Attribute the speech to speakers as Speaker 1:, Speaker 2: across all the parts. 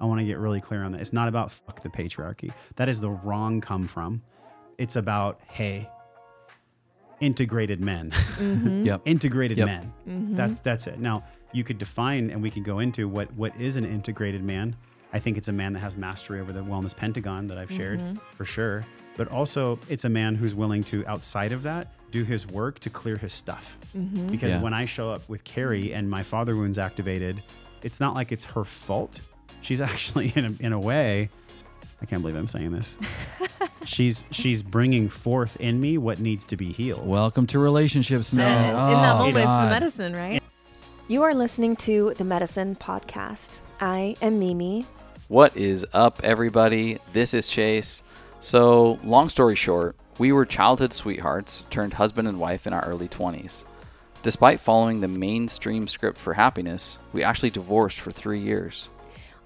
Speaker 1: I want to get really clear on that. It's not about fuck the patriarchy. That is the wrong come from. It's about, hey, integrated men. Mm-hmm.
Speaker 2: Yep.
Speaker 1: integrated
Speaker 2: Yep.
Speaker 1: men. Mm-hmm. That's that's it. Now you could define and we could go into what what is an integrated man. I think it's a man that has mastery over the wellness pentagon that I've shared mm-hmm. for sure. But also it's a man who's willing to outside of that do his work to clear his stuff. Because
Speaker 2: Yeah.
Speaker 1: when I show up with Carrie and my father wounds activated, it's not like it's her fault. She's actually in a, in a way I can't believe I'm saying this. she's she's bringing forth in me what needs to be healed.
Speaker 2: Welcome to relationships,
Speaker 3: So,
Speaker 2: man.
Speaker 3: in that
Speaker 2: Oh,
Speaker 3: moment, it's the
Speaker 2: God.
Speaker 3: medicine, right? You are listening to the Medicine Podcast. I am Mimi.
Speaker 4: What is up, everybody? This is Chase. So, long story short, we were childhood sweethearts turned husband and wife in our early 20s. Despite following the mainstream script for happiness, we actually divorced for three years.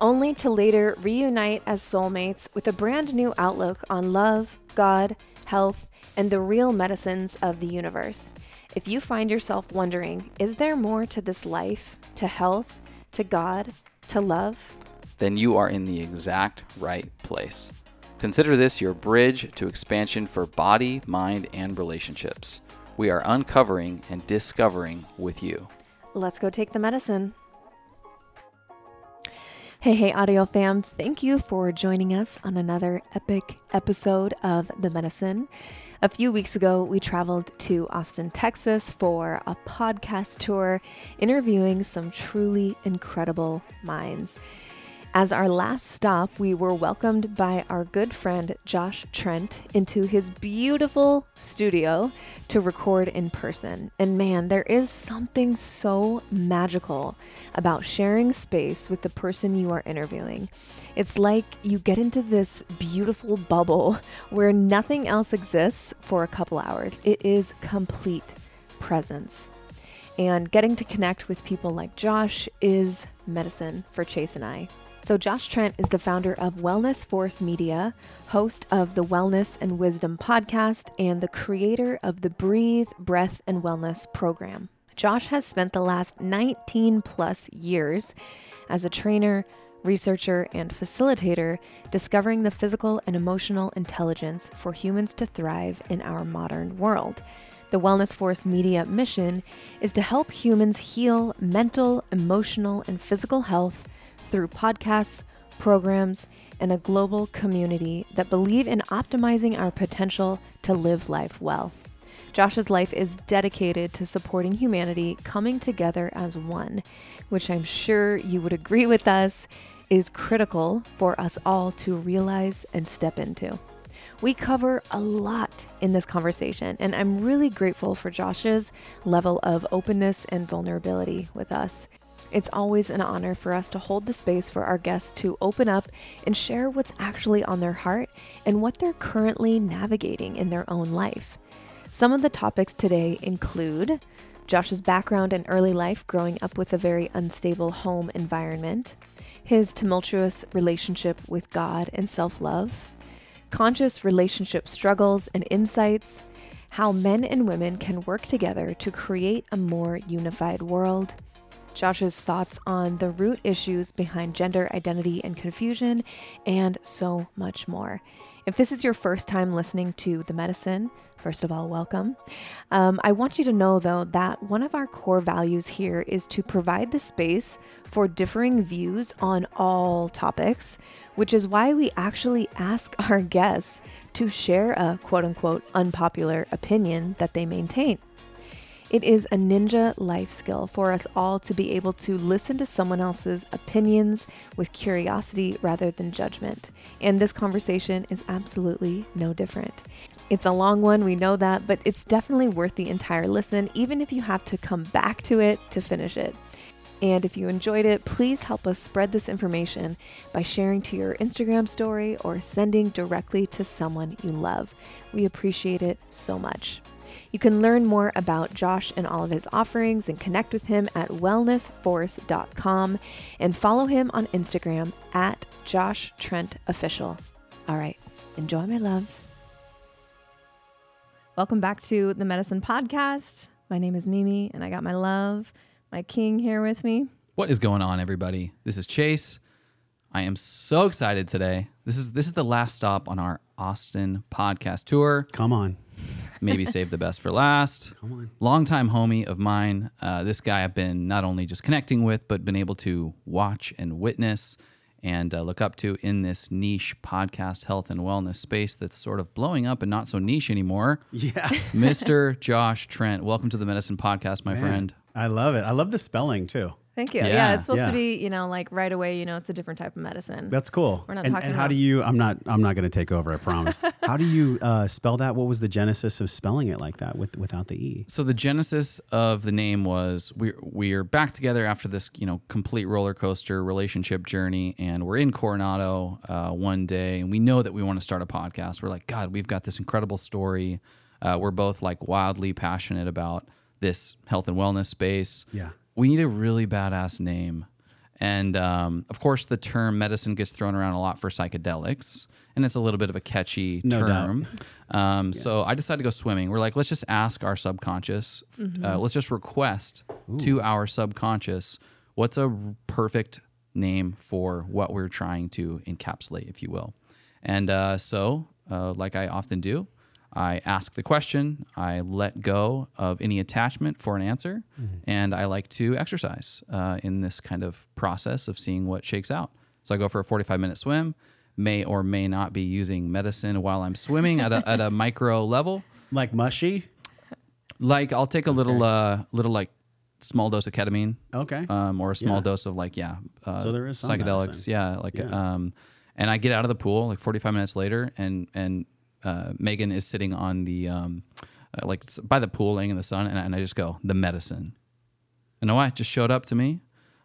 Speaker 3: Only to later reunite as soulmates with a brand new outlook on love, God, health, and the real medicines of the universe. If you find yourself wondering, is there more to this life, to health, to God, to love?
Speaker 4: Then you are in the exact right place. Consider this your bridge to expansion for body, mind, and relationships. We are uncovering and discovering with you.
Speaker 3: Let's go take the medicine. Hey, hey, audio fam. Thank you for joining us on another epic episode of The Medicine. A few weeks ago, we traveled to Austin, Texas for a podcast tour interviewing some truly incredible minds. As our last stop, we were welcomed by our good friend Josh Trent into his beautiful studio to record in person. And man, there is something so magical about sharing space with the person you are interviewing. It's like you get into this beautiful bubble where nothing else exists for a couple hours. It is complete presence. And getting to connect with people like Josh is medicine for Chase and I. So, Josh Trent is the founder of Wellness Force Media, host of the Wellness and Wisdom podcast, and the creator of the Breathe, Breath, and Wellness program. Josh has spent the last 19 plus years as a trainer, researcher, and facilitator discovering the physical and emotional intelligence for humans to thrive in our modern world. The Wellness Force Media mission is to help humans heal mental, emotional, and physical health through podcasts, programs, and a global community that believe in optimizing our potential to live life well. Josh's life is dedicated to supporting humanity coming together as one, which I'm sure you would agree with us is critical for us all to realize and step into. We cover a lot in this conversation, and I'm really grateful for Josh's level of openness and vulnerability with us. It's always an honor for us to hold the space for our guests to open up and share what's actually on their heart and what they're currently navigating in their own life. Some of the topics today include Josh's background and early life growing up with a very unstable home environment, his tumultuous relationship with God and self love, conscious relationship struggles and insights, how men and women can work together to create a more unified world. Josh's thoughts on the root issues behind gender identity and confusion, and so much more. If this is your first time listening to The Medicine, first of all, welcome. Um, I want you to know, though, that one of our core values here is to provide the space for differing views on all topics, which is why we actually ask our guests to share a quote unquote unpopular opinion that they maintain. It is a ninja life skill for us all to be able to listen to someone else's opinions with curiosity rather than judgment. And this conversation is absolutely no different. It's a long one, we know that, but it's definitely worth the entire listen, even if you have to come back to it to finish it. And if you enjoyed it, please help us spread this information by sharing to your Instagram story or sending directly to someone you love. We appreciate it so much. You can learn more about Josh and all of his offerings and connect with him at wellnessforce.com and follow him on Instagram at Josh Trent Official. All right, enjoy my loves. Welcome back to the Medicine Podcast. My name is Mimi, and I got my love, my king here with me.
Speaker 2: What is going on, everybody? This is Chase. I am so excited today. This is this is the last stop on our Austin podcast tour.
Speaker 1: Come on.
Speaker 2: Maybe save the best for last.
Speaker 1: Come on.
Speaker 2: Longtime homie of mine. Uh, this guy I've been not only just connecting with, but been able to watch and witness and uh, look up to in this niche podcast health and wellness space that's sort of blowing up and not so niche anymore.
Speaker 1: Yeah.
Speaker 2: Mr. Josh Trent, welcome to the Medicine Podcast, my friend.
Speaker 1: I love it. I love the spelling too.
Speaker 3: Thank you.
Speaker 2: Yeah.
Speaker 3: Yeah, it's supposed
Speaker 1: Yeah.
Speaker 3: to be, you know, like right away, you know, it's a different type of medicine.
Speaker 1: That's cool.
Speaker 3: We're not
Speaker 1: and,
Speaker 3: talking
Speaker 1: and how
Speaker 3: about-
Speaker 1: do you? I'm not. I'm not going to take over. I promise. how do you uh, spell that? What was the genesis of spelling it like that with without the e?
Speaker 2: So the genesis of the name was we we're back together after this you know complete roller coaster relationship journey, and we're in Coronado uh, one day, and we know that we want to start a podcast. We're like, God, we've got this incredible story. Uh, we're both like wildly passionate about this health and wellness space.
Speaker 1: Yeah.
Speaker 2: We need a really badass name. And um, of course, the term medicine gets thrown around a lot for psychedelics, and it's a little bit of a catchy
Speaker 1: No
Speaker 2: term. Um, So I decided to go swimming. We're like, let's just ask our subconscious, uh, let's just request to our subconscious what's a perfect name for what we're trying to encapsulate, if you will. And uh, so, uh, like I often do, I ask the question, I let go of any attachment for an answer, and I like to exercise uh, in this kind of process of seeing what shakes out. So I go for a 45 minute swim, may or may not be using medicine while I'm swimming at a, at a micro level.
Speaker 1: Like mushy.
Speaker 2: Like I'll take a little, uh, little like small dose of ketamine,
Speaker 1: Okay.
Speaker 2: um, or a small
Speaker 1: Yeah.
Speaker 2: dose of like yeah, uh,
Speaker 1: So there is some
Speaker 2: psychedelics,
Speaker 1: medicine.
Speaker 2: yeah, like
Speaker 1: Yeah.
Speaker 2: um, and I get out of the pool like 45 minutes later, and and uh, Megan is sitting on the um, uh, like by the pool, laying in the sun, and, I- and I just go the medicine. And know why? It just showed up to me,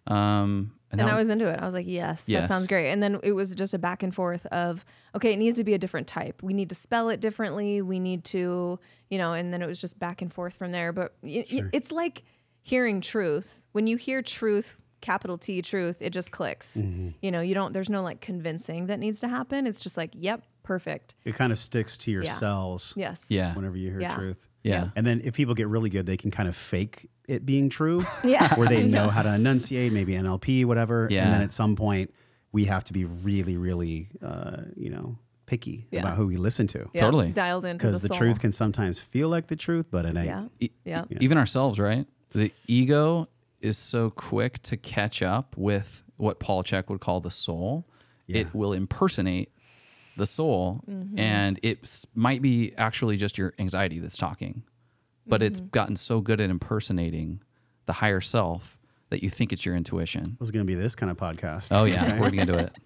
Speaker 2: um, and,
Speaker 3: and I was into it. I was like, yes,
Speaker 2: Yes.
Speaker 3: that sounds great. And then it was just a back and forth of, okay, it needs to be a different type. We need to spell it differently. We need to, you know, and then it was just back and forth from there. But y- y- it's like hearing truth. When you hear truth, capital T truth, it just clicks.
Speaker 1: Mm-hmm.
Speaker 3: You know, you don't, there's no like convincing that needs to happen. It's just like, yep, perfect.
Speaker 1: it kind of sticks to your
Speaker 3: Yeah.
Speaker 1: cells.
Speaker 3: Yes.
Speaker 2: yeah,
Speaker 1: Whenever you hear
Speaker 3: Yeah.
Speaker 1: truth.
Speaker 2: yeah,
Speaker 1: And then if people get really good, they can kind of fake it being true.
Speaker 3: Yeah.
Speaker 1: Where they know how to enunciate, maybe NLP, whatever.
Speaker 2: Yeah.
Speaker 1: And then at some point, we have to be really, really, uh, you know, picky
Speaker 3: Yeah.
Speaker 1: about who we listen to.
Speaker 3: Yeah,
Speaker 2: Totally.
Speaker 3: Dialed in
Speaker 1: Because
Speaker 3: the,
Speaker 1: the, truth can sometimes feel like the truth, but it ain't.
Speaker 3: Yeah.
Speaker 2: E-
Speaker 3: Yeah.
Speaker 2: even ourselves, right? The ego is so quick to catch up with what Paul Chek would call the soul.
Speaker 1: Yeah.
Speaker 2: It will impersonate the soul,
Speaker 3: Mm-hmm.
Speaker 2: and it might be actually just your anxiety that's talking, but it's
Speaker 3: Mm-hmm.
Speaker 2: gotten so good at impersonating the higher self that you think it's your intuition.
Speaker 1: It was going to be this kind of podcast.
Speaker 2: Oh yeah, we're gonna do it.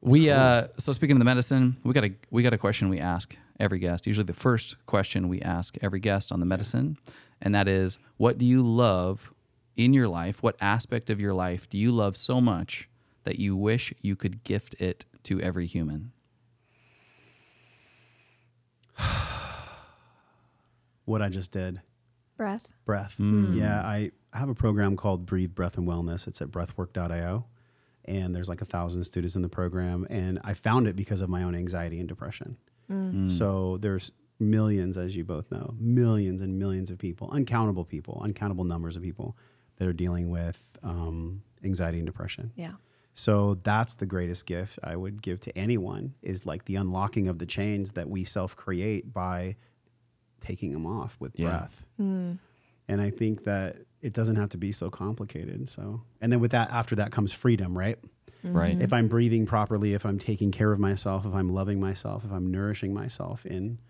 Speaker 2: We uh, so speaking of the medicine, we got a we got a question we ask every guest. Usually, the first question we ask every guest on the medicine, and that is, what do you love in your life? What aspect of your life do you love so much that you wish you could gift it to every human?
Speaker 1: What I just did.
Speaker 3: Breath.
Speaker 1: breath.
Speaker 2: Mm.
Speaker 1: Yeah, I have a program called Breathe Breath and Wellness. It's at breathwork.io. And there's like a thousand students in the program. And I found it because of my own anxiety and depression. So there's millions, as you both know, millions and millions of people, uncountable people, uncountable numbers of people that are dealing with um, anxiety and depression.
Speaker 3: Yeah.
Speaker 1: So that's the greatest gift I would give to anyone is like the unlocking of the chains that we self create by taking them off with
Speaker 2: Yeah.
Speaker 1: breath. Hmm. And I think that it doesn't have to be so complicated. So, and then with that, after that comes freedom, right?
Speaker 2: Right. Mm-hmm.
Speaker 1: If I'm breathing properly, if I'm taking care of myself, if I'm loving myself, if I'm nourishing myself in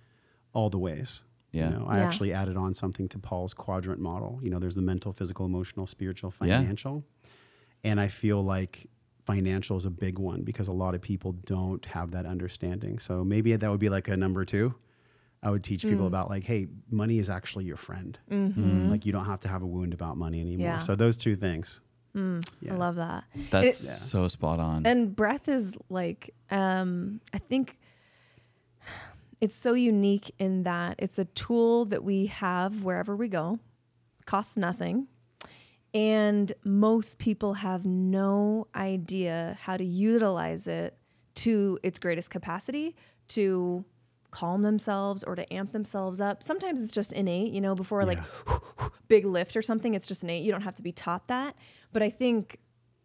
Speaker 1: all the ways.
Speaker 2: Yeah.
Speaker 1: You know, I
Speaker 3: Yeah.
Speaker 1: actually added on something to Paul's quadrant model. You know, there's the mental, physical, emotional, spiritual,
Speaker 2: Yeah.
Speaker 1: financial. And I feel like financial is a big one because a lot of people don't have that understanding. So maybe that would be like a number two. I would teach
Speaker 3: Mm.
Speaker 1: people about like, hey, money is actually your friend. Like you don't have to have a wound about money anymore.
Speaker 3: Mm-hmm. Yeah.
Speaker 1: So those two things. Yeah.
Speaker 3: I love that.
Speaker 2: That's
Speaker 3: It-
Speaker 2: so spot on.
Speaker 3: And breath is like, um, I think it's so unique in that it's a tool that we have wherever we go, costs nothing. And most people have no idea how to utilize it to its greatest capacity to calm themselves or to amp themselves up. Sometimes it's just innate, you know, before like big lift or something, it's just innate. You don't have to be taught that. But I think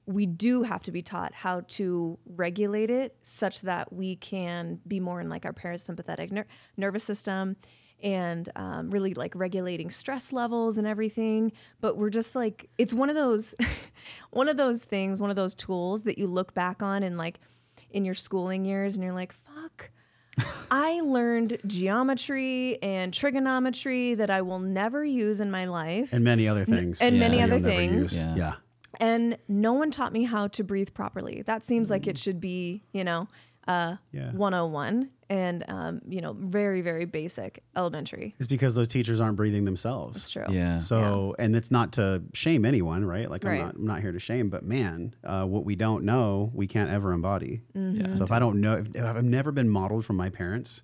Speaker 3: we do have to be taught how to regulate it such that we can be more in like our parasympathetic ner- nervous system and um, really like regulating stress levels and everything but we're just like it's one of those one of those things one of those tools that you look back on and like in your schooling years and you're like fuck I learned geometry and trigonometry that I will never use in my life.
Speaker 1: and many other things.
Speaker 3: and many
Speaker 1: that
Speaker 3: other
Speaker 1: you'll
Speaker 3: things.
Speaker 2: Yeah.
Speaker 1: yeah.
Speaker 3: and no one taught me how to breathe properly. That seems like it should be, you know, uh,
Speaker 1: Yeah.
Speaker 3: 101 and, um, you know, very, very basic elementary.
Speaker 1: It's because those teachers aren't breathing themselves.
Speaker 3: It's true.
Speaker 2: Yeah.
Speaker 1: So, and it's not to shame anyone, right? Like
Speaker 3: Right.
Speaker 1: I'm not, I'm not here to shame, but man, uh, what we don't know, we can't ever embody.
Speaker 3: Mm-hmm.
Speaker 2: Yeah.
Speaker 1: So if I don't know, if, if I've never been modeled from my parents,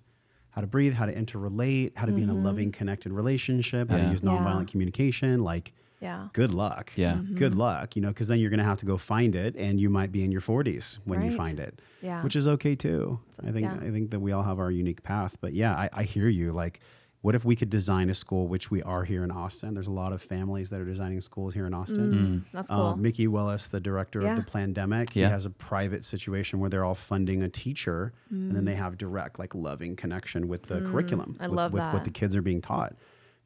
Speaker 1: how to breathe, how to interrelate, how to be in a loving, connected relationship, how
Speaker 2: Yeah.
Speaker 1: to use
Speaker 3: Mm-hmm. Yeah.
Speaker 1: nonviolent communication, like
Speaker 3: Yeah.
Speaker 1: good luck.
Speaker 2: Yeah.
Speaker 3: Mm-hmm.
Speaker 1: Good luck, you know, because then you're going to have to go find it and you might be in your 40s when you find it.
Speaker 3: Yeah.
Speaker 1: Which is okay too. I think
Speaker 3: yeah.
Speaker 1: I think that we all have our unique path. But yeah, I, I hear you. Like, what if we could design a school, which we are here in Austin? There's a lot of families that are designing schools here in Austin.
Speaker 3: That's
Speaker 1: Uh,
Speaker 3: cool.
Speaker 1: Mikki Willis, the director
Speaker 3: Yeah.
Speaker 1: of the Plandemic,
Speaker 2: Yeah.
Speaker 1: he has a private situation where they're all funding a teacher, and
Speaker 3: Mm.
Speaker 1: then they have direct, like, loving connection with the curriculum.
Speaker 3: I
Speaker 1: with,
Speaker 3: love
Speaker 1: with
Speaker 3: that.
Speaker 1: what the kids are being taught.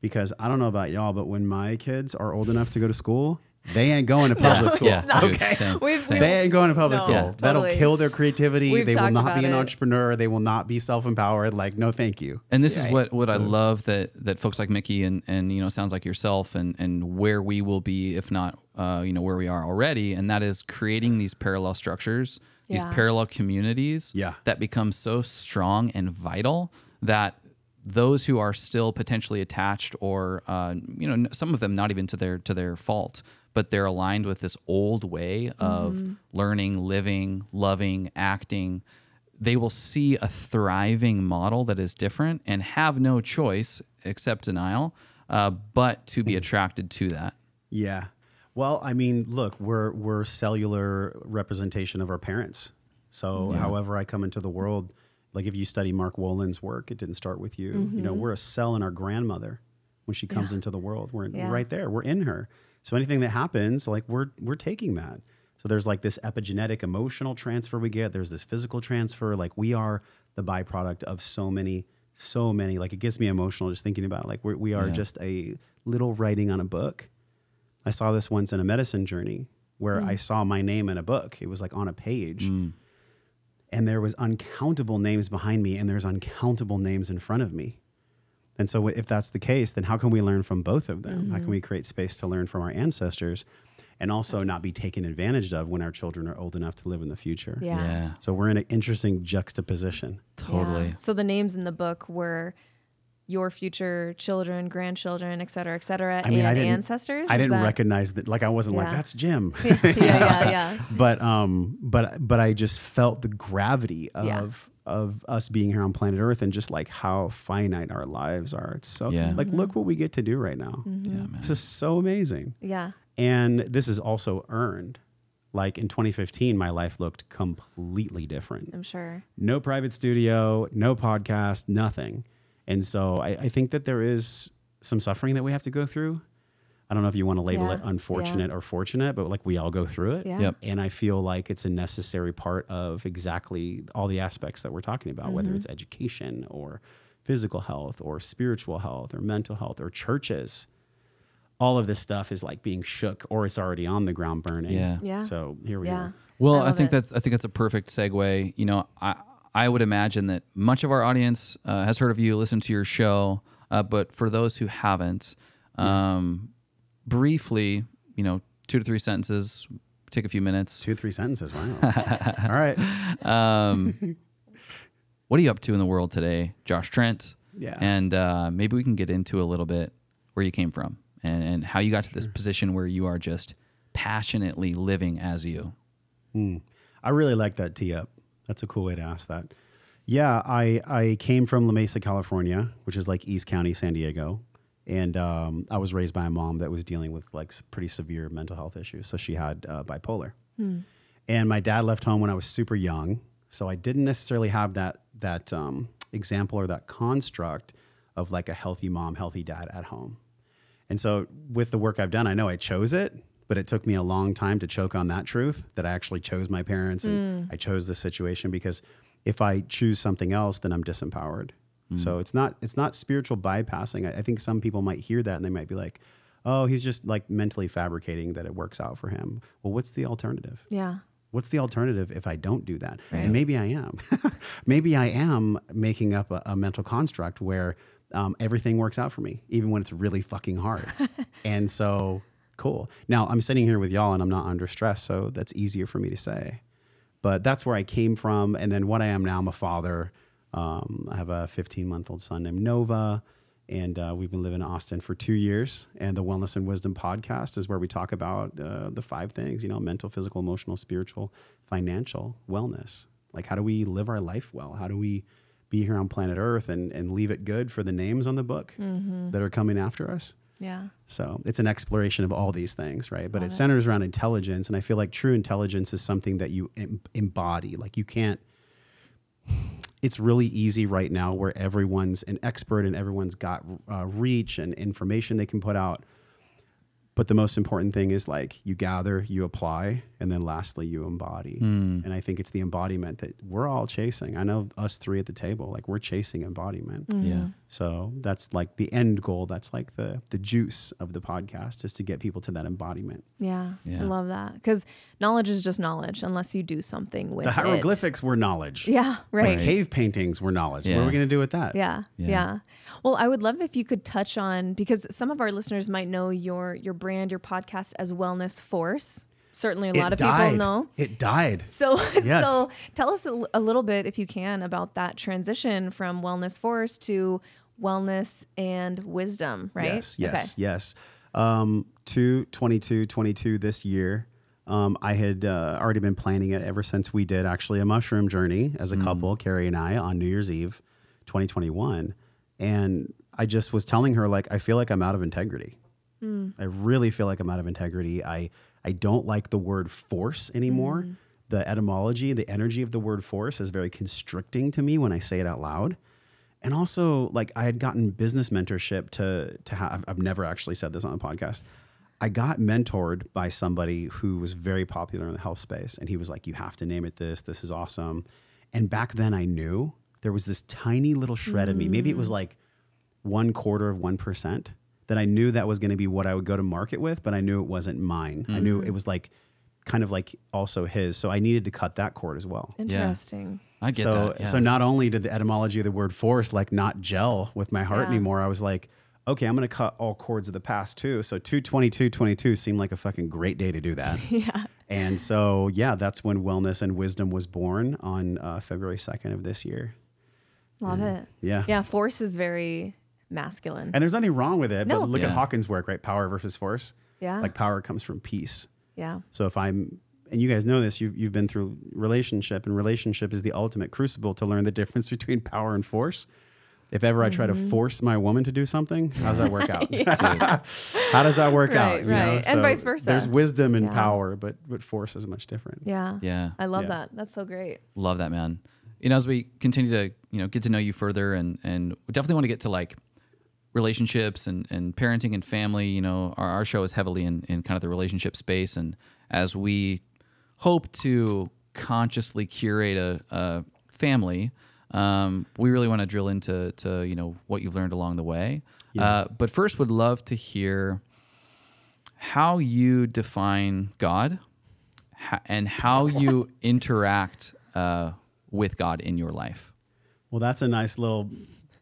Speaker 1: Because I don't know about y'all, but when my kids are old enough to go to school, they ain't going to public school.
Speaker 2: Yeah. Dude,
Speaker 1: Okay.
Speaker 2: same,
Speaker 3: We've-
Speaker 2: same.
Speaker 1: They ain't going to public
Speaker 3: No,
Speaker 1: school.
Speaker 3: Yeah.
Speaker 1: That'll
Speaker 3: totally.
Speaker 1: kill their creativity.
Speaker 3: We've
Speaker 1: they will not be an
Speaker 3: it.
Speaker 1: entrepreneur. They will not be self-empowered. Like, no, thank you.
Speaker 2: And this is
Speaker 3: Right.
Speaker 2: what, what I love that that folks like Mikki and and you know sounds like yourself and and where we will be if not uh, you know where we are already and that is creating these parallel structures these parallel communities
Speaker 1: Yeah.
Speaker 2: that become so strong and vital that those who are still potentially attached or uh, you know some of them not even to their to their fault but they're aligned with this old way of learning living loving acting they will see a thriving model that is different and have no choice except denial, uh, but to be attracted to that.
Speaker 1: Yeah. Well, I mean, look, we're we're cellular representation of our parents. So, however I come into the world, like if you study Mark Wolynn's work, it didn't start with you. You know, mm-hmm. we're a cell in our grandmother when she comes into the world. We're
Speaker 3: Yeah.
Speaker 1: right there. We're in her. So anything that happens, like we're we're taking that. So there's like this epigenetic emotional transfer we get. There's this physical transfer. Like we are the byproduct of so many, so many. Like it gets me emotional just thinking about it. Like we're, we are
Speaker 2: Yeah.
Speaker 1: just a little writing on a book. I saw this once in a medicine journey where I mm. saw my name in a book. It was like on a page. Mm. And there was uncountable names behind me and there's uncountable names in front of me. And so if that's the case, then how can we learn from both of them? How can we mm-hmm. create space to learn from our ancestors and also not be taken advantage of when our children are old enough to live in the future?
Speaker 3: Yeah.
Speaker 1: So we're in an interesting juxtaposition.
Speaker 2: totally.
Speaker 3: Yeah. So the names in the book were your future children, grandchildren, et cetera, et cetera,
Speaker 1: I mean,
Speaker 3: and
Speaker 1: I didn't,
Speaker 3: ancestors.
Speaker 1: I
Speaker 3: Is
Speaker 1: didn't
Speaker 3: that-
Speaker 1: recognize that. Like I wasn't like that's Jim.
Speaker 3: yeah, yeah, yeah.
Speaker 1: but um but but I just felt the gravity of
Speaker 3: Yeah.
Speaker 1: of us being here on planet Earth and just like how finite our lives are. It's so
Speaker 2: Yeah.
Speaker 1: like look what we get to do right now.
Speaker 3: Mm-hmm.
Speaker 2: Yeah, man.
Speaker 1: This is so amazing.
Speaker 3: Yeah.
Speaker 1: And this is also earned. Like in 2015, my life looked completely different.
Speaker 3: I'm sure.
Speaker 1: No private studio, no podcast, nothing. And so I, I think that there is some suffering that we have to go through. I don't know if you want to label
Speaker 3: Yeah,
Speaker 1: it unfortunate or fortunate, but like we all go through it.
Speaker 3: Yeah.
Speaker 2: Yep.
Speaker 1: And I feel like it's a necessary part of exactly all the aspects that we're talking about, whether
Speaker 3: Mm-hmm.
Speaker 1: it's education or physical health or spiritual health or mental health or churches. All of this stuff is like being shook or it's already on the ground burning.
Speaker 2: Yeah.
Speaker 3: Yeah.
Speaker 1: So here we
Speaker 3: Yeah.
Speaker 1: are.
Speaker 2: Well,
Speaker 3: I
Speaker 2: I, think
Speaker 3: it.
Speaker 2: that's I think that's a perfect segue. You know, I I would imagine that much of our audience uh, has heard of you, listened to your show, uh, but for those who haven't, um, briefly, you know, two to three sentences, take a few minutes.
Speaker 1: Two, three sentences. Wow. all right.
Speaker 2: Um, what are you up to in the world today, Josh Trent?
Speaker 1: Yeah.
Speaker 2: And uh, maybe we can get into a little bit where you came from and, and how you got to this position where you are just passionately living as you.
Speaker 1: I really like that tee up. That's a cool way to ask that. Yeah, I I came from La Mesa, California, which is like East County, San Diego, and um, I was raised by a mom that was dealing with like pretty severe mental health issues. So she had uh, bipolar, and my dad left home when I was super young. So I didn't necessarily have that that um, example or that construct of like a healthy mom, healthy dad at home. And so with the work I've done, I know I chose it, but it took me a long time to choke on that truth that I actually chose my parents and I chose this situation because if I choose something else, then I'm disempowered. So it's not it's not spiritual bypassing. I, I think some people might hear that and they might be like, "Oh, he's just like mentally fabricating that it works out for him." Well, what's the alternative?
Speaker 3: Yeah.
Speaker 1: What's the alternative if I don't do that? And maybe I am. maybe I am making up a, a mental construct where um, everything works out for me, even when it's really fucking hard. and so, cool. Now I'm sitting here with y'all and I'm not under stress. So that's easier for me to say. But that's where I came from. And then what I am now, I'm a father. Um, I have a 15 month old son named Nova. And uh, we've been living in Austin for two years. And the Wellness and Wisdom podcast is where we talk about uh, the five things, you know, mental, physical, emotional, spiritual, financial wellness. Like, how do we live our life well? How do we be here on planet Earth and, and leave it good for the names on the book that are coming after us?
Speaker 3: Yeah.
Speaker 1: So it's an exploration of all these things, right? But it centers around intelligence. And I feel like true intelligence is something that you em- embody. Like, you can't it's really easy right now where everyone's an expert and everyone's got uh, reach and information they can put out. But the most important thing is like you gather, you apply, and then lastly, you embody. Hmm. And I think it's the embodiment that we're all chasing. I know us three at the table, like we're chasing embodiment. Mm-hmm.
Speaker 2: Yeah.
Speaker 1: So that's like the end goal. That's like the the juice of the podcast is to get people to that embodiment.
Speaker 3: Yeah.
Speaker 2: Yeah.
Speaker 3: I love that. Because knowledge is just knowledge unless you do something with
Speaker 1: The
Speaker 3: it.
Speaker 1: hieroglyphics were knowledge.
Speaker 3: Yeah. Right.
Speaker 1: Like cave paintings were knowledge. What are we going to do with that?
Speaker 3: Yeah,
Speaker 2: Yeah.
Speaker 3: yeah, Well, I would love if you could touch on because some of our listeners might know your your brand, your podcast as Wellness Force. Certainly, a
Speaker 1: It
Speaker 3: lot of
Speaker 1: died.
Speaker 3: people know.
Speaker 1: It died.
Speaker 3: So,
Speaker 1: Yes.
Speaker 3: so tell us a, l- a little bit, if you can, about that transition from Wellness Force to Wellness and Wisdom. Right?
Speaker 1: Yes, yes, yes. Um, to 22, 22 this year. Um, I had uh, already been planning it ever since we did actually a mushroom journey as a couple, Carrie and I, on New Year's Eve, 2021. And I just was telling her, like, I feel like I'm out of integrity. Mm. I really feel like I'm out of integrity. I, I don't like the word force anymore. Mm. The etymology, the energy of the word force is very constricting to me when I say it out loud and also like I had gotten business mentorship to to have. I've never actually said this on a podcast. I got mentored by somebody who was very popular in the health space, and he was like, "You have to name it this. This is awesome." And back then, I knew there was this tiny little shred of me. Maybe it was mm. like one quarter of one percent that I knew that was going to be what I would go to market with, but I knew it wasn't mine. I knew it was like kind of like also his. So I needed to cut that cord as well.
Speaker 3: Interesting.
Speaker 2: I get
Speaker 1: so
Speaker 2: that. Yeah.
Speaker 1: so not only did the etymology of the word force like not gel with my heart
Speaker 3: Yeah.
Speaker 1: anymore, I was like, okay, I'm gonna cut all cords of the past too. So 22222 seemed like a fucking great day to do that.
Speaker 3: Yeah.
Speaker 1: And so yeah, that's when wellness and wisdom was born on uh, February 2nd of this year.
Speaker 3: Love it.
Speaker 1: Yeah.
Speaker 3: Yeah. Force is very masculine.
Speaker 1: And there's nothing wrong with it,
Speaker 3: No.
Speaker 1: but look at Hawkins' work, right? Power versus force.
Speaker 3: Yeah.
Speaker 1: Like power comes from peace.
Speaker 3: yeah.
Speaker 1: So if I'm, and you guys know this, you've, you've been through relationship, and relationship is the ultimate crucible to learn the difference between power and force. If ever I try
Speaker 3: Mm-hmm.
Speaker 1: to force my woman to do something, how does that work out? how does that work
Speaker 3: Right,
Speaker 1: out? you know?
Speaker 3: right. And vice versa.
Speaker 1: There's wisdom in
Speaker 3: Yeah.
Speaker 1: power, but but force is much different.
Speaker 3: Yeah.
Speaker 2: yeah.
Speaker 3: I love
Speaker 1: Yeah.
Speaker 3: that. That's so great.
Speaker 2: Love that, man. You know, as we continue to, you know, get to know you further and and we definitely want to get to like relationships and, and parenting and family, you know, our, our show is heavily in, in kind of the relationship space. And as we hope to consciously curate a, a family, um, we really want to drill into to, you know, what you've learned along the way. Uh, but first would love to hear how you define God ha- and how you interact uh, with God in your life.
Speaker 1: Well, that's a nice little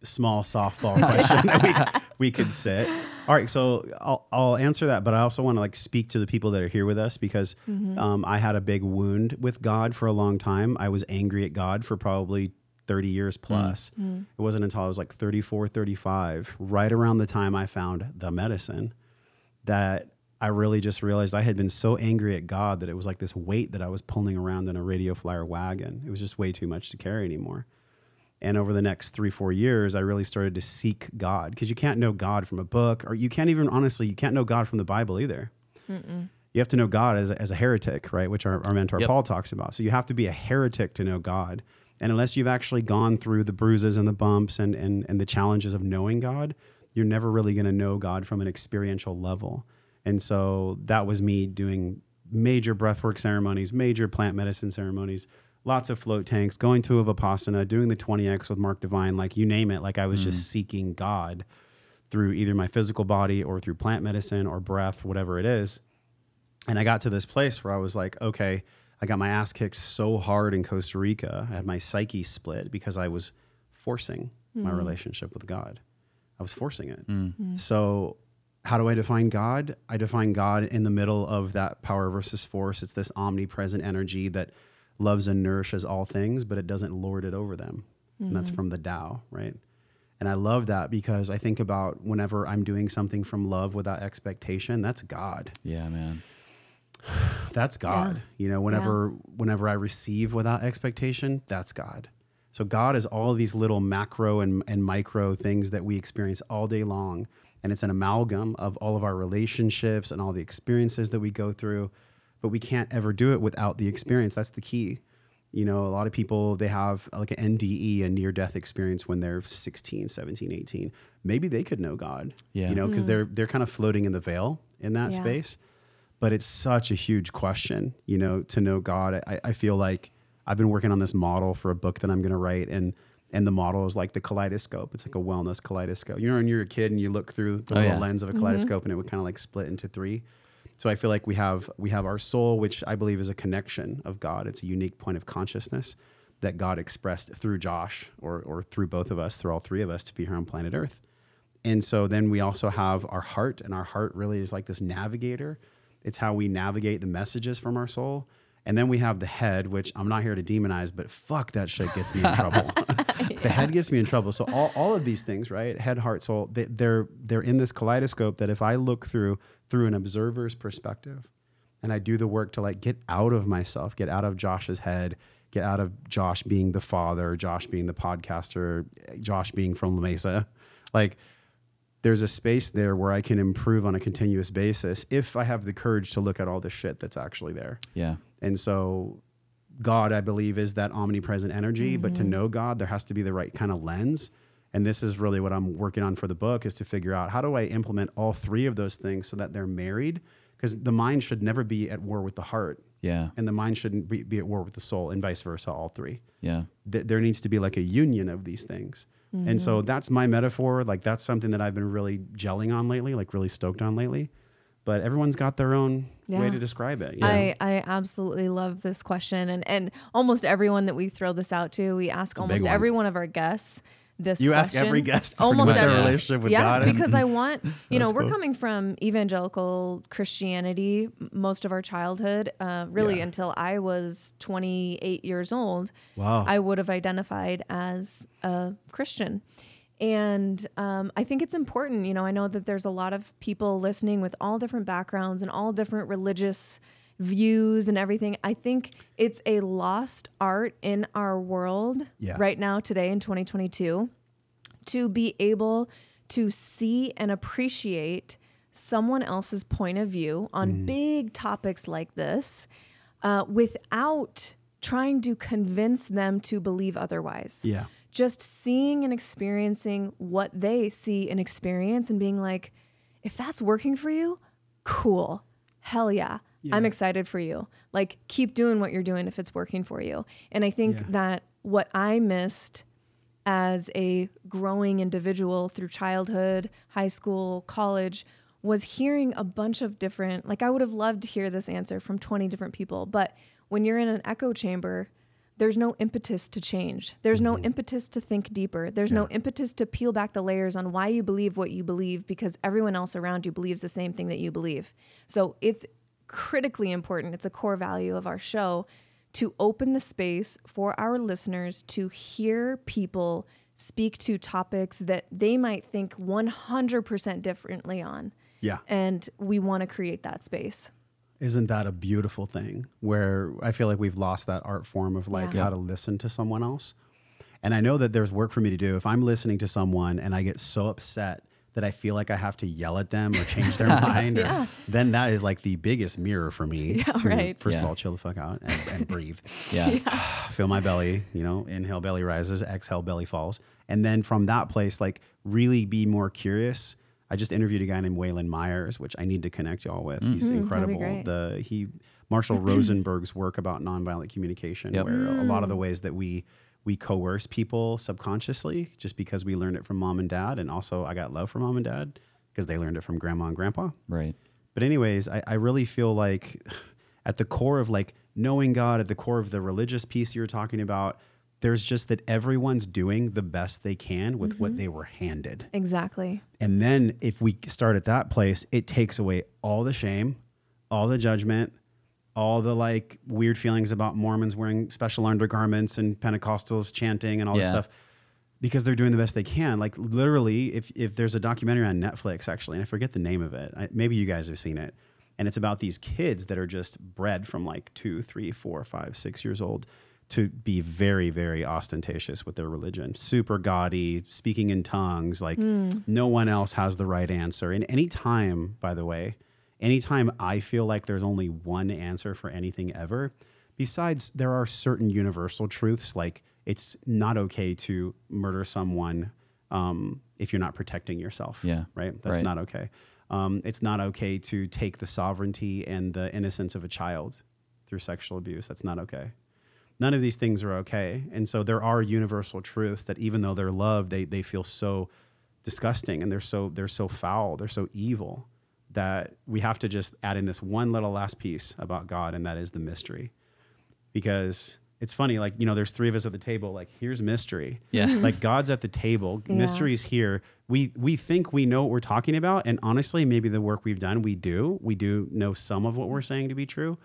Speaker 1: small softball question that we, we could sit. All right, so I'll, I'll answer that, but I also want to like speak to the people that are here with us because mm-hmm. um, I had a big wound with God for a long time. I was angry at God for probably 30 years mm. plus. Mm. It wasn't until I was like 34, 35, right around the time I found the medicine, that I really just realized I had been so angry at God that it was like this weight that I was pulling around in a radio flyer wagon. It was just way too much to carry anymore. And over the next three, four years, I really started to seek God because you can't know God from a book, or you can't even, honestly, you can't know God from the Bible either. You have to know God as a, as a heretic, right? Which our, our mentor
Speaker 2: Yep.
Speaker 1: Paul talks about. So you have to be a heretic to know God. And unless you've actually gone through the bruises and the bumps and, and, and the challenges of knowing God, you're never really going to know God from an experiential level. And so that was me doing major breathwork ceremonies, major plant medicine ceremonies, lots of float tanks, going to a Vipassana, doing the 20X with Mark Divine, like you name it. Like I was just mm. seeking God through either my physical body or through plant medicine or breath, whatever it is. And I got to this place where I was like, okay, I got my ass kicked so hard in Costa Rica. I had my psyche split because I was forcing my mm. relationship with God. I was forcing it. Mm. So, how do I define God? I define God in the middle of that power versus force. It's this omnipresent energy that loves and nourishes all things, but it doesn't lord it over them. And that's mm-hmm. from the Tao, right? And I love that because I think about whenever I'm doing something from love without expectation, that's God
Speaker 2: Yeah, man.
Speaker 1: that's God. You know, whenever whenever I receive without expectation, that's God. So God is all of these little macro and, and micro things that we experience all day long. And it's an amalgam of all of our relationships and all the experiences that we go through. But we can't ever do it without the experience. That's the key. You know, a lot of people, they have like an NDE, a near death experience when they're 16, 17, 18. Maybe they could know God.
Speaker 2: Yeah.
Speaker 1: You know, because hmm. they're they're kind of floating in the veil in that
Speaker 3: Yeah.
Speaker 1: space but it's such a huge question, you know, to know God. I, I feel like I've been working on this model for a book that I'm going to write, and and the model is like the kaleidoscope. It's like a wellness kaleidoscope. You know, when you're a kid and you look through the
Speaker 2: Oh,
Speaker 1: little
Speaker 2: yeah.
Speaker 1: lens of a mm-hmm. kaleidoscope, and it would kind of like split into three. So I feel like we have we have our soul, which I believe is a connection of God. It's a unique point of consciousness that God expressed through Josh or or through both of us, through all three of us, to be here on planet Earth. And so then we also have our heart, and our heart really is like this navigator. It's how we navigate the messages from our soul. And then we have the head, which I'm not here to demonize, but fuck that shit gets me in trouble. the head gets me in trouble. So all, all of these things, right? Head, heart, soul, they, they're they're in this kaleidoscope that if I look through through an observer's perspective, and I do the work to like get out of myself, get out of Josh's head, get out of Josh being the father, Josh being the podcaster, Josh being from La Mesa, like there's a space there where I can improve on a continuous basis if I have the courage to look at all the shit that's actually there.
Speaker 2: Yeah.
Speaker 1: And so God, I believe, is that omnipresent energy. But
Speaker 3: Mm-hmm.
Speaker 1: to know God, there has to be the right kind of lens. And this is really what I'm working on for the book is to figure out how do I implement all three of those things so that they're married? Because the mind should never be at war with the heart,
Speaker 2: Yeah.
Speaker 1: and the mind shouldn't be, be at war with the soul, and vice versa, all three
Speaker 2: Yeah.
Speaker 1: th- there needs to be like a union of these things. And so that's my metaphor. Like that's something that I've been really gelling on lately, like really stoked on lately. But everyone's got their own way to describe it. you know?
Speaker 3: I, I absolutely love this question. And, and almost everyone that we throw this out to, we ask
Speaker 1: a
Speaker 3: almost
Speaker 1: one.
Speaker 3: every one of our guests this
Speaker 1: you ask every guest
Speaker 3: almost
Speaker 1: much their
Speaker 3: every
Speaker 2: Yeah.
Speaker 1: relationship with
Speaker 3: yeah,
Speaker 1: God. and-
Speaker 3: because I want, you know, we're
Speaker 1: cool.
Speaker 3: coming from evangelical Christianity most of our childhood, uh, really
Speaker 1: Yeah.
Speaker 3: until I was 28 years old.
Speaker 1: Wow.
Speaker 3: I would have identified as a Christian. And um, I think it's important, you know, I know that there's a lot of people listening with all different backgrounds and all different religious views and everything. I think it's a lost art in our world
Speaker 1: Yeah.
Speaker 3: right now, today in 2022 to be able to see and appreciate someone else's point of view on
Speaker 1: Mm-hmm.
Speaker 3: big topics like this uh, without trying to convince them to believe otherwise.
Speaker 1: yeah.
Speaker 3: Just seeing and experiencing what they see and experience and being like, if that's working for you, cool. Hell yeah. I'm excited for you. Like, keep doing what you're doing if it's working for you. And I think
Speaker 1: Yeah.
Speaker 3: that what I missed as a growing individual through childhood, high school, college was hearing a bunch of different like I would have loved to hear this answer from 20 different people, but when you're in an echo chamber, there's no impetus to change. There's no mm-hmm. impetus to think deeper. There's no impetus to peel back the layers on why you believe what you believe because everyone else around you believes the same thing that you believe. So it's critically important. It's a core value of our show to open the space for our listeners to hear people speak to topics that they might think 100% differently on.
Speaker 1: Yeah.
Speaker 3: And we want to create that space.
Speaker 1: Isn't that a beautiful thing where I feel like we've lost that art form of like
Speaker 3: Yeah.
Speaker 1: how to listen to someone else? And I know that there's work for me to do. If I'm listening to someone and I get so upset that I feel like I have to yell at them or change their mind, or- then that is like the biggest mirror for me
Speaker 3: Yeah,
Speaker 1: to,
Speaker 3: right.
Speaker 1: first of all, chill the fuck out and, and breathe.
Speaker 2: Yeah.
Speaker 1: Feel my belly, you know, inhale, belly rises, exhale, belly falls. And then from that place, like really be more curious. I just interviewed a guy named Wayland Myers, which I need to connect y'all with. He's
Speaker 3: Mm, that'd
Speaker 1: incredible. The he Marshall Rosenberg's work about nonviolent communication,
Speaker 2: Yep.
Speaker 1: where a lot of the ways that we we coerce people subconsciously just because we learned it from mom and dad, and also I got love from mom and dad because they learned it from grandma and grandpa.
Speaker 2: Right.
Speaker 1: But anyways, I, I really feel like at the core of like knowing God, at the core of the religious piece you were talking about, there's just that everyone's doing the best they can with what mm-hmm. they were handed.
Speaker 3: Exactly.
Speaker 1: And then if we start at that place, it takes away all the shame, all the judgment, all the like weird feelings about Mormons wearing special undergarments and Pentecostals chanting and all this stuff because they're doing the best they can. Like literally, if if there's a documentary on Netflix actually, and I forget the name of it, I, maybe you guys have seen it, and it's about these kids that are just bred from like two, three, four, five, six years old to be very, very ostentatious with their religion, super gaudy, speaking in tongues, like no one else has the right answer. And any time, by the way, anytime I feel like there's only one answer for anything ever, besides there are certain universal truths like it's not okay to murder someone um, if you're not protecting yourself.
Speaker 2: Yeah.
Speaker 1: Right. That's
Speaker 2: Right.
Speaker 1: not okay. Um, it's not okay to take the sovereignty and the innocence of a child through sexual abuse. That's not okay. None of these things are okay. And so there are universal truths that even though they're loved, they, they feel so disgusting and they're so they're so foul, they're so evil that we have to just add in this one little last piece about God, and that is the mystery. Because it's funny, like, you know, there's three of us at the table, like, here's mystery.
Speaker 2: Yeah.
Speaker 1: Like God's at the table,
Speaker 3: Yeah.
Speaker 1: mystery's here. We we think we know what we're talking about, and honestly, maybe the work we've done, we do. We do know some of what we're saying to be true.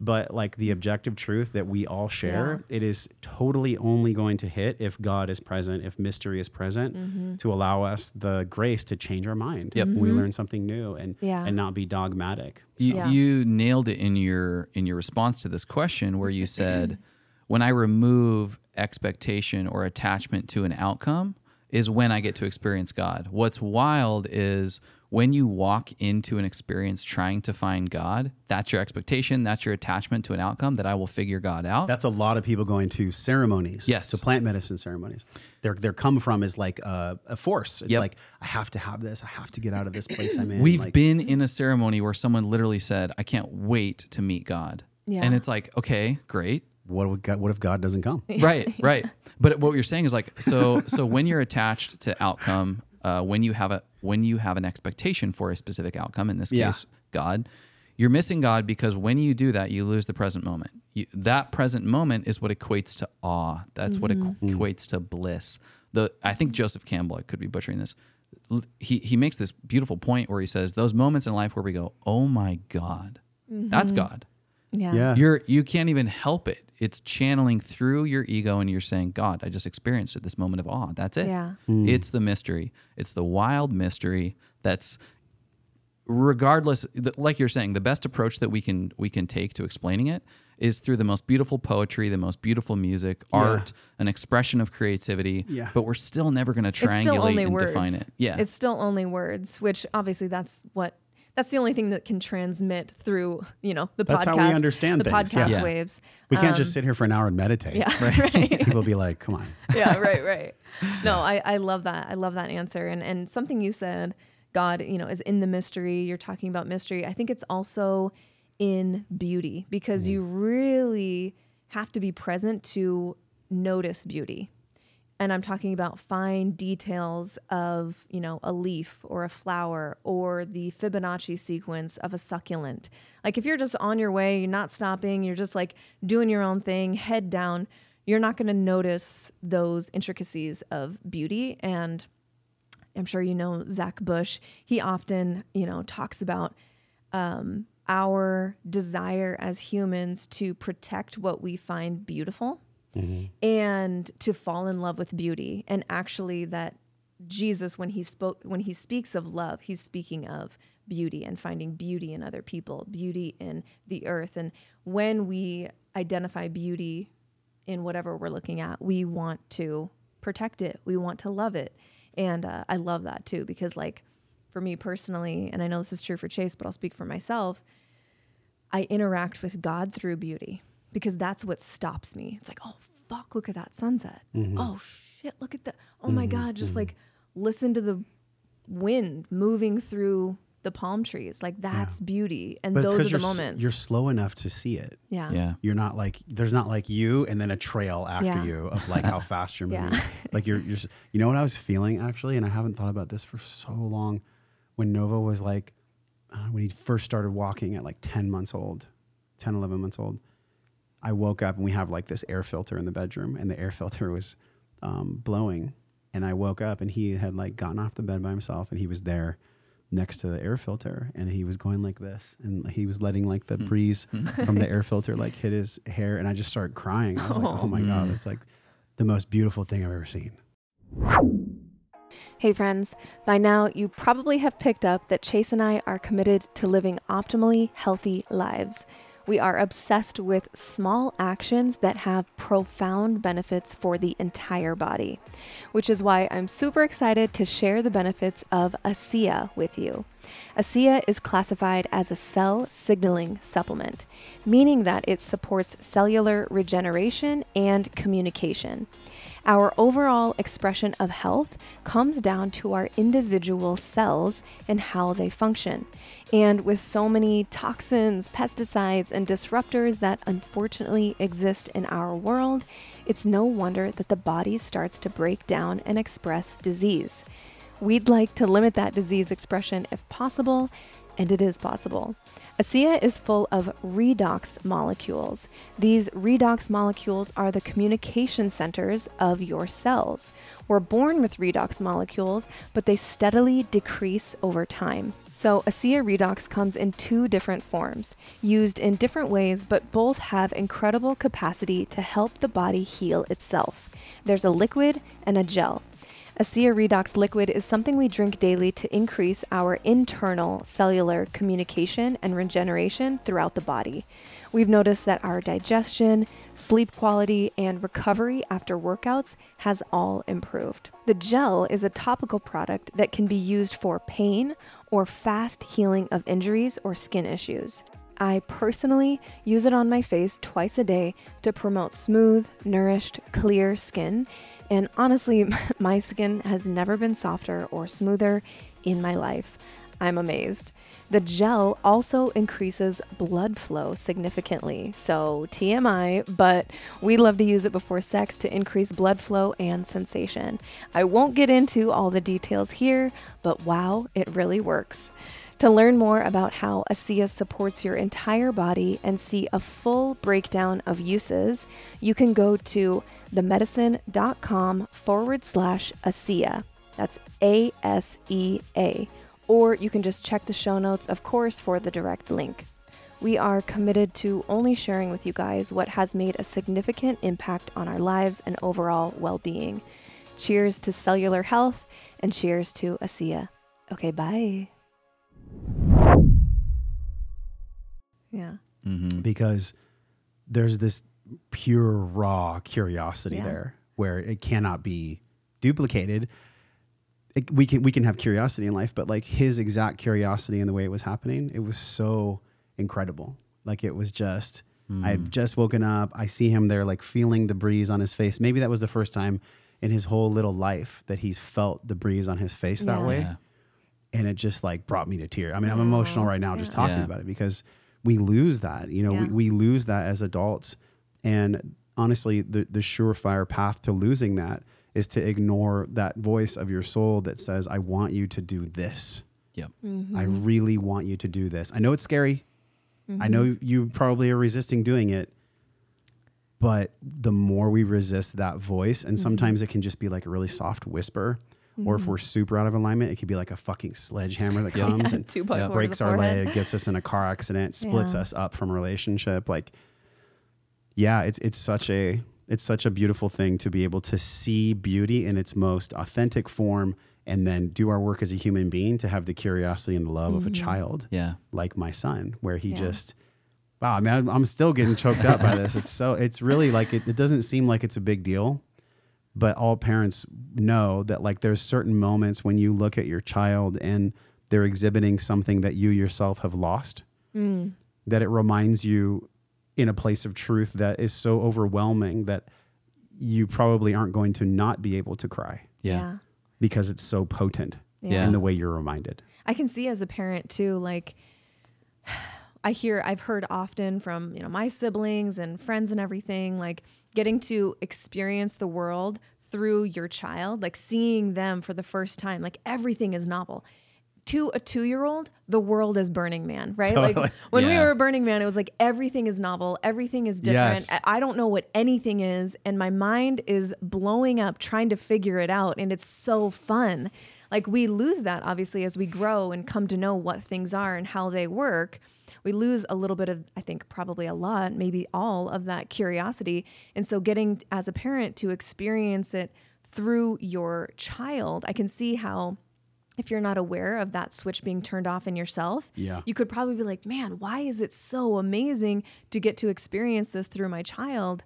Speaker 1: But like the objective truth that we all share, it is totally only going to hit if God is present, if mystery is present,
Speaker 3: Mm-hmm.
Speaker 1: to allow us the grace to change our mind.
Speaker 2: Yep.
Speaker 1: when We learn something new and
Speaker 3: Yeah.
Speaker 1: and not be dogmatic.
Speaker 2: You,
Speaker 3: Yeah.
Speaker 2: you nailed it in your in your response to this question where you said when I remove expectation or attachment to an outcome is when I get to experience God. What's wild is when you walk into an experience trying to find God, that's your expectation, that's your attachment to an outcome that I will figure God out.
Speaker 1: That's a lot of people going to ceremonies.
Speaker 2: Yes.
Speaker 1: To plant medicine ceremonies. Their their come from is like a, a force. It's
Speaker 2: Yep.
Speaker 1: like I have to have this. I have to get out of this place I'm in.
Speaker 2: We've
Speaker 1: like,
Speaker 2: been in a ceremony where someone literally said, "I can't wait to meet God."
Speaker 3: Yeah.
Speaker 2: And it's like, okay, great.
Speaker 1: what would God, what if God doesn't come?
Speaker 2: right right but what you're saying is like so so when you're attached to outcome uh, when you have a when you have an expectation for a specific outcome in this
Speaker 1: Yeah.
Speaker 2: case god you're missing god because when you do that you lose the present moment you, that present moment is what equates to awe that's what
Speaker 1: Mm-hmm.
Speaker 2: equates to bliss the i think joseph campbell I could be butchering this he, he makes this beautiful point where he says those moments in life where we go oh my god that's god
Speaker 3: Yeah.
Speaker 1: Yeah.
Speaker 2: you're you can't even help it. It's channeling through your ego and you're saying, God, I just experienced it, this moment of awe. That's it.
Speaker 3: Yeah. Hmm.
Speaker 2: It's the mystery. It's the wild mystery that's regardless like you're saying, the best approach that we can we can take to explaining it is through the most beautiful poetry, the most beautiful music, art, an expression of creativity.
Speaker 1: Yeah.
Speaker 2: But we're still never going to
Speaker 3: It's still
Speaker 2: triangulate
Speaker 3: only
Speaker 2: and
Speaker 3: words.
Speaker 2: define it. Yeah.
Speaker 3: It's still only words, which obviously that's what that's the only thing that can transmit through, you know, the
Speaker 1: That's
Speaker 3: podcast.
Speaker 1: how we understand
Speaker 3: the
Speaker 1: things,
Speaker 3: podcast
Speaker 1: yeah.
Speaker 3: waves.
Speaker 1: We can't just um, sit here for an hour and meditate.
Speaker 3: Yeah. Right.
Speaker 1: People be like, come on.
Speaker 3: yeah, right, right. No, I, I love that. I love that answer. And and something you said, God, you know, is in the mystery. You're talking about mystery. I think it's also in beauty because mm. you really have to be present to notice beauty. And I'm talking about fine details of, you know, a leaf or a flower or the Fibonacci sequence of a succulent. Like if you're just on your way, you're not stopping, you're just like doing your own thing, head down, you're not going to notice those intricacies of beauty. And I'm sure you know Zach Bush. He often, you know, talks about um, our desire as humans to protect what we find beautiful and to fall in love with beauty. And actually, that Jesus, when he spoke, when he speaks of love, he's speaking of beauty and finding beauty in other people, beauty in the earth. And when we identify beauty in whatever we're looking at, we want to protect it. We want to love it. And uh, I love that too, because like for me personally, and I know this is true for Chase, but I'll speak for myself, I interact with God through beauty because that's what stops me. It's like, oh, fuck, look at that sunset. Mm-hmm. Oh, shit, look at that. Oh my mm-hmm. God, just mm-hmm. like listen to the wind moving through the palm trees. Like that's beauty. And
Speaker 1: But
Speaker 3: those are the
Speaker 1: you're, s-
Speaker 3: moments.
Speaker 1: you're slow enough to see it.
Speaker 3: yeah.
Speaker 2: Yeah.
Speaker 1: You're not like there's not like you and then a trail after
Speaker 3: Yeah.
Speaker 1: you of like how fast you're moving.
Speaker 3: Yeah.
Speaker 1: Like you're you're you know what I was feeling actually, and I haven't thought about this for so long. When Nova was like uh, when he first started walking at like 10 months old, 10, 11 months old, I woke up and we have like this air filter in the bedroom, and the air filter was um, blowing. And I woke up and he had like gotten off the bed by himself and he was there next to the air filter and he was going like this and he was letting like the hmm. breeze hmm. from the air filter like hit his hair and I just started crying. I was like, oh my oh. God, hmm. it's like the most beautiful thing I've ever seen.
Speaker 3: Hey, friends. By now, you probably have picked up that Chase and I are committed to living optimally healthy lives. We are obsessed with small actions that have profound benefits for the entire body, which is why I'm super excited to share the benefits of ASEA with you. ASEA is classified as a cell signaling supplement, meaning that it supports cellular regeneration and communication. Our overall expression of health comes down to our individual cells and how they function. And with so many toxins, pesticides, and disruptors that unfortunately exist in our world, it's no wonder that the body starts to break down and express disease. We'd like to limit that disease expression if possible, and it is possible. ASEA is full of redox molecules. These redox molecules are the communication centers of your cells. We're born with redox molecules, but they steadily decrease over time. So, ASEA redox comes in two different forms, used in different ways, but both have incredible capacity to help the body heal itself. There's a liquid and a gel. ASEA Redox liquid is something we drink daily to increase our internal cellular communication and regeneration throughout the body. We've noticed that our digestion, sleep quality, and recovery after workouts has all improved. The gel is a topical product that can be used for pain or fast healing of injuries or skin issues. I personally use it on my face twice a day to promote smooth, nourished, clear skin. And honestly, my skin has never been softer or smoother in my life. I'm amazed. The gel also increases blood flow significantly. So, TMI, but we love to use it before sex to increase blood flow and sensation. I won't get into all the details here, but wow, it really works. To learn more about how ASEA supports your entire body and see a full breakdown of uses, you can go to themedicine.com forward slash ASEA. That's A S E A. Or you can just check the show notes, of course, for the direct link. We are committed to only sharing with you guys what has made a significant impact on our lives and overall well being. Cheers to cellular health and cheers to ASEA. Okay, bye. Yeah. Mm-hmm.
Speaker 1: because there's this pure raw curiosity
Speaker 3: Yeah.
Speaker 1: there where it cannot be duplicated. It, we can we can have curiosity in life, but like his exact curiosity and the way it was happening, it was so incredible. Like it was just I had mm. just woken up. I see him there, like feeling the breeze on his face. Maybe that was the first time in his whole little life that he's felt the breeze on his face that way
Speaker 2: Yeah.
Speaker 1: And it just like brought me to tears. I mean, I'm emotional right now just talking
Speaker 2: Yeah.
Speaker 1: about it because we lose that. You know,
Speaker 3: Yeah.
Speaker 1: we, we lose that as adults. And honestly, the the surefire path to losing that is to ignore that voice of your soul that says, "I want you to do this.
Speaker 2: Yep.
Speaker 3: Mm-hmm.
Speaker 1: I really want you to do this." I know it's scary. I know you probably are resisting doing it. But the more we resist that voice, and sometimes it can just be like a really soft whisper, or if we're super out of alignment, it could be like a fucking sledgehammer that comes and
Speaker 3: Two
Speaker 2: Yeah.
Speaker 1: breaks our
Speaker 3: forehead.
Speaker 1: leg, gets us in a car accident, splits
Speaker 3: Yeah.
Speaker 1: us up from a relationship. Like, yeah, it's it's such a it's such a beautiful thing to be able to see beauty in its most authentic form, and then do our work as a human being to have the curiosity and the love of a child,
Speaker 2: Yeah.
Speaker 1: like my son, where he
Speaker 3: Mm-hmm. Yeah.
Speaker 1: just. Wow, I mean, I'm- I'm still getting choked up by this. It's so, it's really like, it, it doesn't seem like it's a big deal, but all parents know that like there's certain moments when you look at your child and they're exhibiting something that you yourself have lost
Speaker 3: Mm.
Speaker 1: that it reminds you in a place of truth that is so overwhelming that you probably aren't going to not be able to cry
Speaker 2: Yeah.
Speaker 3: Yeah.
Speaker 1: because it's so potent
Speaker 2: Yeah.
Speaker 1: in the way you're reminded.
Speaker 3: I can see as a parent too, like I hear I've heard often from, you know, my siblings and friends and everything, like getting to experience the world through your child, like seeing them for the first time, like everything is novel. To a two year old, the world is Burning Man, right?
Speaker 1: Totally.
Speaker 3: Like when we
Speaker 2: Yeah.
Speaker 3: were Burning Man, it was like everything is novel, everything is different.
Speaker 1: Yes.
Speaker 3: I don't know what anything is, and my mind is blowing up trying to figure it out, and it's so fun. Like we lose that obviously as we grow and come to know what things are and how they work. We lose a little bit of, I think, probably a lot, maybe all of that curiosity. And so, getting as a parent to experience it through your child, I can see how if you're not aware of that switch being turned off in yourself,
Speaker 1: Yeah.
Speaker 3: you could probably be like, man, why is it so amazing to get to experience this through my child?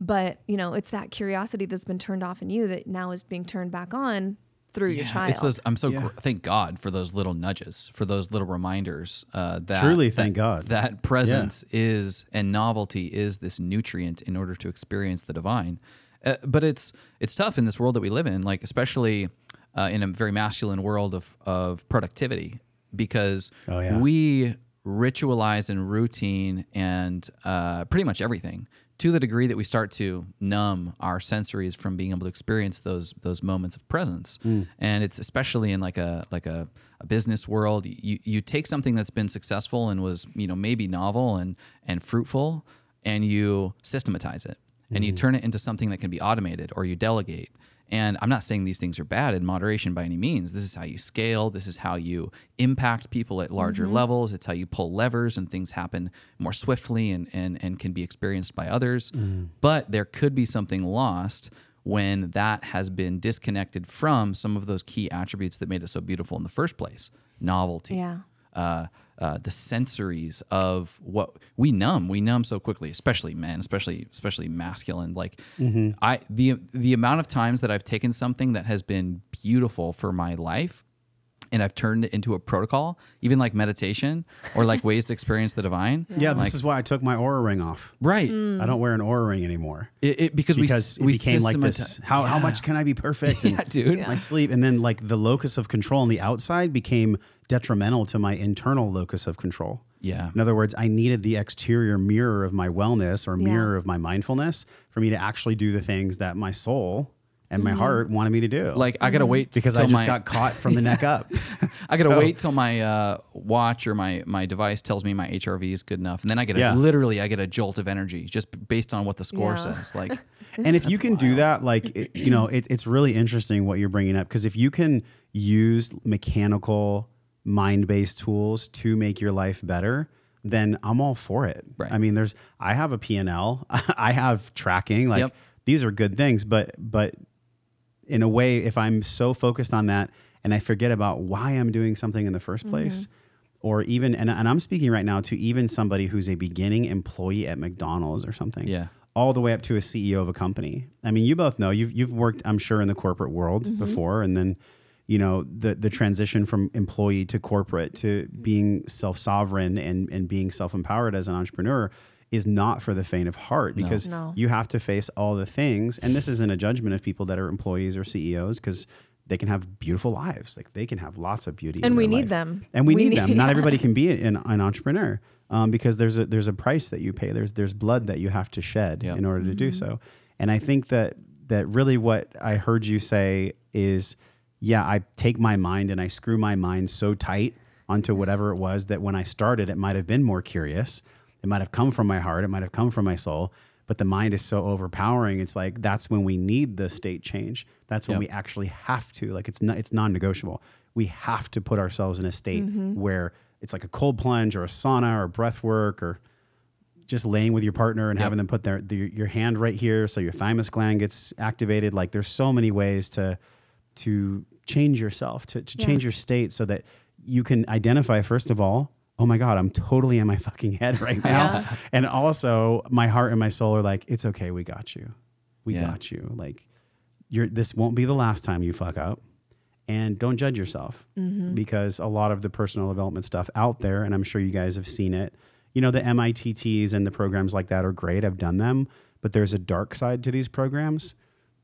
Speaker 3: But, you know, it's that curiosity that's been turned off in you that now is being turned back on through your child.
Speaker 2: It's those. I'm so
Speaker 1: Yeah.
Speaker 2: gr- thank God for those little nudges, for those little reminders. Uh, that
Speaker 1: Truly,
Speaker 2: that-
Speaker 1: thank God.
Speaker 2: that presence is and novelty is this nutrient in order to experience the divine. Uh, but it's it's tough in this world that we live in, like especially uh, in a very masculine world of of productivity, because
Speaker 1: Oh, yeah.
Speaker 2: we ritualize and routine and uh, pretty much everything to the degree that we start to numb our sensories from being able to experience those those moments of presence. Hmm. And it's especially in like a like a, a business world you you take something that's been successful and was you know maybe novel and and fruitful and you systematize it. And you hmm. turn it into something that can be automated or you delegate and I'm not saying these things are bad in moderation by any means. This is how you scale. This is how you impact people at larger levels. It's how you pull levers and things happen more swiftly and, and, and can be experienced by others. But there could be something lost when that has been disconnected from some of those key attributes that made it so beautiful in the first place novelty.
Speaker 3: Yeah.
Speaker 2: Uh, uh, the sensories of what we numb, we numb so quickly, especially men, especially especially masculine. Like I, the the amount of times that I've taken something that has been beautiful for my life, and I've turned it into a protocol, even like meditation or like ways to experience the divine.
Speaker 1: Yeah, this
Speaker 2: Like-
Speaker 1: is why I took my Oura ring off.
Speaker 2: Right.
Speaker 1: I don't wear an Oura ring anymore
Speaker 2: It, it- because,
Speaker 1: because
Speaker 2: we
Speaker 1: it
Speaker 2: we
Speaker 1: became like this. How how much can I be perfect?
Speaker 2: Yeah, dude.
Speaker 1: My sleep, and then like the locus of control on the outside became detrimental to my internal locus of control.
Speaker 2: Yeah.
Speaker 1: In other words, I needed the exterior mirror of my wellness or
Speaker 3: Yeah.
Speaker 1: mirror of my mindfulness for me to actually do the things that my soul and my heart wanted me to do.
Speaker 2: Like I gotta wait
Speaker 1: because I just
Speaker 2: my,
Speaker 1: got caught from the neck up.
Speaker 2: I gotta
Speaker 1: So-
Speaker 2: wait till my uh, watch or my my device tells me my HRV is good enough, and then I get a,
Speaker 1: Yeah.
Speaker 2: literally I get a jolt of energy just based on what the score
Speaker 3: Yeah.
Speaker 2: says. Like,
Speaker 1: and if you can do that like it, you know it, it's really interesting what you're bringing up because if you can use mechanical mind-based tools to make your life better then i'm all for it
Speaker 2: Right.
Speaker 1: i mean there's i have a p&l i have tracking like
Speaker 2: Yep.
Speaker 1: these are good things but but in a way if i'm so focused on that and i forget about why i'm doing something in the 1st mm-hmm. place or even and, and i'm speaking right now to even somebody who's a beginning employee at mcdonald's or something
Speaker 2: Yeah.
Speaker 1: all the way up to a CEO of a company. I mean, you both know you've you've worked, I'm sure, in the corporate world mm-hmm. before, and then you know the the transition from employee to corporate to being self sovereign and and being self empowered as an entrepreneur is not for the faint of heart because
Speaker 3: No.
Speaker 1: you have to face all the things. And this isn't a judgment of people that are employees or CEOs because they can have beautiful lives, like they can have lots of beauty,
Speaker 3: And
Speaker 1: in
Speaker 3: we
Speaker 1: their
Speaker 3: need
Speaker 1: life.
Speaker 3: them.
Speaker 1: and we,
Speaker 3: We
Speaker 1: need,
Speaker 3: need-
Speaker 1: them. Not everybody can be an, an entrepreneur um, because there's a there's a price that you pay. There's there's blood that you have to shed
Speaker 2: Yeah.
Speaker 1: in order to do so. And I think that that really what I heard you say is, yeah, I take my mind and I screw my mind so tight onto whatever it was that when I started, it might have been more curious. It might have come from my heart. It might have come from my soul. But the mind is so overpowering. It's like that's when we need the state change. That's when
Speaker 2: Yep.
Speaker 1: we actually have to. Like it's not. It's non-negotiable. We have to put ourselves in a state mm-hmm. where it's like a cold plunge or a sauna or breath work or just laying with your partner and
Speaker 2: Yep.
Speaker 1: having them put their, their your hand right here so your thymus gland gets activated like there's so many ways to to change yourself to, to
Speaker 3: Yeah.
Speaker 1: change your state so that you can identify first of all oh my god i'm totally in my fucking head right now.
Speaker 3: Yeah.
Speaker 1: and also my heart and my soul are like it's okay we got you. We
Speaker 2: Yeah.
Speaker 1: got you. Like you're this won't be the last time you fuck up. And don't judge yourself mm-hmm. because a lot of the personal development stuff out there and i'm sure you guys have seen it you know the mitts and the programs like that are great. I've done them but there's a dark side to these programs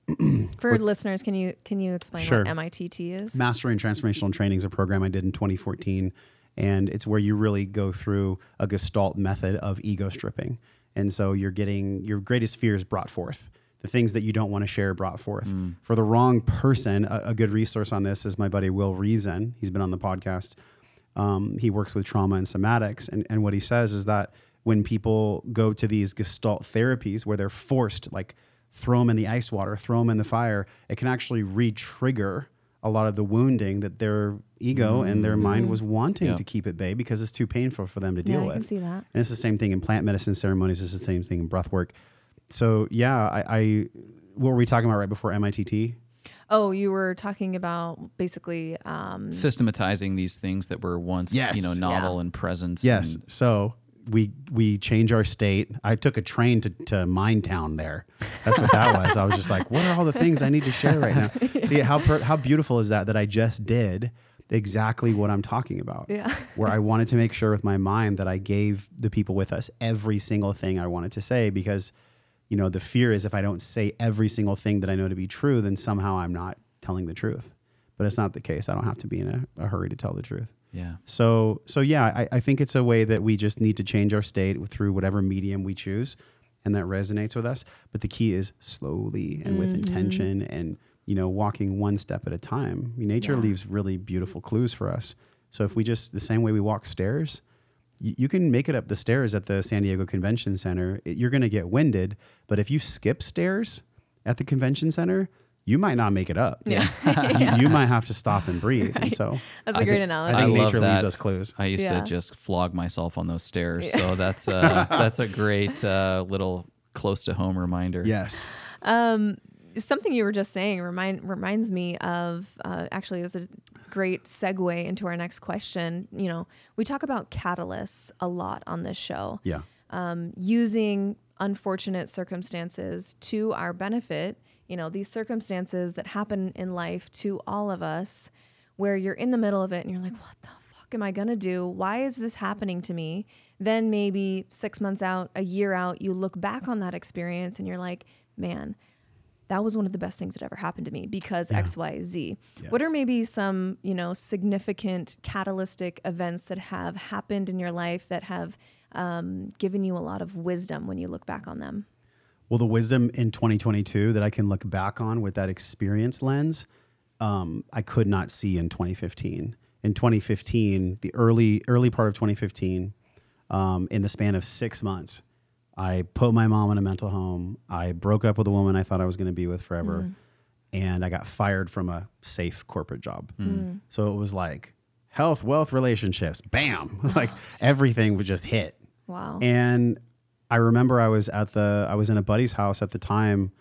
Speaker 3: For listeners, can you can you explain
Speaker 1: Sure.
Speaker 3: what MITT is?
Speaker 1: Mastery and Transformational Training is a program I did in 2014. And it's where you really go through a gestalt method of ego stripping. And so you're getting your greatest fears brought forth, the things that you don't want to share brought forth. For the wrong person, a, a good resource on this is my buddy Will Reason. He's been on the podcast. Um, he works with trauma and somatics. And, and what he says is that when people go to these gestalt therapies where they're forced, like throw them in the ice water, throw them in the fire, it can actually re trigger a lot of the wounding that their ego and their mind was wanting
Speaker 2: Yeah.
Speaker 1: to keep at bay because it's too painful for them to deal
Speaker 3: yeah, I
Speaker 1: with.
Speaker 3: can see that.
Speaker 1: And it's the same thing in plant medicine ceremonies. It's the same thing in breath work. So yeah, I, I what were we talking about right before MITT?
Speaker 3: Oh, you were talking about basically um,
Speaker 2: Systematizing these things that were once,
Speaker 1: Yes.
Speaker 2: you know, novel
Speaker 3: Yeah.
Speaker 2: and present.
Speaker 1: Yes.
Speaker 2: and-
Speaker 1: So we we change our state. I took a train to to Mindtown there. That's what that was. I was just like, what are all the things I need to share right now? See how per, how beautiful is that that I just did exactly what I'm talking about.
Speaker 3: Yeah.
Speaker 1: Where I wanted to make sure with my mind that I gave the people with us every single thing I wanted to say because you know the fear is if I don't say every single thing that I know to be true, then somehow I'm not telling the truth. But it's not the case. I don't have to be in a, a hurry to tell the truth.
Speaker 2: Yeah.
Speaker 1: So so yeah, I, I think it's a way that we just need to change our state through whatever medium we choose, and that resonates with us. But the key is slowly and with mm-hmm. intention, and you know, walking one step at a time. I mean, nature
Speaker 3: Yeah.
Speaker 1: leaves really beautiful clues for us. So if we just the same way we walk stairs, you, you can make it up the stairs at the San Diego Convention Center. It- you're going to get winded, but if you skip stairs at the convention center. You might not make it up.
Speaker 3: Yeah.
Speaker 1: you, you might have to stop and breathe. And so
Speaker 3: That's a
Speaker 1: I
Speaker 3: great
Speaker 1: think-
Speaker 3: analogy.
Speaker 1: I think
Speaker 2: I love
Speaker 1: nature leaves us clues.
Speaker 2: I used
Speaker 3: Yeah.
Speaker 2: to just flog myself on those stairs. So that's uh, that's a great uh, little close to home reminder.
Speaker 1: Yes.
Speaker 3: Um, something you were just saying remind reminds me of uh, actually this is a great segue into our next question. You know, we talk about catalysts a lot on this show.
Speaker 1: Yeah.
Speaker 3: um, using unfortunate circumstances to our benefit. You know, these circumstances that happen in life to all of us, where you're in the middle of it and you're like, what the fuck am I going to do? Why is this happening to me? Then maybe six months out, a year out, you look back on that experience and you're like, man, that was one of the best things that ever happened to me because X, Y, Z. What are maybe some, you know, significant catalytic events that have happened in your life that have um, given you a lot of wisdom when you look back on them?
Speaker 1: Well, the wisdom in 2022 that I can look back on with that experience lens, um, I could not see in 2015. In 2015, the early early part of 2015, um, in the span of six months, I put my mom in a mental home. I broke up with a woman I thought I was going to be with forever, and I got fired from a safe corporate job. So it was like health, wealth, relationships, bam, like everything would just hit.
Speaker 3: Wow.
Speaker 1: And I remember I was at the I was in a buddy's house at the time.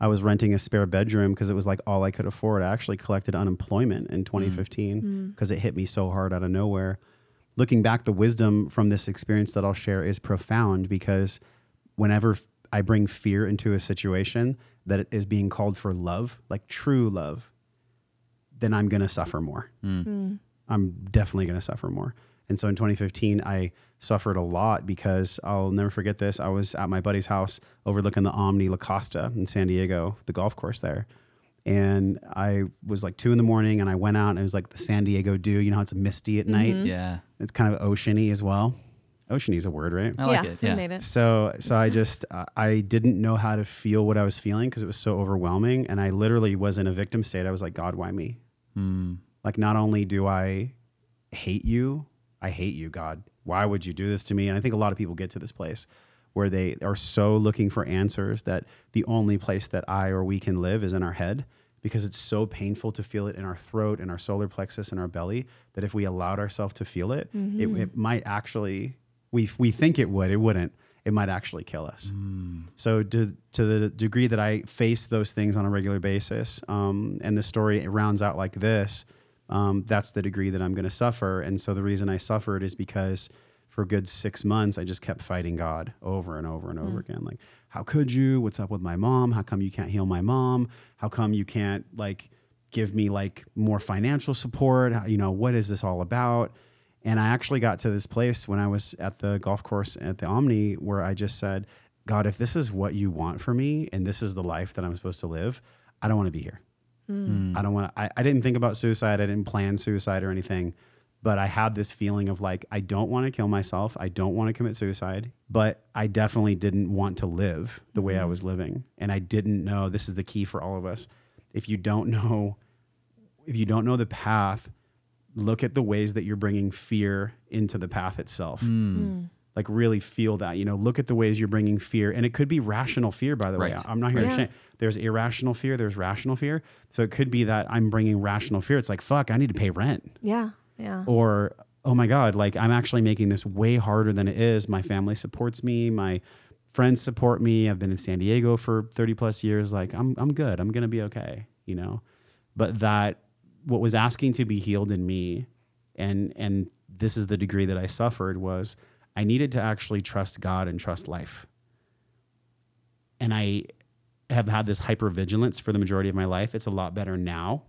Speaker 1: I was renting a spare bedroom because it was like all I could afford. I actually collected unemployment in mm. 2015 because mm. it hit me so hard out of nowhere. Looking back, the wisdom from this experience that I'll share is profound because whenever I bring fear into a situation that is being called for love, like true love, then I'm going to suffer more. Mm. I'm definitely going to suffer more. And so in 2015, I suffered a lot because I'll never forget this. I was at my buddy's house overlooking the Omni La Costa in San Diego, the golf course there. And I was like two in the morning and I went out and it was like the San Diego dew. You know how it's misty at night?
Speaker 2: Yeah.
Speaker 1: It's kind of oceany as well. Oceany is a word, right?
Speaker 2: I like
Speaker 3: yeah,
Speaker 2: it.
Speaker 3: we
Speaker 2: Yeah.
Speaker 3: made it.
Speaker 1: So, so I just uh, I didn't know how to feel what I was feeling because it was so overwhelming, and I literally was in a victim state. I was like, God, why me? Like, not only do I hate you, I hate you, God. Why would you do this to me? And I think a lot of people get to this place where they are so looking for answers that the only place that I or we can live is in our head because it's so painful to feel it in our throat, in our solar plexus, in our belly that if we allowed ourselves to feel it, it, it might actually, we, we think it would, it wouldn't. It might actually kill us. So, to, to the degree that I face those things on a regular basis, um, and the story rounds out like this, um, that's the degree that I'm going to suffer. And so the reason I suffered is because for a good six months, I just kept fighting God over and over and over again. Like, how could you? What's up with my mom? How come you can't heal my mom? How come you can't like give me like more financial support? How, you know, what is this all about? And I actually got to this place when I was at the golf course at the Omni where I just said, God, if this is what you want for me and this is the life that I'm supposed to live, I don't want to be here. Mm. I don't want to, I, I didn't think about suicide. I didn't plan suicide or anything, but I had this feeling of like, I don't want to kill myself. I don't want to commit suicide, but I definitely didn't want to live the way I mm-hmm. was living. And I didn't know this is the key for all of us. If you don't know, if you don't know the path, look at the ways that you're bringing fear into the path itself. Mm. Mm. Like really feel that, you know, look at the ways you're bringing fear. And it could be rational fear, by the way. I'm not here
Speaker 3: Yeah.
Speaker 1: to shame. There's irrational fear, there's rational fear. So it could be that I'm bringing rational fear. It's like, fuck, I need to pay rent.
Speaker 3: Yeah. Yeah.
Speaker 1: Or, oh my God, like I'm actually making this way harder than it is. My family supports me. My friends support me. I've been in San Diego for 30 plus years. Like I'm, I'm good. I'm going to be okay, you know? But that what was asking to be healed in me and, and this is the degree that I suffered was I needed to actually trust God and trust life. And I have had this hypervigilance for the majority of my life. It's a lot better now.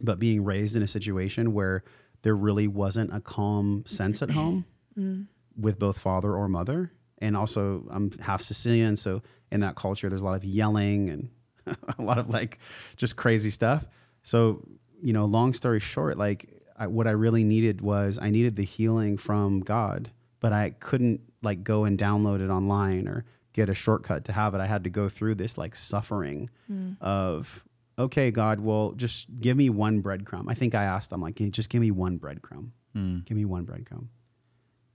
Speaker 1: But being raised in a situation where there really wasn't a calm sense at home mm. with both father or mother. And also, I'm half Sicilian. So, in that culture, there's a lot of yelling and a lot of like just crazy stuff. So, you know, long story short, like I, what I really needed was I needed the healing from God, but I couldn't like go and download it online or get a shortcut to have it. I had to go through this like suffering hmm. of, okay, God, well, just give me one breadcrumb. I think I asked them, like, just give me one breadcrumb. Hmm. Give me one breadcrumb.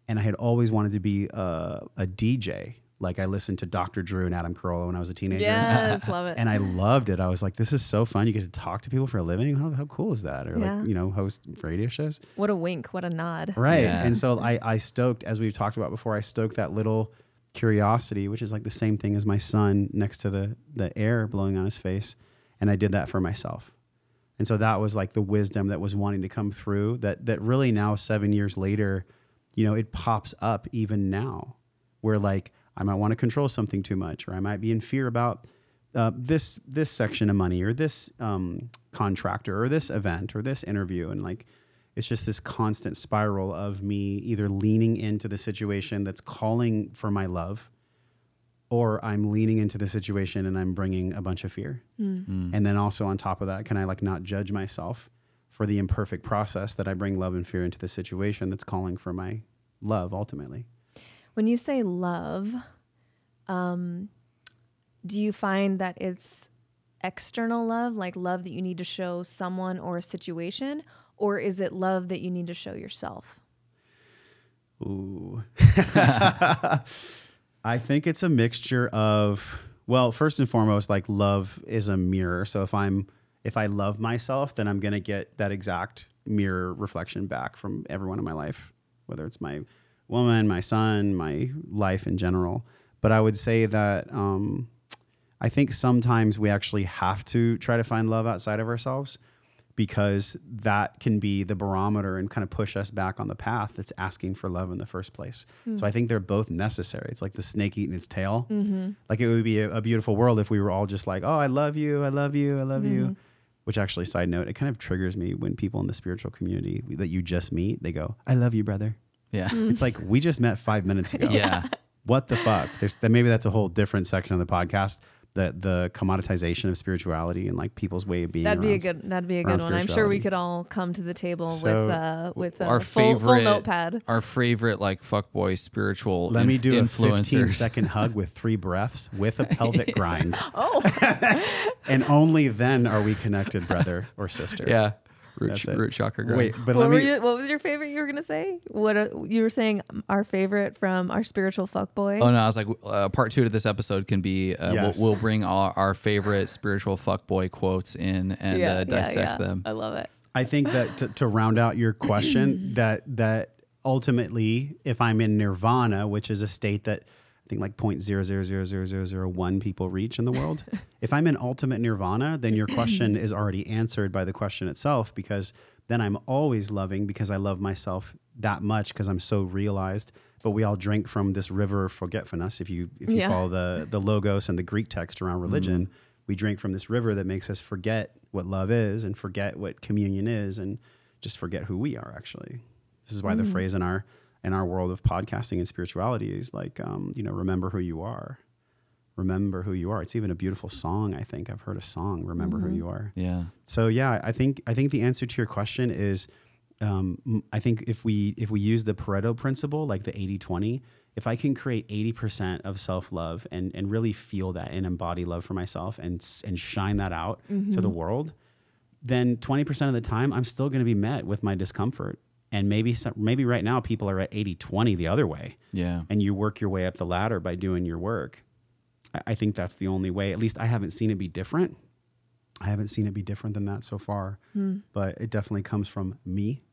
Speaker 1: And I had always wanted to be a, a DJ. Like I listened to Dr. Drew and Adam Carolla when I was a teenager.
Speaker 3: Yes. Love it.
Speaker 1: And I loved it. I was like, this is so fun. You get to talk to people for a living. How, how cool is that? Or
Speaker 3: Yeah.
Speaker 1: like, you know, host radio shows.
Speaker 3: what a wink. What a nod.
Speaker 1: Right.
Speaker 2: Yeah.
Speaker 1: And so I, I stoked, as we've talked about before, I stoked that little curiosity, which is like the same thing as my son next to the, the air blowing on his face. And I did that for myself. And so that was like the wisdom that was wanting to come through that, that really now, seven years later, you know, it pops up even now where like I might want to control something too much, or I might be in fear about uh, this this section of money, or this um, contractor, or this event, or this interview, and like it's just this constant spiral of me either leaning into the situation that's calling for my love, or I'm leaning into the situation and I'm bringing a bunch of fear, and then also on top of that, can I like not judge myself for the imperfect process that I bring love and fear into the situation that's calling for my love ultimately.
Speaker 3: When you say love, um, do you find that it's external love, like love that you need to show someone or a situation, or is it love that you need to show yourself?
Speaker 1: Ooh. I think it's a mixture of well, first and foremost, like love is a mirror. So if I'm if I love myself, then I'm gonna get that exact mirror reflection back from everyone in my life, whether it's my woman, my son, my life in general. But I would say that um, I think sometimes we actually have to try to find love outside of ourselves because that can be the barometer and kind of push us back on the path that's asking for love in the first place. Hmm. So I think they're both necessary. It's like the snake eating its tail. Mm-hmm. Like it would be a, a beautiful world if we were all just like, oh, I love you, I love you, I love you. Mm-hmm. Which actually, side note, it kind of triggers me when people in the spiritual community that you just meet, they go, I love you, brother.
Speaker 2: Yeah.
Speaker 1: It's like we just met five minutes ago.
Speaker 2: Yeah.
Speaker 1: What the fuck? There's then maybe that's a whole different section of the podcast. The the commoditization of spirituality and like people's way of being.
Speaker 3: That'd be a good. That'd be a
Speaker 1: around
Speaker 3: good one. I'm sure we
Speaker 1: spirituality.
Speaker 3: could all come to the table
Speaker 1: So,
Speaker 3: with uh, with a
Speaker 2: our
Speaker 3: full, full
Speaker 2: favorite
Speaker 3: notepad.
Speaker 2: our favorite like fuckboy spiritual
Speaker 1: Let me
Speaker 2: inf-
Speaker 1: do a 15
Speaker 2: influencers.
Speaker 1: second hug with three breaths with a pelvic grind.
Speaker 3: Oh,
Speaker 1: And only then are we connected, brother or sister.
Speaker 2: Yeah. Root,
Speaker 1: That's it.
Speaker 2: root chakra grind.
Speaker 1: Wait, but
Speaker 3: what,
Speaker 1: let me.
Speaker 3: you, what was your favorite? You were gonna say what? uh you were saying our favorite from our spiritual fuckboy.
Speaker 2: Oh no! I was like, uh, part two to this episode can be uh,
Speaker 1: Yes.
Speaker 2: we'll, we'll bring our, our favorite spiritual fuckboy quotes in and uh, dissect them.
Speaker 3: I love it.
Speaker 1: I think that to, to round out your question, that that ultimately, if I'm in nirvana, which is a state that I think like point zero zero zero zero zero zero one people reach in the world, if I'm in ultimate nirvana, then your question is already answered by the question itself because then I'm always loving because I love myself that much because I'm so realized. But we all drink from this river of forgetfulness. If you if you
Speaker 3: Yeah.
Speaker 1: follow the the logos and the Greek text around mm-hmm. religion, we drink from this river that makes us forget what love is and forget what communion is and just forget who we are actually. This is why the mm. phrase in our in our world of podcasting and spirituality is like um, you know, remember who you are. remember who you are. It's even a beautiful song. I think I've heard a song, "Remember Who You Are."
Speaker 2: Yeah.
Speaker 1: So yeah, I think I think the answer to your question is, um, I think if we if we use the Pareto principle, like the 80-20, if I can create eighty percent of self love and and really feel that and embody love for myself and and shine that out to the world, then twenty percent of the time I'm still going to be met with my discomfort. And maybe some, maybe right now people are at 80-20 the other way
Speaker 2: Yeah.
Speaker 1: and you work your way up the ladder by doing your work. I, I think that's the only way. At least I haven't seen it be different. I haven't seen it be different than that so far. Hmm. But it definitely comes from me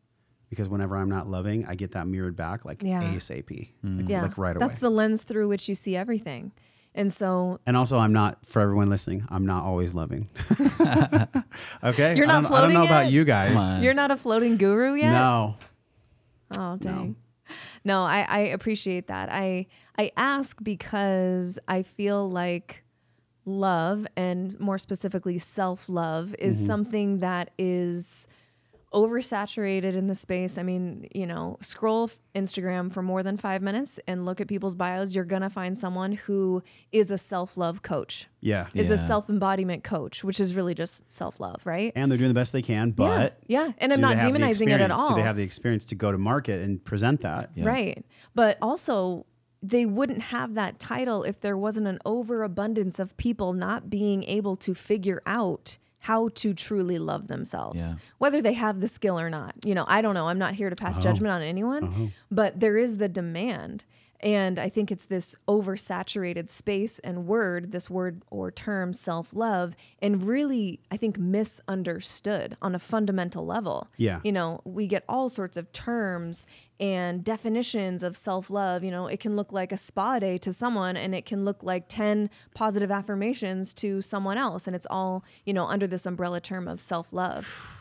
Speaker 1: because whenever I'm not loving, I get that mirrored back like
Speaker 3: Yeah.
Speaker 1: ASAP, hmm. like,
Speaker 3: Yeah.
Speaker 1: like right away.
Speaker 3: That's the lens through which you see everything. And so
Speaker 1: and also, I'm not for everyone listening. I'm not always loving. okay,
Speaker 3: You're
Speaker 1: I
Speaker 3: not
Speaker 1: don't, I don't know
Speaker 3: floating
Speaker 1: about you guys.
Speaker 3: You're not a floating guru yet?
Speaker 1: No,
Speaker 3: Oh dang. No, I, I appreciate that. I I ask because I feel like love and more specifically self-love is mm-hmm. something that is oversaturated in the space. I mean, you know, scroll Instagram for more than 5 minutes and look at people's bios, you're going to find someone who is a self-love coach.
Speaker 1: yeah,
Speaker 3: Is a self-embodiment coach, which is really just self-love, right?
Speaker 1: and they're doing the best they can, but
Speaker 3: yeah, yeah. And I'm not
Speaker 1: they have the
Speaker 3: demonizing it at all.
Speaker 1: Do they have the experience to go to market and present that?
Speaker 2: Yeah.
Speaker 3: Right. But also, they wouldn't have that title if there wasn't an overabundance of people not being able to figure out how to truly love themselves,
Speaker 2: Yeah.
Speaker 3: whether they have the skill or not. You know, I don't know. I'm not here to pass oh. judgment on anyone, uh-huh. but there is the demand. And I think it's this oversaturated space and word, this word or term, self love, and really, I think, misunderstood on a fundamental level.
Speaker 1: Yeah.
Speaker 3: You know, we get all sorts of terms and definitions of self love. You know, it can look like a spa day to someone and it can look like 10 positive affirmations to someone else. And it's all, you know, under this umbrella term of self love.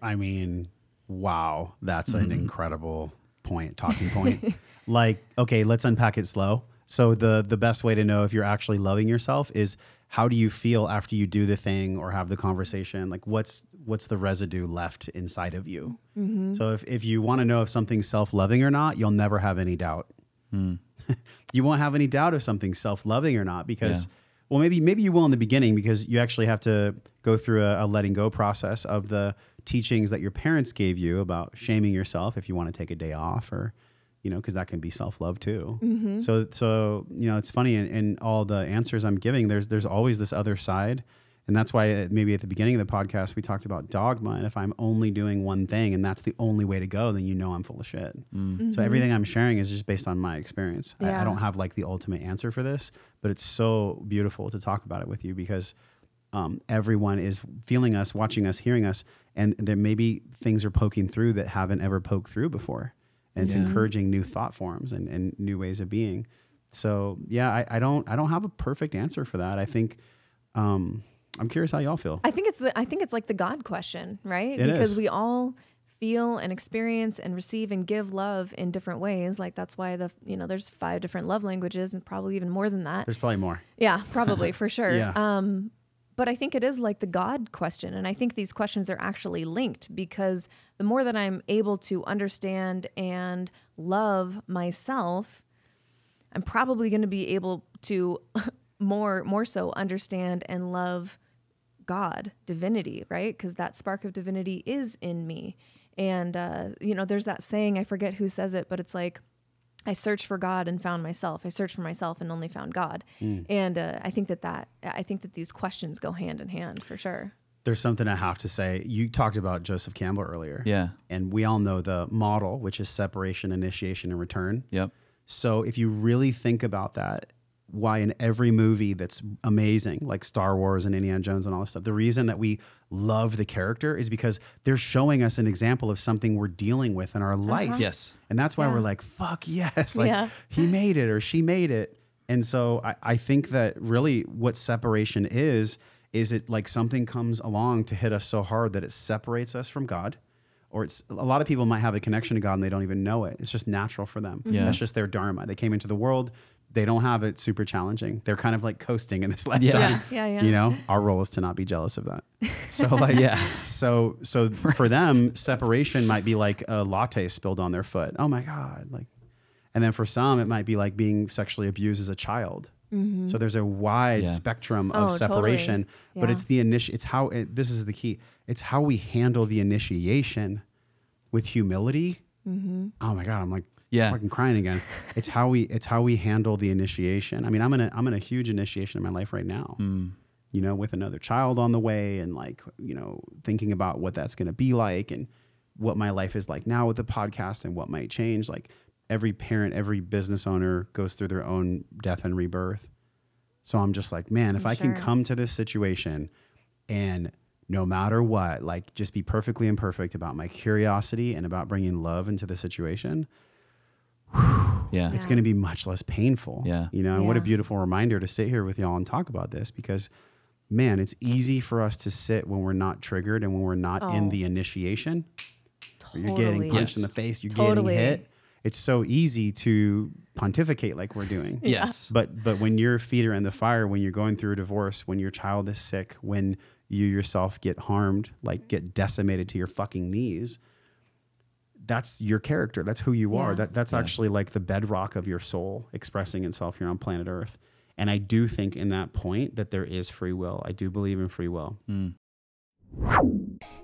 Speaker 1: I mean, wow, that's an mm-hmm. incredible point, talking point. like, okay, let's unpack it slow. So the the best way to know if you're actually loving yourself is how do you feel after you do the thing or have the conversation? Like what's what's the residue left inside of you? Mm-hmm. So if, if you want to know if something's self-loving or not, you'll never have any doubt. Hmm. you won't have any doubt if something's self-loving or not because
Speaker 2: Yeah.
Speaker 1: well maybe maybe you will in the beginning because you actually have to go through a, a letting go process of the teachings that your parents gave you about shaming yourself if you want to take a day off or you know because that can be self-love too. So so you know it's funny in, in all the answers i'm giving there's there's always this other side. And that's why uh, maybe at the beginning of the podcast we talked about dogma and if i'm only doing one thing and that's the only way to go then you know i'm full of shit. So everything i'm sharing is just based on my experience. I, I don't have like the ultimate answer for this but it's so beautiful to talk about it with you because um, everyone is feeling us watching us hearing us and there maybe things are poking through that haven't ever poked through before and it's
Speaker 2: Yeah.
Speaker 1: encouraging new thought forms and, and new ways of being so yeah I, I don't i don't have a perfect answer for that i think um, i'm curious how y'all feel
Speaker 3: I think it's the I think it's like the God question, right?
Speaker 1: It
Speaker 3: because
Speaker 1: is.
Speaker 3: we all feel and experience and receive and give love in different ways. Like that's why the you know there's five different love languages and probably even more than that.
Speaker 1: there's probably more
Speaker 3: Yeah, probably for sure.
Speaker 1: Yeah.
Speaker 3: Um, but I think it is like the God question, and I think these questions are actually linked because the more that I'm able to understand and love myself, I'm probably going to be able to more more so understand and love God, divinity, right? Because that spark of divinity is in me. And, uh, you know, there's that saying, I forget who says it, but it's like, I searched for God and found myself. I searched for myself and only found God. And uh, I think that that, I think that these questions go hand in hand for sure.
Speaker 1: there's something i have to say you talked about joseph campbell earlier
Speaker 2: Yeah.
Speaker 1: and we all know the model which is separation initiation and return
Speaker 2: Yep.
Speaker 1: So if you really think about that, why in every movie that's amazing, like Star Wars and Indiana Jones and all this stuff, the reason that we love the character is because they're showing us an example of something we're dealing with in our uh-huh. life.
Speaker 2: Yes.
Speaker 1: And that's why
Speaker 3: Yeah.
Speaker 1: we're like, fuck yes. Like
Speaker 3: Yeah.
Speaker 1: he made it or she made it. And so I, I think that really what separation is, is it like something comes along to hit us so hard that it separates us from God. Or it's a lot of people might have a connection to God and they don't even know it. It's just natural for them.
Speaker 2: Yeah.
Speaker 1: That's just their dharma. They came into the world. They don't have it super challenging. They're kind of like coasting in this lifetime.
Speaker 2: Yeah.
Speaker 3: Yeah, yeah.
Speaker 1: You know, our role is to not be jealous of that. So like,
Speaker 2: Yeah.
Speaker 1: So so for them, separation might be like a latte spilled on their foot. Oh my god! Like, and then for some, it might be like being sexually abused as a child. So there's a wide
Speaker 2: Yeah.
Speaker 1: spectrum
Speaker 3: Oh,
Speaker 1: of
Speaker 3: totally.
Speaker 1: separation, but it's the initi- It's how it, this is the key. It's how we handle the initiation with humility.
Speaker 3: Mm-hmm.
Speaker 1: Oh my god, I'm like
Speaker 2: Yeah.
Speaker 1: fucking crying again. It's how we it's how we handle the initiation. I mean, I'm in a I'm in a huge initiation in my life right now.
Speaker 2: Mm.
Speaker 1: You know, with another child on the way, and like you know, thinking about what that's going to be like, and what my life is like now with the podcast, and what might change. Like every parent, every business owner goes through their own death and rebirth. So I'm just like, man, if
Speaker 3: I'm
Speaker 1: I can come to this situation and no matter what, like just be perfectly imperfect about my curiosity and about bringing love into the situation,
Speaker 2: Yeah.
Speaker 1: it's
Speaker 3: Yeah.
Speaker 1: going to be much less painful.
Speaker 2: Yeah.
Speaker 1: You know, and what a beautiful reminder to sit here with y'all and talk about this because, man, it's easy for us to sit when we're not triggered and when we're not in
Speaker 3: Oh.
Speaker 1: the initiation.
Speaker 3: Totally.
Speaker 1: You're getting punched in the face, you're
Speaker 3: Totally.
Speaker 1: getting hit. It's so easy to pontificate like we're doing.
Speaker 2: Yes.
Speaker 1: But but when your feet are in the fire, when you're going through a divorce, when your child is sick, when you yourself get harmed, like get decimated to your fucking knees, that's your character. That's who you are. That that's
Speaker 2: Yeah.
Speaker 1: actually like the bedrock of your soul expressing itself here on planet Earth. And I do think in that point that there is free will. I do believe in free will.
Speaker 2: Mm.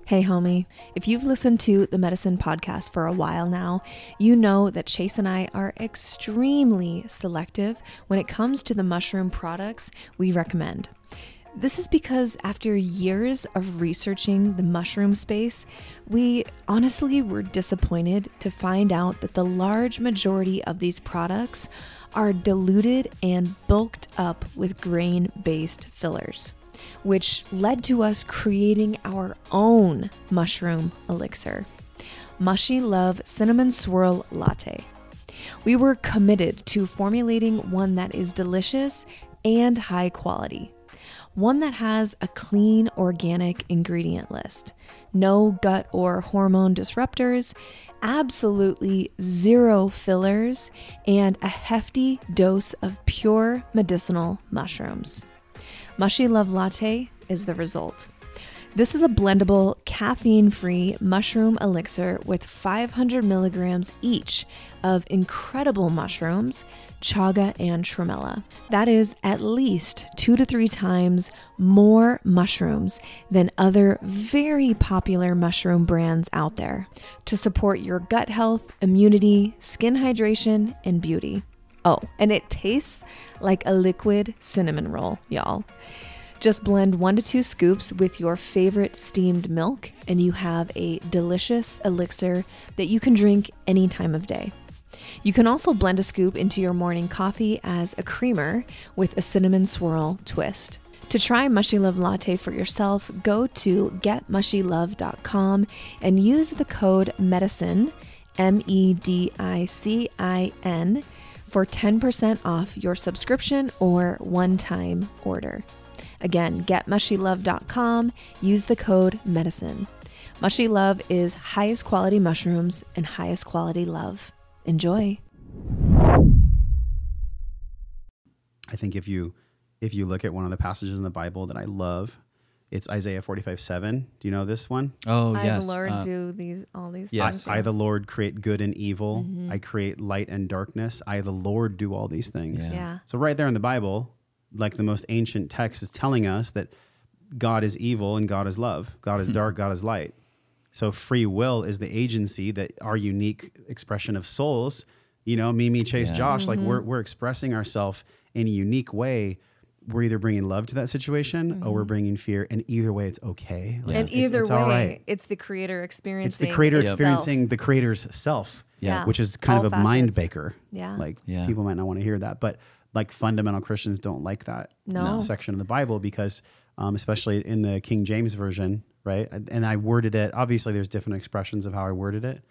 Speaker 3: Hey, homie, if you've listened to the Medicine Podcast for a while now, you know that Chase and I are extremely selective when it comes to the mushroom products we recommend. This is because after years of researching the mushroom space, we honestly were disappointed to find out that the large majority of these products are diluted and bulked up with grain based fillers which led to us creating our own mushroom elixir, Mushy Love Cinnamon Swirl Latte. We were committed to formulating one that is delicious and high quality, one that has a clean organic ingredient list, no gut or hormone disruptors, absolutely zero fillers, and a hefty dose of pure medicinal mushrooms. Mushy Love Latte is the result. This is a blendable, caffeine free mushroom elixir with 500 milligrams each of incredible mushrooms, chaga and tremella. That is at least two to three times more mushrooms than other very popular mushroom brands out there to support your gut health, immunity, skin hydration, and beauty. Oh, and it tastes like a liquid cinnamon roll, y'all. Just blend one to two scoops with your favorite steamed milk, and you have a delicious elixir that you can drink any time of day. You can also blend a scoop into your morning coffee as a creamer with a cinnamon swirl twist. To try Mushy Love Latte for yourself, go to getmushylove.com and use the code MEDICINE, M E D I C I N, for 10% off your subscription or one time order. Again, getmushylove.com, use the code MEDICINE. Mushy Love is highest quality mushrooms and highest quality love. Enjoy.
Speaker 1: I think if you if you look at one of the passages in the Bible that I love, it's Isaiah 45 7. Do you know this one?
Speaker 2: Oh yes. I, the Lord, uh,
Speaker 3: do these all these things.
Speaker 2: Yes.
Speaker 1: I, the Lord, create good and evil.
Speaker 3: Mm-hmm.
Speaker 1: I create light and darkness. I, the Lord, do all these things.
Speaker 2: Yeah.
Speaker 3: Yeah.
Speaker 1: So, right there in the Bible, like the most ancient text is telling us that God is evil and God is love. God is dark, God is light. So, free will is the agency that our unique expression of souls, you know, me, me, Chase,
Speaker 2: Yeah.
Speaker 1: Josh, like
Speaker 3: Mm-hmm.
Speaker 1: we're, we're expressing ourselves in a unique way. We're either bringing love to that situation or we're bringing fear. And either way, it's okay. Like,
Speaker 3: Mm-hmm. And
Speaker 1: it's-
Speaker 3: either
Speaker 1: it's
Speaker 3: way,
Speaker 1: all right.
Speaker 3: it's the creator experiencing
Speaker 1: It's the creator
Speaker 3: itself.
Speaker 1: experiencing the creator's self,
Speaker 2: Yeah.
Speaker 1: which is kind
Speaker 3: All
Speaker 1: of a mind baker.
Speaker 3: Yeah.
Speaker 1: Like
Speaker 2: Yeah.
Speaker 1: people might not want to hear that, but like fundamental Christians don't like that
Speaker 3: No.
Speaker 1: section of the Bible because, um, especially in the King James version, right? And I worded it. Obviously, there's different expressions of how I worded it,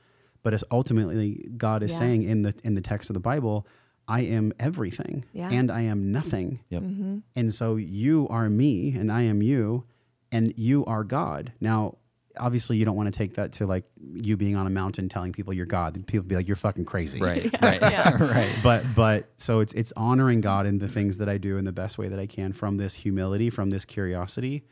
Speaker 1: but it's ultimately God is
Speaker 3: Yeah.
Speaker 1: saying in the in the text of the Bible, I am everything
Speaker 3: Yeah.
Speaker 1: and I am nothing.
Speaker 2: Yep.
Speaker 3: Mm-hmm.
Speaker 1: And so you are me and I am you and you are God. Now, obviously you don't want to take that to like you being on a mountain telling people you're God. People be like, you're fucking crazy.
Speaker 2: Right. Right. right.
Speaker 1: But but so it's it's honoring God in the things that I do in the best way that I can from this humility, from this curiosity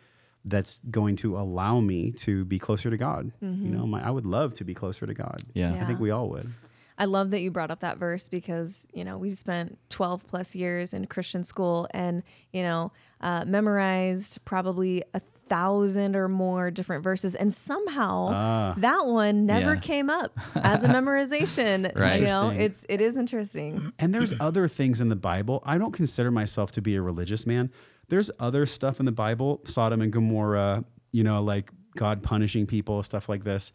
Speaker 1: that's going to allow me to be closer to God. You know, my, I would love to be closer to God.
Speaker 2: Yeah.
Speaker 1: I think we all would.
Speaker 3: I love that you brought up that verse because, you know, we spent 12 plus years in Christian school and, you know, uh, memorized probably a thousand or more different verses. And somehow
Speaker 1: Ah.
Speaker 3: that one never
Speaker 2: Yeah.
Speaker 3: came up as a memorization.
Speaker 2: Right.
Speaker 3: You know, it's, it is interesting.
Speaker 1: And there's other things in the Bible. I don't consider myself to be a religious man. There's other stuff in the Bible, Sodom and Gomorrah, you know, like God punishing people, stuff like this.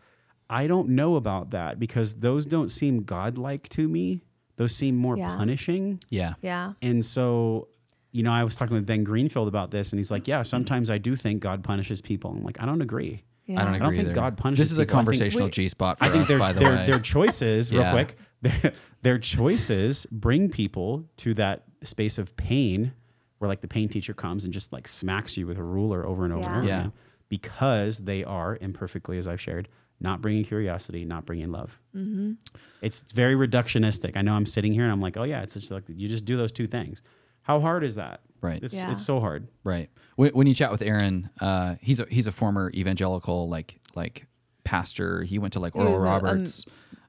Speaker 1: I don't know about that because those don't seem godlike to me. Those seem more
Speaker 3: Yeah.
Speaker 1: punishing.
Speaker 2: Yeah.
Speaker 3: Yeah.
Speaker 1: And so, you know, I was talking with Ben Greenfield about this, and he's like, "Yeah, sometimes I do think God punishes people." I'm like, I don't agree.
Speaker 3: Yeah.
Speaker 2: I don't agree
Speaker 1: don't think
Speaker 2: either.
Speaker 1: God punishes people.
Speaker 2: This is a
Speaker 1: people. I think-
Speaker 2: conversational G spot for
Speaker 1: I think
Speaker 2: us,
Speaker 1: their
Speaker 2: by the
Speaker 1: their,
Speaker 2: way.
Speaker 1: their choices, real
Speaker 2: Yeah.
Speaker 1: quick, their, their choices bring people to that space of pain, where like the pain teacher comes and just like smacks you with a ruler over and over and over
Speaker 2: Yeah.
Speaker 1: again, because they are imperfectly, as I've shared, not bringing curiosity, not bringing love.
Speaker 3: Mm-hmm.
Speaker 1: It's very reductionistic. I know I'm sitting here and I'm like, oh yeah, it's just like you just do those two things. How hard is that?
Speaker 2: Right.
Speaker 1: It's
Speaker 3: Yeah.
Speaker 1: it's so hard.
Speaker 2: Right. When, when you chat with Aaron, uh, he's a he's a former evangelical like like pastor. He went to like
Speaker 3: He
Speaker 2: Oral
Speaker 3: was a- um,
Speaker 2: Roberts.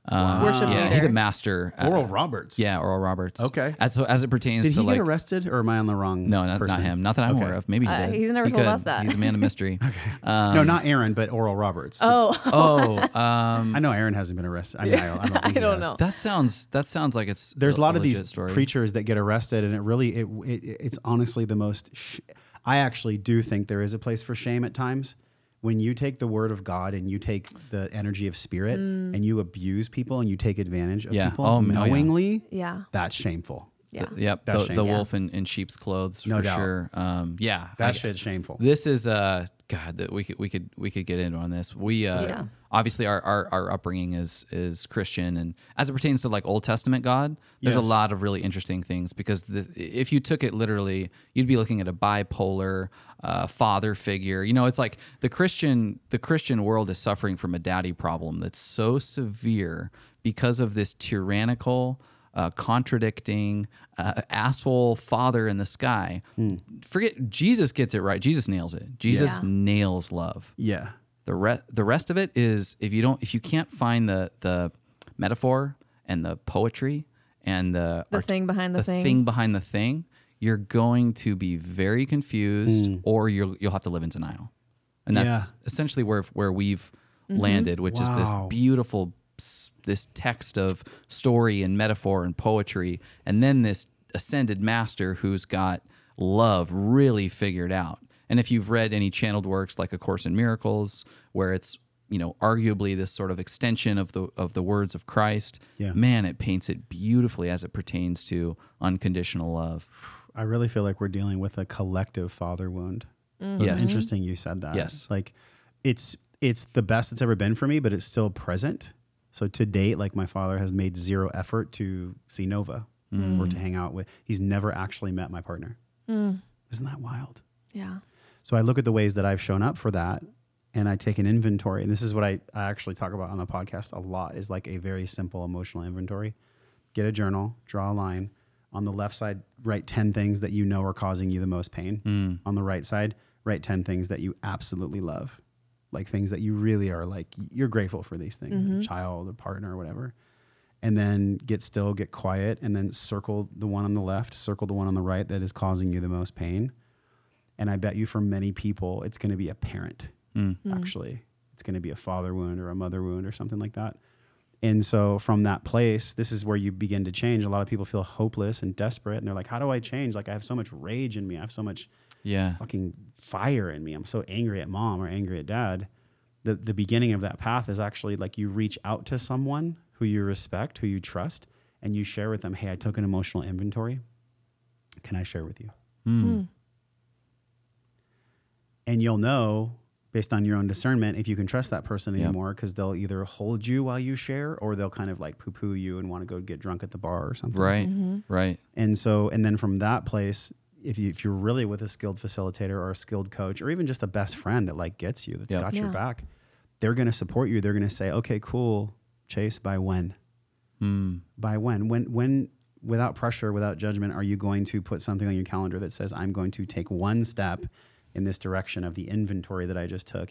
Speaker 2: Um,
Speaker 3: Worship
Speaker 2: yeah,
Speaker 3: leader.
Speaker 2: he's a master. uh,
Speaker 1: Oral Roberts.
Speaker 2: Yeah, Oral Roberts.
Speaker 1: Okay.
Speaker 2: As as it pertains
Speaker 1: Did
Speaker 2: to
Speaker 1: he
Speaker 2: like
Speaker 1: get arrested, or am I on the wrong?
Speaker 2: no, not,
Speaker 1: person?
Speaker 2: not him. Not that I'm
Speaker 1: Okay.
Speaker 2: aware of. Maybe he
Speaker 3: Uh,
Speaker 2: did.
Speaker 3: he's never
Speaker 2: He
Speaker 3: told
Speaker 2: could.
Speaker 3: us that.
Speaker 2: He's a man of mystery. um,
Speaker 1: no, not Aaron, but Oral Roberts.
Speaker 3: Oh,
Speaker 2: oh, um,
Speaker 1: I know Aaron hasn't been arrested. I, mean, I, don't- I don't, think
Speaker 3: I
Speaker 1: he
Speaker 3: don't
Speaker 1: has.
Speaker 3: know.
Speaker 2: that sounds that sounds like it's
Speaker 1: There's a lot of
Speaker 2: legit
Speaker 1: these
Speaker 2: story.
Speaker 1: preachers that get arrested, and it really it, it it's honestly the most. Sh- I actually do think there is a place for shame at times when you take the word of God and you take the energy of spirit and you abuse people and you take advantage of
Speaker 2: Yeah.
Speaker 1: people
Speaker 2: Oh, oh, yeah.
Speaker 1: knowingly.
Speaker 3: yeah.
Speaker 1: That's shameful.
Speaker 3: Yeah.
Speaker 2: Yep,
Speaker 1: That's
Speaker 2: the, the
Speaker 1: shameful.
Speaker 2: wolf in, in sheep's clothes
Speaker 1: No
Speaker 2: for
Speaker 1: doubt.
Speaker 2: sure. Um, yeah,
Speaker 1: That
Speaker 2: I-
Speaker 1: shit's shameful.
Speaker 2: This is uh God that we could we could we could get into on this. We uh
Speaker 3: Yeah.
Speaker 2: obviously our, our our upbringing is is Christian and as it pertains to like Old Testament God, there's
Speaker 1: Yes.
Speaker 2: a lot of really interesting things because the, if you took it literally, you'd be looking at a bipolar uh, father figure. You know, it's like the Christian the Christian world is suffering from a daddy problem that's so severe because of this tyrannical uh, contradicting uh, asshole father in the sky. Forget Jesus gets it right. Jesus nails it. Jesus
Speaker 3: Yeah.
Speaker 2: nails love.
Speaker 1: Yeah.
Speaker 2: The re- the rest of it is if you don't if you can't find the the metaphor and the poetry and the
Speaker 3: The thing behind the thing.
Speaker 2: thing behind the thing, you're going to be very confused or you'll you'll have to live in denial. And that's
Speaker 1: Yeah.
Speaker 2: essentially where where we've
Speaker 3: Mm-hmm.
Speaker 2: landed, which is this beautiful s- this text of story and metaphor and poetry and then this ascended master who's got love really figured out. And if you've read any channeled works like A Course in Miracles, where it's you know arguably this sort of extension of the of the words of Christ,
Speaker 1: Yeah.
Speaker 2: man, it paints it beautifully as it pertains to unconditional love.
Speaker 1: I really feel like we're dealing with a collective father wound. So
Speaker 2: Yes.
Speaker 1: It's interesting you said that.
Speaker 2: Yes.
Speaker 1: Like it's it's the best it's ever been for me, but it's still present. So to date, like my father has made zero effort to see Nova or to mm. hang out with. He's never actually met my partner. Mm. Isn't that wild?
Speaker 3: Yeah.
Speaker 1: So I look at the ways that I've shown up for that and I take an inventory. And this is what I, I actually talk about on the podcast a lot is like a very simple emotional inventory. Get a journal, draw a line. On the left side, write 10 things that you know are causing you the most pain. Mm. On the right side, write 10 things that you absolutely love. Like things that you really are like, you're grateful for these things, a mm-hmm. child, a partner, or whatever. And then get still, get quiet, and then circle the one on the left, circle the one on the right that is causing you the most pain. And I bet you for many people, it's going to be a parent, mm. Mm. actually. It's going to be a father wound or a mother wound or something like that. And so from that place, this is where you begin to change. A lot of people feel hopeless and desperate. And they're like, how do I change? Like, I have so much rage in me. I have so much
Speaker 2: Yeah.
Speaker 1: fucking fire in me. I'm so angry at mom or angry at dad. The, the beginning of that path is actually like you reach out to someone who you respect, who you trust, and you share with them, hey, I took an emotional inventory. Can I share with you? Hmm. Hmm. And you'll know based on your own discernment if you can trust that person
Speaker 2: Yep.
Speaker 1: anymore because they'll either hold you while you share or they'll kind of like poo poo you and want to go get drunk at the bar or something.
Speaker 2: Right. Mm-hmm. Right.
Speaker 1: And so, and then from that place, if you if you're really with a skilled facilitator or a skilled coach or even just a best friend that like gets you, that's
Speaker 2: Yep.
Speaker 1: got your back, they're gonna support you. They're gonna say, okay, cool, Chase. By when? Mm. By when? When? When? Without pressure, without judgment, are you going to put something on your calendar that says, I'm going to take one step in this direction of the inventory that I just took?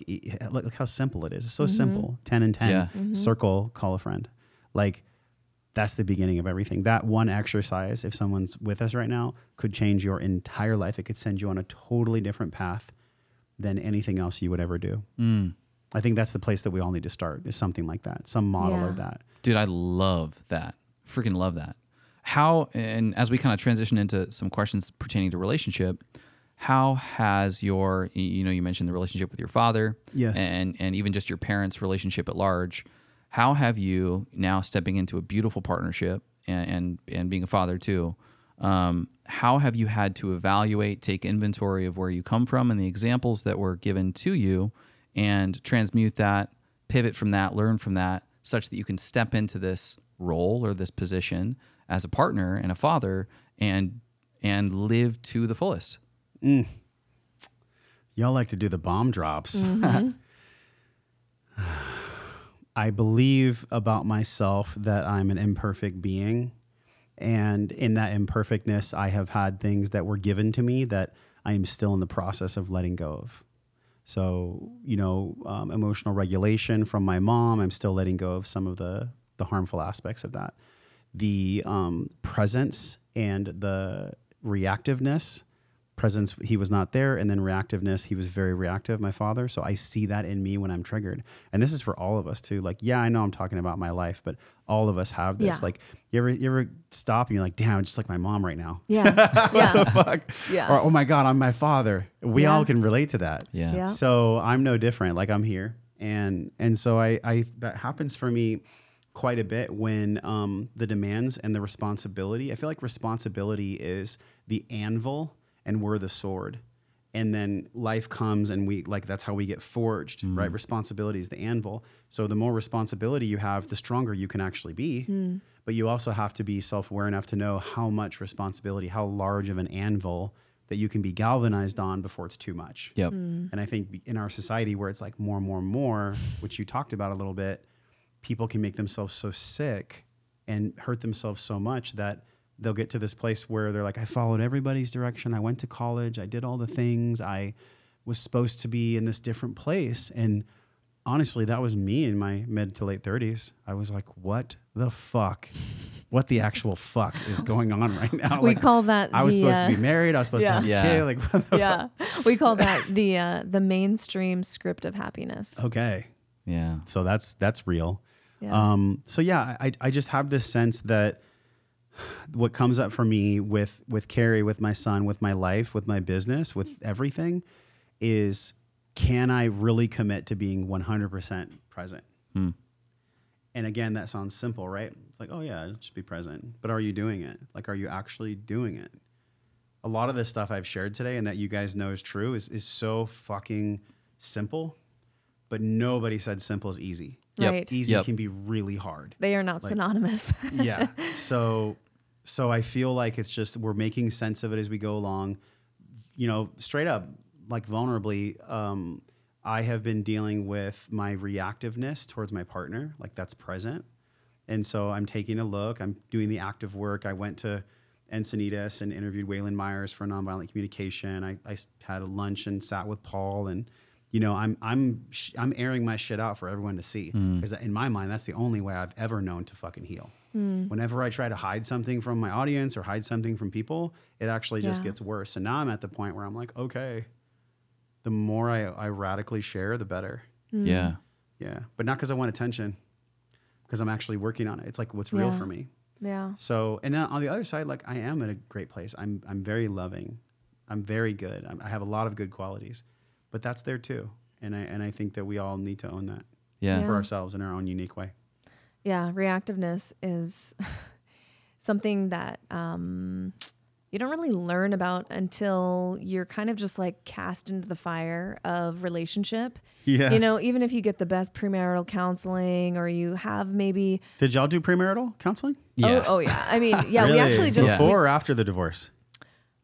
Speaker 1: Look, look how simple it is. It's so simple. Ten and ten.
Speaker 2: Yeah.
Speaker 1: Circle. Call a friend. Like that's the beginning of everything. That one exercise, if someone's with us right now, could change your entire life. It could send you on a totally different path than anything else you would ever do.
Speaker 2: Mm.
Speaker 1: I think that's the place that we all need to start is something like that, some model
Speaker 3: Yeah.
Speaker 1: of that.
Speaker 2: Dude, I love that. Freaking love that. How, and as we kind of transition into some questions pertaining to relationship, how has your, you know, you mentioned the relationship with your father,
Speaker 1: Yes.
Speaker 2: and and even just your parents' relationship at large. How have you now stepping into a beautiful partnership and and, and being a father too? Um, how have you had to evaluate, take inventory of where you come from and the examples that were given to you, and transmute that, pivot from that, learn from that, such that you can step into this role or this position as a partner and a father and and live to the fullest?
Speaker 1: Y'all like to do the bomb drops. I believe about myself that I'm an imperfect being. And in that imperfectness, I have had things that were given to me that I am still in the process of letting go of. So, you know, um, emotional regulation from my mom, I'm still letting go of some of the, the harmful aspects of that. The um, presence and the reactiveness, presence, he was not there. And then reactiveness, he was very reactive, my father. So I see that in me when I'm triggered. And this is for all of us too. Like, yeah, I know I'm talking about my life, but all of us have this.
Speaker 3: Yeah.
Speaker 1: Like, you ever, you ever stop and you're like, damn, I'm just like my mom right now.
Speaker 3: Yeah. yeah.
Speaker 1: Fuck.
Speaker 3: Yeah.
Speaker 1: Or, oh my God, I'm my father. We
Speaker 3: Yeah.
Speaker 1: all can relate to that.
Speaker 2: Yeah.
Speaker 3: Yeah.
Speaker 1: So I'm no different. Like I'm here, and and so I I that happens for me quite a bit when um, the demands and the responsibility. I feel like responsibility is the anvil, and we're the sword. And then life comes, and we like that's how we get forged, right? Mm-hmm. Responsibility is the anvil. So the more responsibility you have, the stronger you can actually be. Mm. But you also have to be self aware enough to know how much responsibility, how large of an anvil that you can be galvanized on before it's too much.
Speaker 2: Yep. Mm.
Speaker 1: And I think in our society where it's like more and more and more, which you talked about a little bit, people can make themselves so sick and hurt themselves so much that they'll get to this place where they're like, I followed everybody's direction. I went to college. I did all the things. I was supposed to be in this different place. And honestly, that was me in my mid to late 30s. I was like, what the fuck? What the actual fuck is going on right now?
Speaker 3: We
Speaker 1: Like,
Speaker 3: call that
Speaker 1: I was
Speaker 3: the,
Speaker 1: supposed
Speaker 3: uh,
Speaker 1: to be married. I was supposed
Speaker 3: yeah.
Speaker 1: to have
Speaker 2: Yeah.
Speaker 1: a kid. Like, what the
Speaker 3: yeah. We call that the uh, the mainstream script of happiness.
Speaker 1: okay.
Speaker 2: Yeah.
Speaker 1: So that's that's real.
Speaker 3: Yeah.
Speaker 1: Um, so yeah, I, I just have this sense that what comes up for me with with Carrie, with my son, with my life, with my business, with everything, is can I really commit to being 100% present? Hmm. And again, that sounds simple, right? It's like, oh yeah, just be present. But are you doing it? Like, are you actually doing it? A lot of this stuff I've shared today and that you guys know is true is is so fucking simple, but nobody said simple is easy.
Speaker 2: Yep.
Speaker 3: Right.
Speaker 1: Easy
Speaker 2: Yep.
Speaker 1: can be really hard
Speaker 3: They are not
Speaker 1: Like-
Speaker 3: synonymous.
Speaker 1: yeah. So so I feel like it's just we're making sense of it as we go along. You know, straight up, like vulnerably, um, I have been dealing with my reactiveness towards my partner, like that's present. And so I'm taking a look. I'm doing the active work. I went to Encinitas and interviewed Wayland Myers for nonviolent communication. I, I had a lunch and sat with Paul, and you know, I'm I'm sh- I'm airing my shit out for everyone to see mm. because in my mind, that's the only way I've ever known to fucking heal. Mm. Whenever I try to hide something from my audience or hide something from people, it actually just
Speaker 3: Yeah.
Speaker 1: gets worse. And now I'm at the point where I'm like, okay, the more I, I radically share, the better. Mm.
Speaker 2: Yeah.
Speaker 1: Yeah, but not because I want attention, because I'm actually working on it. It's like what's real for me.
Speaker 3: yeah.
Speaker 1: So, and then on the other side, like I am in a great place. I'm I'm very loving. I'm very good. I'm, I have a lot of good qualities, but that's there too. And I and I think that we all need to own that
Speaker 2: Yeah.
Speaker 3: Yeah.
Speaker 1: for ourselves in our own unique way.
Speaker 3: Yeah, reactiveness is something that um, you don't really learn about until you're kind of just like cast into the fire of relationship.
Speaker 1: Yeah.
Speaker 3: You know, even if you get the best premarital counseling or you have maybe
Speaker 1: Did y'all do premarital counseling?
Speaker 2: Yeah.
Speaker 3: oh, oh yeah. I mean, yeah, we actually just
Speaker 1: before or after the divorce.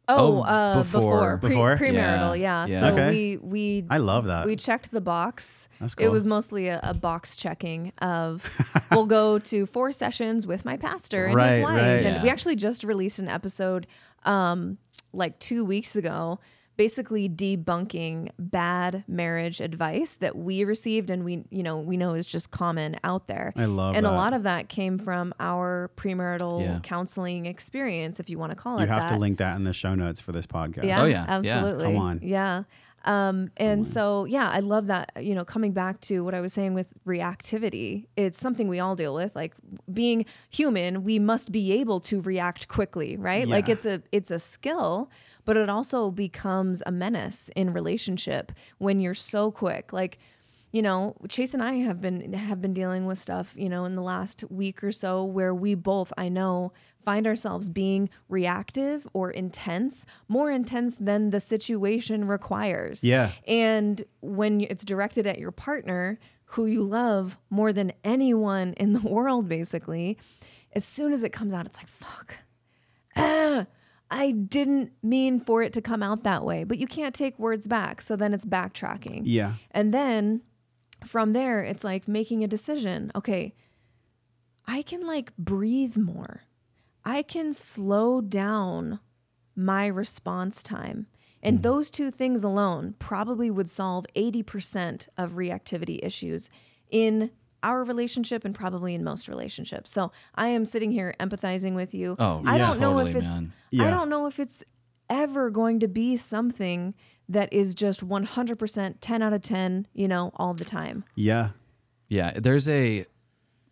Speaker 3: Oh,
Speaker 2: Oh,
Speaker 3: uh,
Speaker 2: before.
Speaker 3: before pre-
Speaker 1: Before?
Speaker 3: premarital,
Speaker 2: Yeah.
Speaker 3: yeah.
Speaker 2: Yeah.
Speaker 3: So
Speaker 1: Okay.
Speaker 3: we we
Speaker 1: I love that.
Speaker 3: we checked the box.
Speaker 1: That's
Speaker 3: It was mostly a, a box checking of we'll go to four sessions with my pastor and his wife.
Speaker 1: right.
Speaker 3: And we actually just released an episode um like two weeks ago basically debunking bad marriage advice that we received and we you know we know is just common out there.
Speaker 1: I love
Speaker 3: and
Speaker 1: that.
Speaker 3: a lot of that came from our premarital
Speaker 2: Yeah.
Speaker 3: counseling experience, if you want to call
Speaker 1: You
Speaker 3: it You
Speaker 1: have
Speaker 3: that.
Speaker 1: to link that in the show notes for this podcast.
Speaker 3: Yeah,
Speaker 2: Oh, yeah. Yeah.
Speaker 3: absolutely.
Speaker 1: Come on.
Speaker 3: Yeah. Um, and so, yeah, I love that. You know, coming back to what I was saying with reactivity, it's something we all deal with. Like being human, we must be able to react quickly, right? Like it's a it's a skill, but it also becomes a menace in relationship when you're so quick. Like you know, Chase and I have been have been dealing with stuff, you know, in the last week or so where we both, I know, find ourselves being reactive or intense, more intense than the situation requires.
Speaker 1: Yeah.
Speaker 3: And when it's directed at your partner, who you love more than anyone in the world, basically, as soon as it comes out, it's like, fuck. Ah, I didn't mean for it to come out that way, but you can't take words back. So then it's backtracking.
Speaker 1: Yeah.
Speaker 3: And then from there, it's like making a decision. Okay, I can like breathe more. I can slow down my response time. And hmm. those two things alone probably would solve 80% of reactivity issues in our relationship and probably in most relationships. So I am sitting here empathizing with you.
Speaker 2: Oh,
Speaker 3: I
Speaker 2: yeah.
Speaker 3: don't know if it's
Speaker 2: man.
Speaker 3: I don't know if it's ever going to be something that is just 100% 10 out of 10, you know, all the time.
Speaker 1: Yeah.
Speaker 2: Yeah, there's a,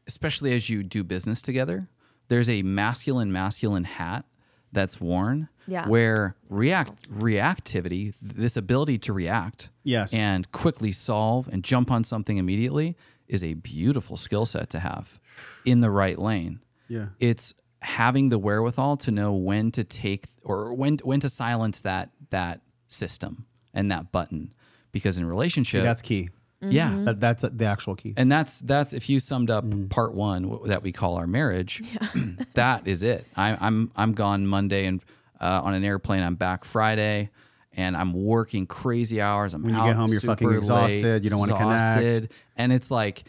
Speaker 2: especially as you do business together, there's a masculine masculine hat that's worn.
Speaker 3: Yeah.
Speaker 2: Where react reactivity, this ability to react,
Speaker 1: Yes.
Speaker 2: and quickly solve and jump on something immediately is a beautiful skill set to have in the right lane.
Speaker 1: Yeah.
Speaker 2: It's having the wherewithal to know when to take or when when to silence that that system and that button because in
Speaker 1: See,
Speaker 2: relationship
Speaker 1: that's key.
Speaker 2: yeah
Speaker 1: That, that's the actual key.
Speaker 2: and that's that's if you summed up part one w- that we call our marriage, that is it. I, I'm I'm gone Monday and uh, on an airplane. I'm back Friday, and I'm working crazy hours. I'm
Speaker 1: When you
Speaker 2: out
Speaker 1: get home, you're fucking exhausted,
Speaker 2: late,
Speaker 1: you don't wanna connect.
Speaker 2: and it's like,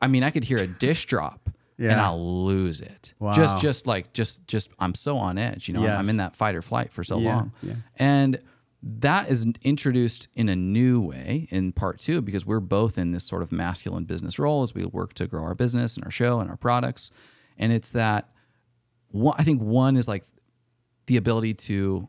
Speaker 2: I mean, I could hear a dish drop. And I'll lose it.
Speaker 1: Wow.
Speaker 2: Just, just like, just, just, I'm so on edge. You know,
Speaker 1: Yes.
Speaker 2: I'm in that fight or flight for so
Speaker 1: Yeah,
Speaker 2: long.
Speaker 1: yeah.
Speaker 2: And that is introduced in a new way in part two because we're both in this sort of masculine business role as we work to grow our business and our show and our products. And it's that one, I think one is like the ability to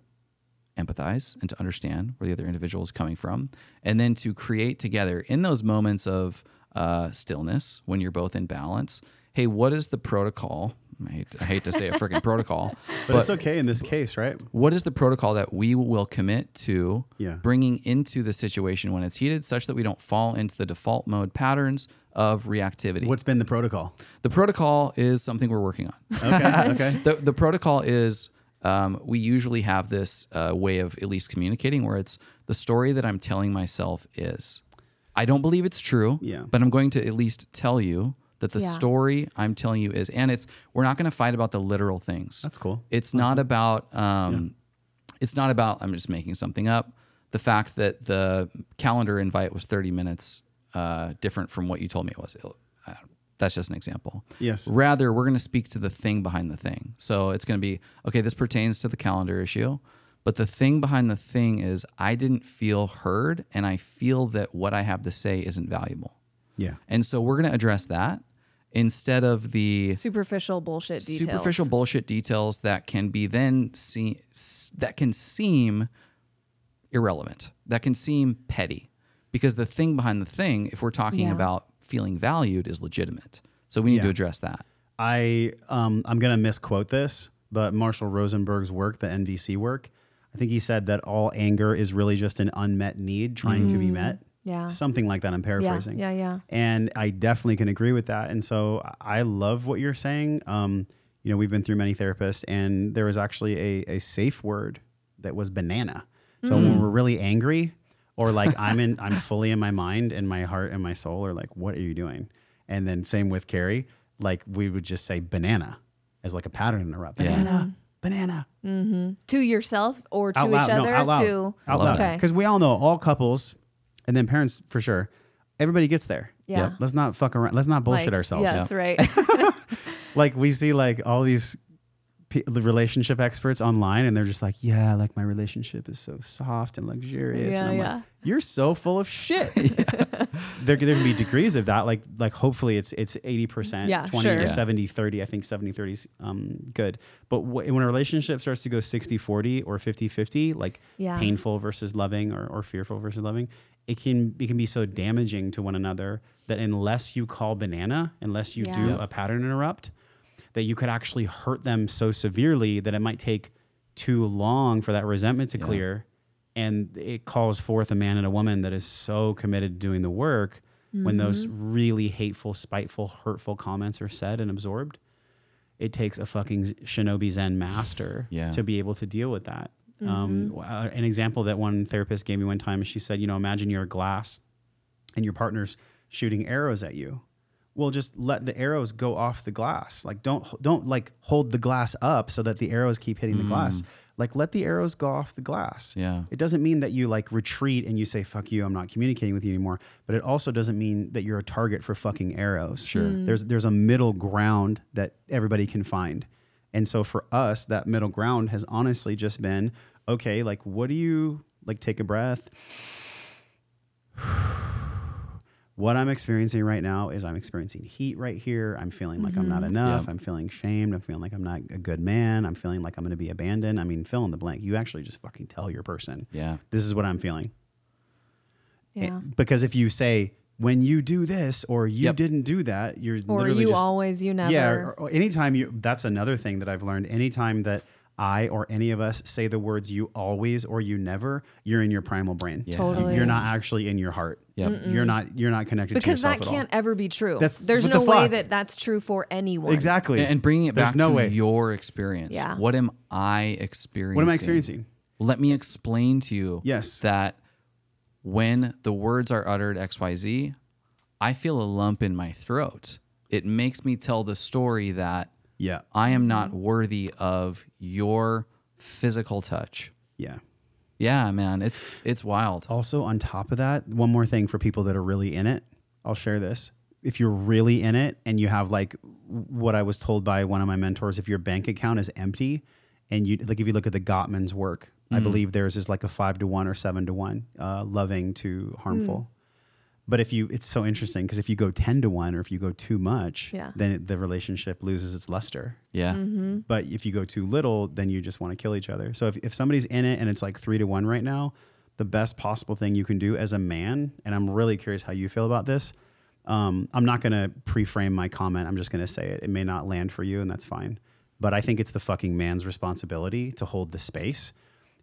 Speaker 2: empathize and to understand where the other individual is coming from, and then to create together in those moments of uh, stillness when you're both in balance. Hey, what is the protocol? I hate, I hate to say a freaking protocol,
Speaker 1: But, it's okay in this case, right?
Speaker 2: what is the protocol that we will commit to
Speaker 1: Yeah.
Speaker 2: bringing into the situation when it's heated such that we don't fall into the default mode patterns of reactivity?
Speaker 1: What's been the protocol?
Speaker 2: the protocol is something we're working on.
Speaker 1: Okay. okay.
Speaker 2: the, the protocol is um, we usually have this uh, way of at least communicating where it's the story that I'm telling myself is. I don't believe it's true,
Speaker 1: Yeah.
Speaker 2: but I'm going to at least tell you that the
Speaker 3: Yeah.
Speaker 2: story I'm telling you is, and it's we're not going to fight about the literal things.
Speaker 1: That's cool.
Speaker 2: It's not about um, it's not about I'm just making something up. The fact that the calendar invite was 30 minutes uh, different from what you told me it was. It- that's just an example.
Speaker 1: Yes.
Speaker 2: Rather, we're going to speak to the thing behind the thing. So it's going to be okay. This pertains to the calendar issue, but the thing behind the thing is I didn't feel heard, and I feel that what I have to say isn't valuable.
Speaker 1: Yeah.
Speaker 2: And so we're going to address that instead of the
Speaker 3: Superficial bullshit details.
Speaker 2: superficial bullshit details that can be then see that can seem irrelevant that can seem petty because the thing behind the thing if we're talking
Speaker 3: Yeah.
Speaker 2: about feeling valued is legitimate so we need to address that
Speaker 1: I um I'm gonna misquote this, but Marshall Rosenberg's work, the NVC work, I think he said that all anger is really just an unmet need trying to be met.
Speaker 3: Yeah.
Speaker 1: Something like that. I'm paraphrasing.
Speaker 3: yeah, yeah. yeah.
Speaker 1: And I definitely can agree with that. And so I love what you're saying. Um, you know, we've been through many therapists, and there was actually a, a safe word that was banana. So when we're really angry, or like I'm in, I'm fully in my mind and my heart and my soul are like, what are you doing? And then same with Carrie, like we would just say banana as like a pattern interrupt. Banana, mm-hmm. banana. Mm-hmm.
Speaker 3: to yourself or to each
Speaker 1: No,
Speaker 3: other
Speaker 1: out loud.
Speaker 3: to
Speaker 1: out loud.
Speaker 3: okay
Speaker 1: Because we all know all couples, and then parents for sure. Everybody gets there.
Speaker 3: yeah
Speaker 2: Yep.
Speaker 1: Let's not fuck around. Let's not bullshit
Speaker 3: Like,
Speaker 1: ourselves.
Speaker 3: yes right
Speaker 1: like we see like all these the relationship experts online, and they're just like, "Yeah, like my relationship is so soft and luxurious."
Speaker 3: Yeah,
Speaker 1: and I'm
Speaker 3: yeah.
Speaker 1: like, "You're so full of shit." there, there can be degrees of that. Like, like hopefully it's it's eighty percent,
Speaker 3: Yeah,
Speaker 1: twenty
Speaker 3: sure.
Speaker 1: or
Speaker 3: Yeah.
Speaker 1: 70, 30. I think 70, 30 is um, good. But wh- when a relationship starts to go 60, 40 or 50, 50, like
Speaker 3: Yeah.
Speaker 1: painful versus loving or, or fearful versus loving, it can it can be so damaging to one another that unless you call banana, unless you do a pattern interrupt, that you could actually hurt them so severely that it might take too long for that resentment to clear. And it calls forth a man and a woman that is so committed to doing the work when those
Speaker 3: Mm-hmm.
Speaker 1: really hateful, spiteful, hurtful comments are said and absorbed. It takes a fucking shinobi zen master
Speaker 2: Yeah.
Speaker 1: to be able to deal with that.
Speaker 3: Mm-hmm.
Speaker 1: Um, an example that one therapist gave me one time is she said, you know, imagine you're a glass and your partner's shooting arrows at you. Well, just let the arrows go off the glass. Like don't don't like hold the glass up so that the arrows keep hitting the glass. Mm. Like let the arrows go off the glass.
Speaker 2: Yeah.
Speaker 1: It doesn't mean that you like retreat and you say fuck you, I'm not communicating with you anymore, but it also doesn't mean that you're a target for fucking arrows.
Speaker 2: Sure. Mm.
Speaker 1: There's there's a middle ground that everybody can find. And so for us, that middle ground has honestly just been okay, like what do you like take a breath? What I'm experiencing right now is I'm experiencing heat right here. I'm feeling like I'm not mm-hmm. enough.
Speaker 2: Yep.
Speaker 1: I'm feeling shamed. I'm feeling like I'm not a good man. I'm feeling like I'm going to be abandoned. I mean, fill in the blank. You actually just fucking tell your person,
Speaker 2: Yeah.
Speaker 1: this is what I'm feeling.
Speaker 3: Eh, yeah.
Speaker 1: Because if you say, when you do this or you
Speaker 2: Yep.
Speaker 1: didn't do that, you're
Speaker 3: Or
Speaker 1: literally
Speaker 3: you
Speaker 1: just
Speaker 3: always, you never.
Speaker 1: yeah, or, or anytime you that's another thing that I've learned. Anytime that I or any of us say the words you always or you never, you're in your primal brain.
Speaker 2: Yeah.
Speaker 3: Totally.
Speaker 1: You're not actually in your heart.
Speaker 2: Yep.
Speaker 1: You're not you're not connected
Speaker 3: because
Speaker 1: to yourself
Speaker 3: that
Speaker 1: at all.
Speaker 3: can't ever be true.
Speaker 1: That's-
Speaker 3: There's no
Speaker 1: the
Speaker 3: way that that's true for anyone.
Speaker 1: Exactly.
Speaker 2: And bringing it
Speaker 1: There's
Speaker 2: back
Speaker 1: no
Speaker 2: to
Speaker 1: way.
Speaker 2: your experience.
Speaker 3: Yeah.
Speaker 2: What am I experiencing?
Speaker 1: What am I experiencing?
Speaker 2: Let me explain to you.
Speaker 1: Yes.
Speaker 2: That when the words are uttered XYZ, I feel a lump in my throat. It makes me tell the story that
Speaker 1: Yeah.
Speaker 2: I am not mm-hmm. worthy of your physical touch.
Speaker 1: Yeah.
Speaker 2: Yeah, man, it's it's wild.
Speaker 1: Also, on top of that, one more thing for people that are really in it, I'll share this. If you're really in it and you have like what I was told by one of my mentors, if your bank account is empty and you like, if you look at the Gottman's work, I mm. believe theirs is like a five to one or seven to one, uh, loving to harmful. Mm. But if you, it's so interesting because if you go 10 to one or if you go too much,
Speaker 3: Yeah.
Speaker 1: then it, the relationship loses its luster.
Speaker 2: Yeah.
Speaker 3: Mm-hmm.
Speaker 1: But if you go too little, then you just want to kill each other. So if, if somebody's in it and it's like three to one right now, the best possible thing you can do as a man, and I'm really curious how you feel about this. Um, I'm not going to pre-frame my comment. I'm just going to say it. It may not land for you, and that's fine. But I think it's the fucking man's responsibility to hold the space.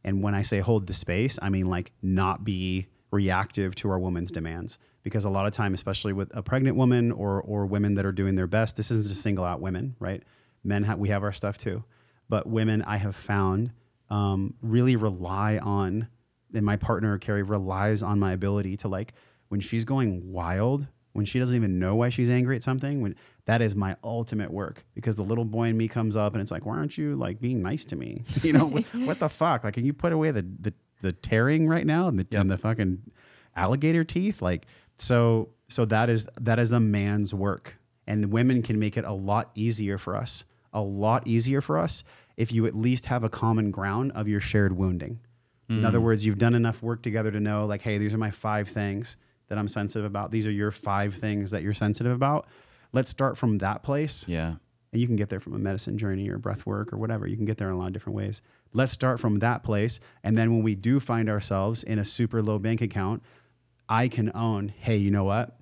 Speaker 1: And when I say hold the space, I mean like not be reactive to our woman's demands. Because a lot of time, especially with a pregnant woman or or women that are doing their best, this isn't to single out women, right? Men have we have our stuff too, but women I have found um, really rely on, and my partner Carrie relies on my ability to like when she's going wild, when she doesn't even know why she's angry at something, when that is my ultimate work because the little boy in me comes up and it's like, why aren't you like being nice to me? You know, what, what the fuck? Like, can you put away the the, the tearing right now and the, and the fucking alligator teeth? Like, so so that is that is a man's work, and women can make it a lot easier for us, a lot easier for us if you at least have a common ground of your shared wounding. In other mm. words, you've done enough work together to know, like, hey, these are my five things that I'm sensitive about. These are your five things that you're sensitive about. Let's start from that place.
Speaker 2: Yeah.
Speaker 1: And you can get there from a medicine journey or breath work or whatever. You can get there in a lot of different ways. Let's start from that place. And then when we do find ourselves in a super low bank account, I can own, hey, you know what?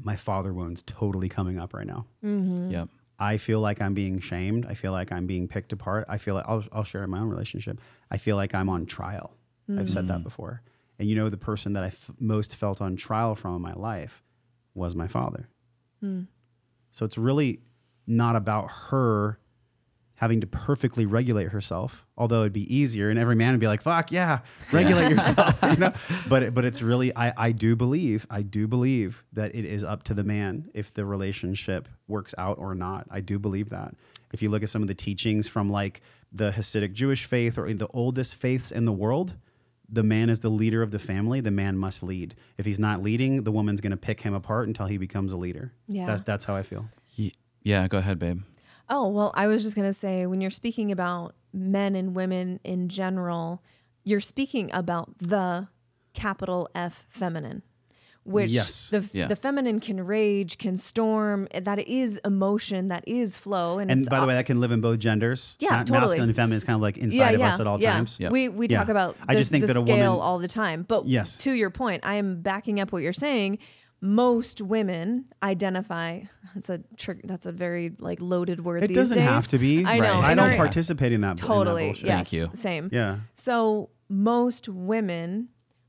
Speaker 1: My father wound's totally coming up right now. Mm-hmm.
Speaker 2: Yep.
Speaker 1: I feel like I'm being shamed. I feel like I'm being picked apart. I feel like I'll, I'll share in my own relationship. I feel like I'm on trial. I've said that mm-hmm. before. And you know, the person that I f- most felt on trial from in my life was my father. Hmm. So it's really not about her having to perfectly regulate herself, although it'd be easier and every man would be like, fuck yeah, regulate yourself, you know? But, but it's really, I, I do believe, I do believe that it is up to the man if the relationship works out or not. I do believe that. If you look at some of the teachings from like the Hasidic Jewish faith or the oldest faiths in the world, the man is the leader of the family. The man must lead. If he's not leading, the woman's going to pick him apart until he becomes a leader.
Speaker 3: Yeah.
Speaker 1: That's, that's how I feel.
Speaker 2: Yeah. Go ahead, babe.
Speaker 3: Oh, well, I was just going to say when you're speaking about men and women in general, you're speaking about the capital F feminine, which
Speaker 1: Yes.
Speaker 3: the,
Speaker 2: Yeah.
Speaker 3: the feminine can rage, can storm. Eh, that is emotion, that is flow. And,
Speaker 1: And by the
Speaker 3: op-
Speaker 1: way, that can live in both genders.
Speaker 3: Yeah,
Speaker 1: Ma-
Speaker 3: totally.
Speaker 1: Masculine and feminine is kind of like inside of us at all
Speaker 3: yeah.
Speaker 1: times.
Speaker 2: Yep.
Speaker 3: We we
Speaker 1: Yeah.
Speaker 3: talk about
Speaker 1: I just think
Speaker 3: the
Speaker 1: that a
Speaker 3: scale
Speaker 1: woman-
Speaker 3: all the time. But
Speaker 1: Yes.
Speaker 3: to your point, I am backing up what you're saying. Most women identify. That's a tr- that's a very like loaded word.
Speaker 1: It
Speaker 3: these
Speaker 1: doesn't
Speaker 3: days.
Speaker 1: have to be.
Speaker 3: I know.
Speaker 2: Right.
Speaker 1: I don't
Speaker 3: our-
Speaker 1: participate in that. in that
Speaker 3: Totally.
Speaker 1: bullshit.
Speaker 3: yes.
Speaker 2: you.
Speaker 3: Same.
Speaker 1: Yeah.
Speaker 3: So most women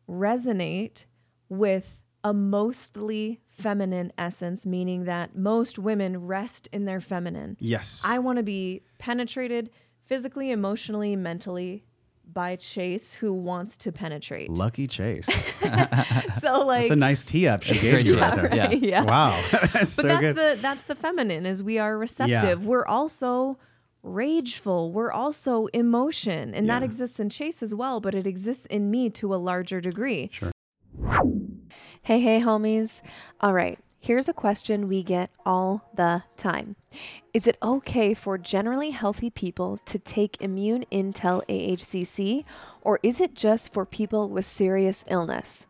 Speaker 3: resonate with a mostly feminine essence, meaning that most women rest in their feminine.
Speaker 1: Yes.
Speaker 3: I want to be penetrated physically, emotionally, mentally by Chase, who wants to penetrate.
Speaker 1: Lucky Chase.
Speaker 3: So like,
Speaker 1: it's a nice tee up she
Speaker 2: That's a
Speaker 1: gave
Speaker 2: great
Speaker 1: you
Speaker 2: tee
Speaker 1: right
Speaker 2: up.
Speaker 1: there.
Speaker 2: Yeah.
Speaker 3: yeah.
Speaker 1: Wow. That's
Speaker 3: But
Speaker 1: so
Speaker 3: that's
Speaker 1: good.
Speaker 3: the that's the feminine is we are receptive. We're also rageful. We're also emotion, and that exists in Chase as well. But it exists in me to a larger degree.
Speaker 1: Sure.
Speaker 3: Hey, hey, homies. All right. Here's a question we get all the time. Is it okay for generally healthy people to take Immune Intel AHCC, or is it just for people with serious illness?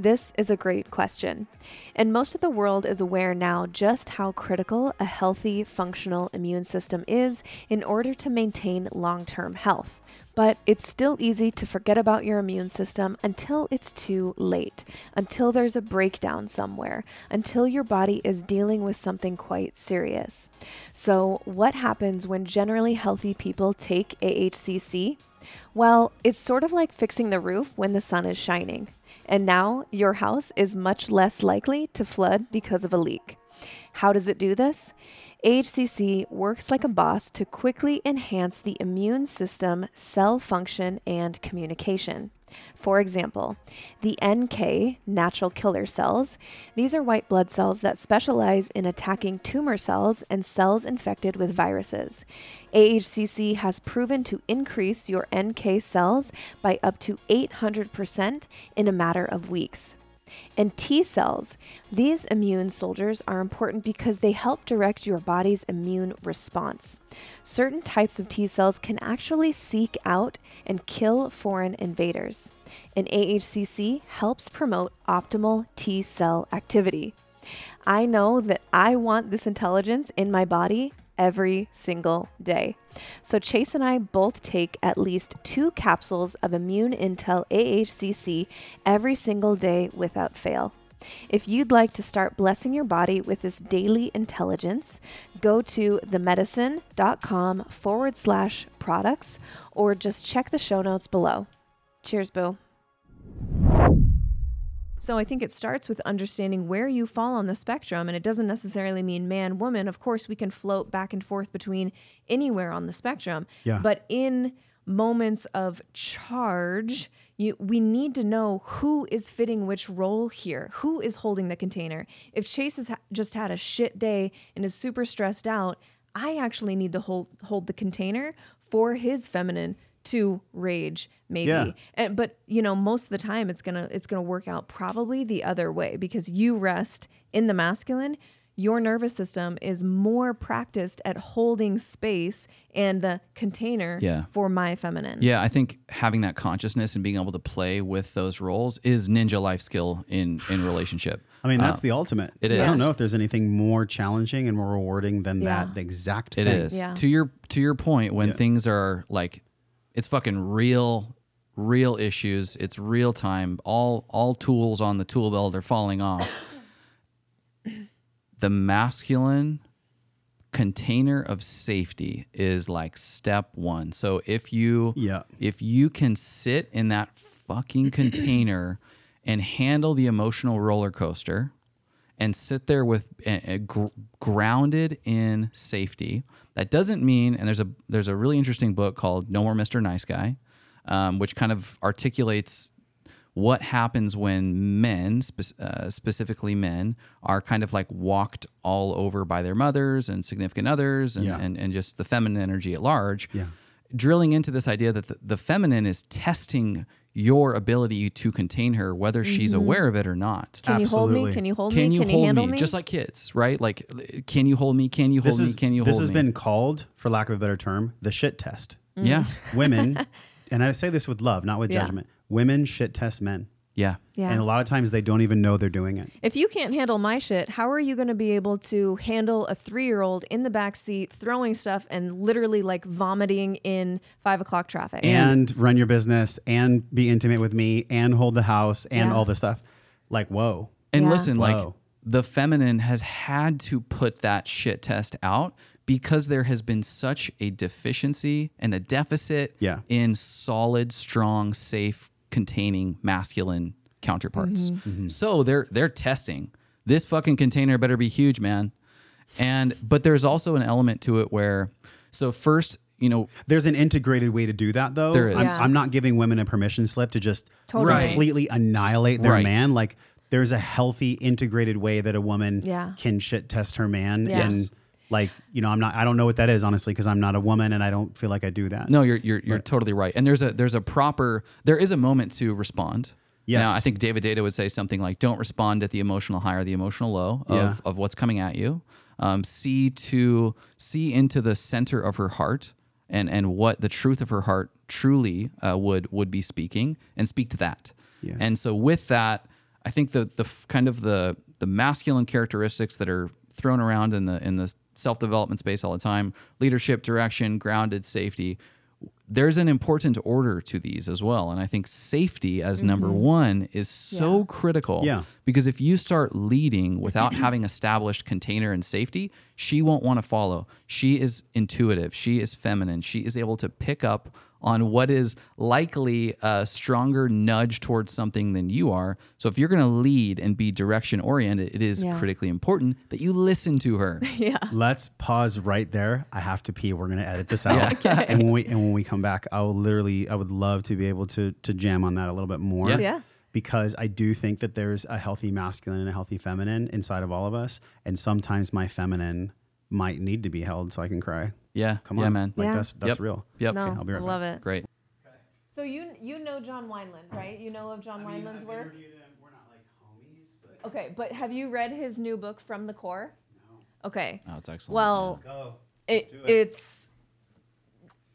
Speaker 3: This is a great question. And most of the world is aware now just how critical a healthy, functional immune system is in order to maintain long term health. But it's still easy to forget about your immune system until it's too late, until there's a breakdown somewhere, until your body is dealing with something quite serious. So, what happens when generally healthy people take AHCC? Well, it's sort of like fixing the roof when the sun is shining. And now your house is much less likely to flood because of a leak. How does it do this? AHCC works like a boss to quickly enhance the immune system, cell function, and communication. For example, the NK, natural killer cells, these are white blood cells that specialize in attacking tumor cells and cells infected with viruses. AHCC has proven to increase your NK cells by up to 800% in a matter of weeks. And T cells, these immune soldiers are important because they help direct your body's immune response. Certain types of T cells can actually seek out and kill foreign invaders. And AHCC helps promote optimal T cell activity. I know that I want this intelligence in my body every single day. So Chase and I both take at least two capsules of Immune Intel AHCC every single day without fail. If you'd like to start blessing your body with this daily intelligence, go to themedicine.com forward slash products or just check the show notes below. Cheers, Boo. So I think it starts with understanding where you fall on the spectrum, and it doesn't necessarily mean man, woman. Of course, we can float back and forth between anywhere on the spectrum.
Speaker 1: Yeah.
Speaker 3: But in moments of charge, you, we need to know who is fitting which role here, who is holding the container. If Chase has ha- just had a shit day and is super stressed out, I actually need to hold hold the container for his feminine to rage maybe
Speaker 1: Yeah.
Speaker 3: and but you know most of the time it's gonna it's gonna work out probably the other way because you rest in the masculine your nervous system is more practiced at holding space and the container
Speaker 2: Yeah.
Speaker 3: for my feminine
Speaker 2: Yeah, I think having that consciousness and being able to play with those roles is ninja life skill in in relationship.
Speaker 1: I mean, that's
Speaker 2: Uh,
Speaker 1: the ultimate.
Speaker 2: it
Speaker 1: I don't know if there's anything more challenging and more rewarding than
Speaker 3: Yeah.
Speaker 1: that exact
Speaker 2: It
Speaker 1: thing.
Speaker 2: is
Speaker 3: Yeah.
Speaker 2: to your to your point when
Speaker 1: Yeah.
Speaker 2: things are like it's fucking real real issues. It's real time. All all tools on the tool belt are falling off. The masculine container of safety is like step 1 so if you
Speaker 1: Yeah.
Speaker 2: if you can sit in that fucking container and handle the emotional roller coaster and sit there with uh, gr- grounded in safety. That doesn't mean, and there's a there's a really interesting book called No More Mr. Nice Guy, um, which kind of articulates what happens when men, spe- uh, specifically men, are kind of like walked all over by their mothers and significant others and,
Speaker 1: Yeah.
Speaker 2: and, and just the feminine energy at large
Speaker 1: Yeah.
Speaker 2: drilling into this idea that the, the feminine is testing your ability to contain her, whether she's mm-hmm. aware of it or not.
Speaker 3: Can you hold
Speaker 1: Absolutely.
Speaker 3: me? Can you hold
Speaker 2: Can
Speaker 3: me?
Speaker 2: you
Speaker 3: Can
Speaker 2: hold
Speaker 3: you handle
Speaker 2: me?
Speaker 3: me?
Speaker 2: Just like kids, right? Like, can you hold me? Can you hold
Speaker 1: This
Speaker 2: me?
Speaker 1: is
Speaker 2: Can you hold me?
Speaker 1: this has
Speaker 2: me?
Speaker 1: been called, for lack of a better term, the shit test.
Speaker 2: yeah, mm.
Speaker 1: Women, and I say this with love, not with
Speaker 3: Yeah.
Speaker 1: judgment. Women shit test men,
Speaker 2: yeah,
Speaker 3: yeah.
Speaker 1: and a lot of times they don't even know they're doing it.
Speaker 3: If you can't handle my shit, how are you going to be able to handle a three year old in the back seat throwing stuff and literally like vomiting in five o'clock traffic?
Speaker 1: and run your business and be intimate with me and hold the house and
Speaker 3: Yeah.
Speaker 1: all this stuff. Like, whoa.
Speaker 2: And
Speaker 3: Yeah.
Speaker 2: listen, like the feminine has had to put that shit test out because there has been such a deficiency and a deficit
Speaker 1: Yeah.
Speaker 2: in solid, strong, safe, containing masculine counterparts.
Speaker 1: Mm-hmm.
Speaker 2: So they're they're testing. This fucking container better be huge, man. And but there's also an element to it where so first, you know,
Speaker 1: There's an integrated way to do that, though.
Speaker 2: There is.
Speaker 1: I'm,
Speaker 3: Yeah.
Speaker 1: I'm not giving women a permission slip to just
Speaker 3: Totally.
Speaker 1: Completely annihilate their
Speaker 2: Right.
Speaker 1: man. Like, there's a healthy, integrated way that a woman
Speaker 3: Yeah.
Speaker 1: can shit test her man.
Speaker 3: Yes.
Speaker 1: And, like, you know, I'm not, I don't know what that is, honestly, because I'm not a woman and I don't feel like I do that.
Speaker 2: No, you're you're you're totally right. And there's a there's a proper there is a moment to respond.
Speaker 1: Yes.
Speaker 2: Now, I think David Deida would say something like, "Don't respond at the emotional high or the emotional low of,
Speaker 1: Yeah.
Speaker 2: of what's coming at you. Um, see to see into the center of her heart and and what the truth of her heart truly uh, would would be speaking, and speak to that.
Speaker 1: Yeah.
Speaker 2: And so with that, I think the the f- kind of the the masculine characteristics that are thrown around in the in the self development space all the time leadership, direction, grounded, safety. There's an important order to these as well. And I think safety as mm-hmm. number one is so
Speaker 3: Yeah.
Speaker 2: critical.
Speaker 1: Yeah.
Speaker 2: Because if you start leading without having established container and safety, she won't want to follow. She is intuitive. She is feminine. She is able to pick up on what is likely a stronger nudge towards something than you are. So if you're going to lead and be direction oriented, it is
Speaker 3: Yeah.
Speaker 2: critically important that you listen to her. yeah.
Speaker 1: Let's pause right there. I have to pee. We're gonna edit this out. Yeah. And when we and when we come back, I will literally I would love to be able to to jam on that a little bit more.
Speaker 2: Yeah.
Speaker 3: Yeah.
Speaker 1: Because I do think that there's a healthy masculine and a healthy feminine inside of all of us. And sometimes my feminine might need to be held so I can cry.
Speaker 2: Yeah.
Speaker 1: Come on.
Speaker 2: yeah,
Speaker 1: on.
Speaker 2: man.
Speaker 1: Like
Speaker 3: Yeah.
Speaker 1: that's that's
Speaker 2: Yep.
Speaker 1: real.
Speaker 2: Yep.
Speaker 3: No,
Speaker 1: I'll be right
Speaker 3: I love it.
Speaker 2: Great.
Speaker 3: So you you know John Wineland, right? You know of John Wineland's work.
Speaker 1: We're not like homies, but
Speaker 3: Okay, but have you read his new book, From the Core? No. Okay.
Speaker 2: Oh, it's excellent.
Speaker 3: Well,
Speaker 1: go.
Speaker 3: it,
Speaker 1: do it.
Speaker 3: it's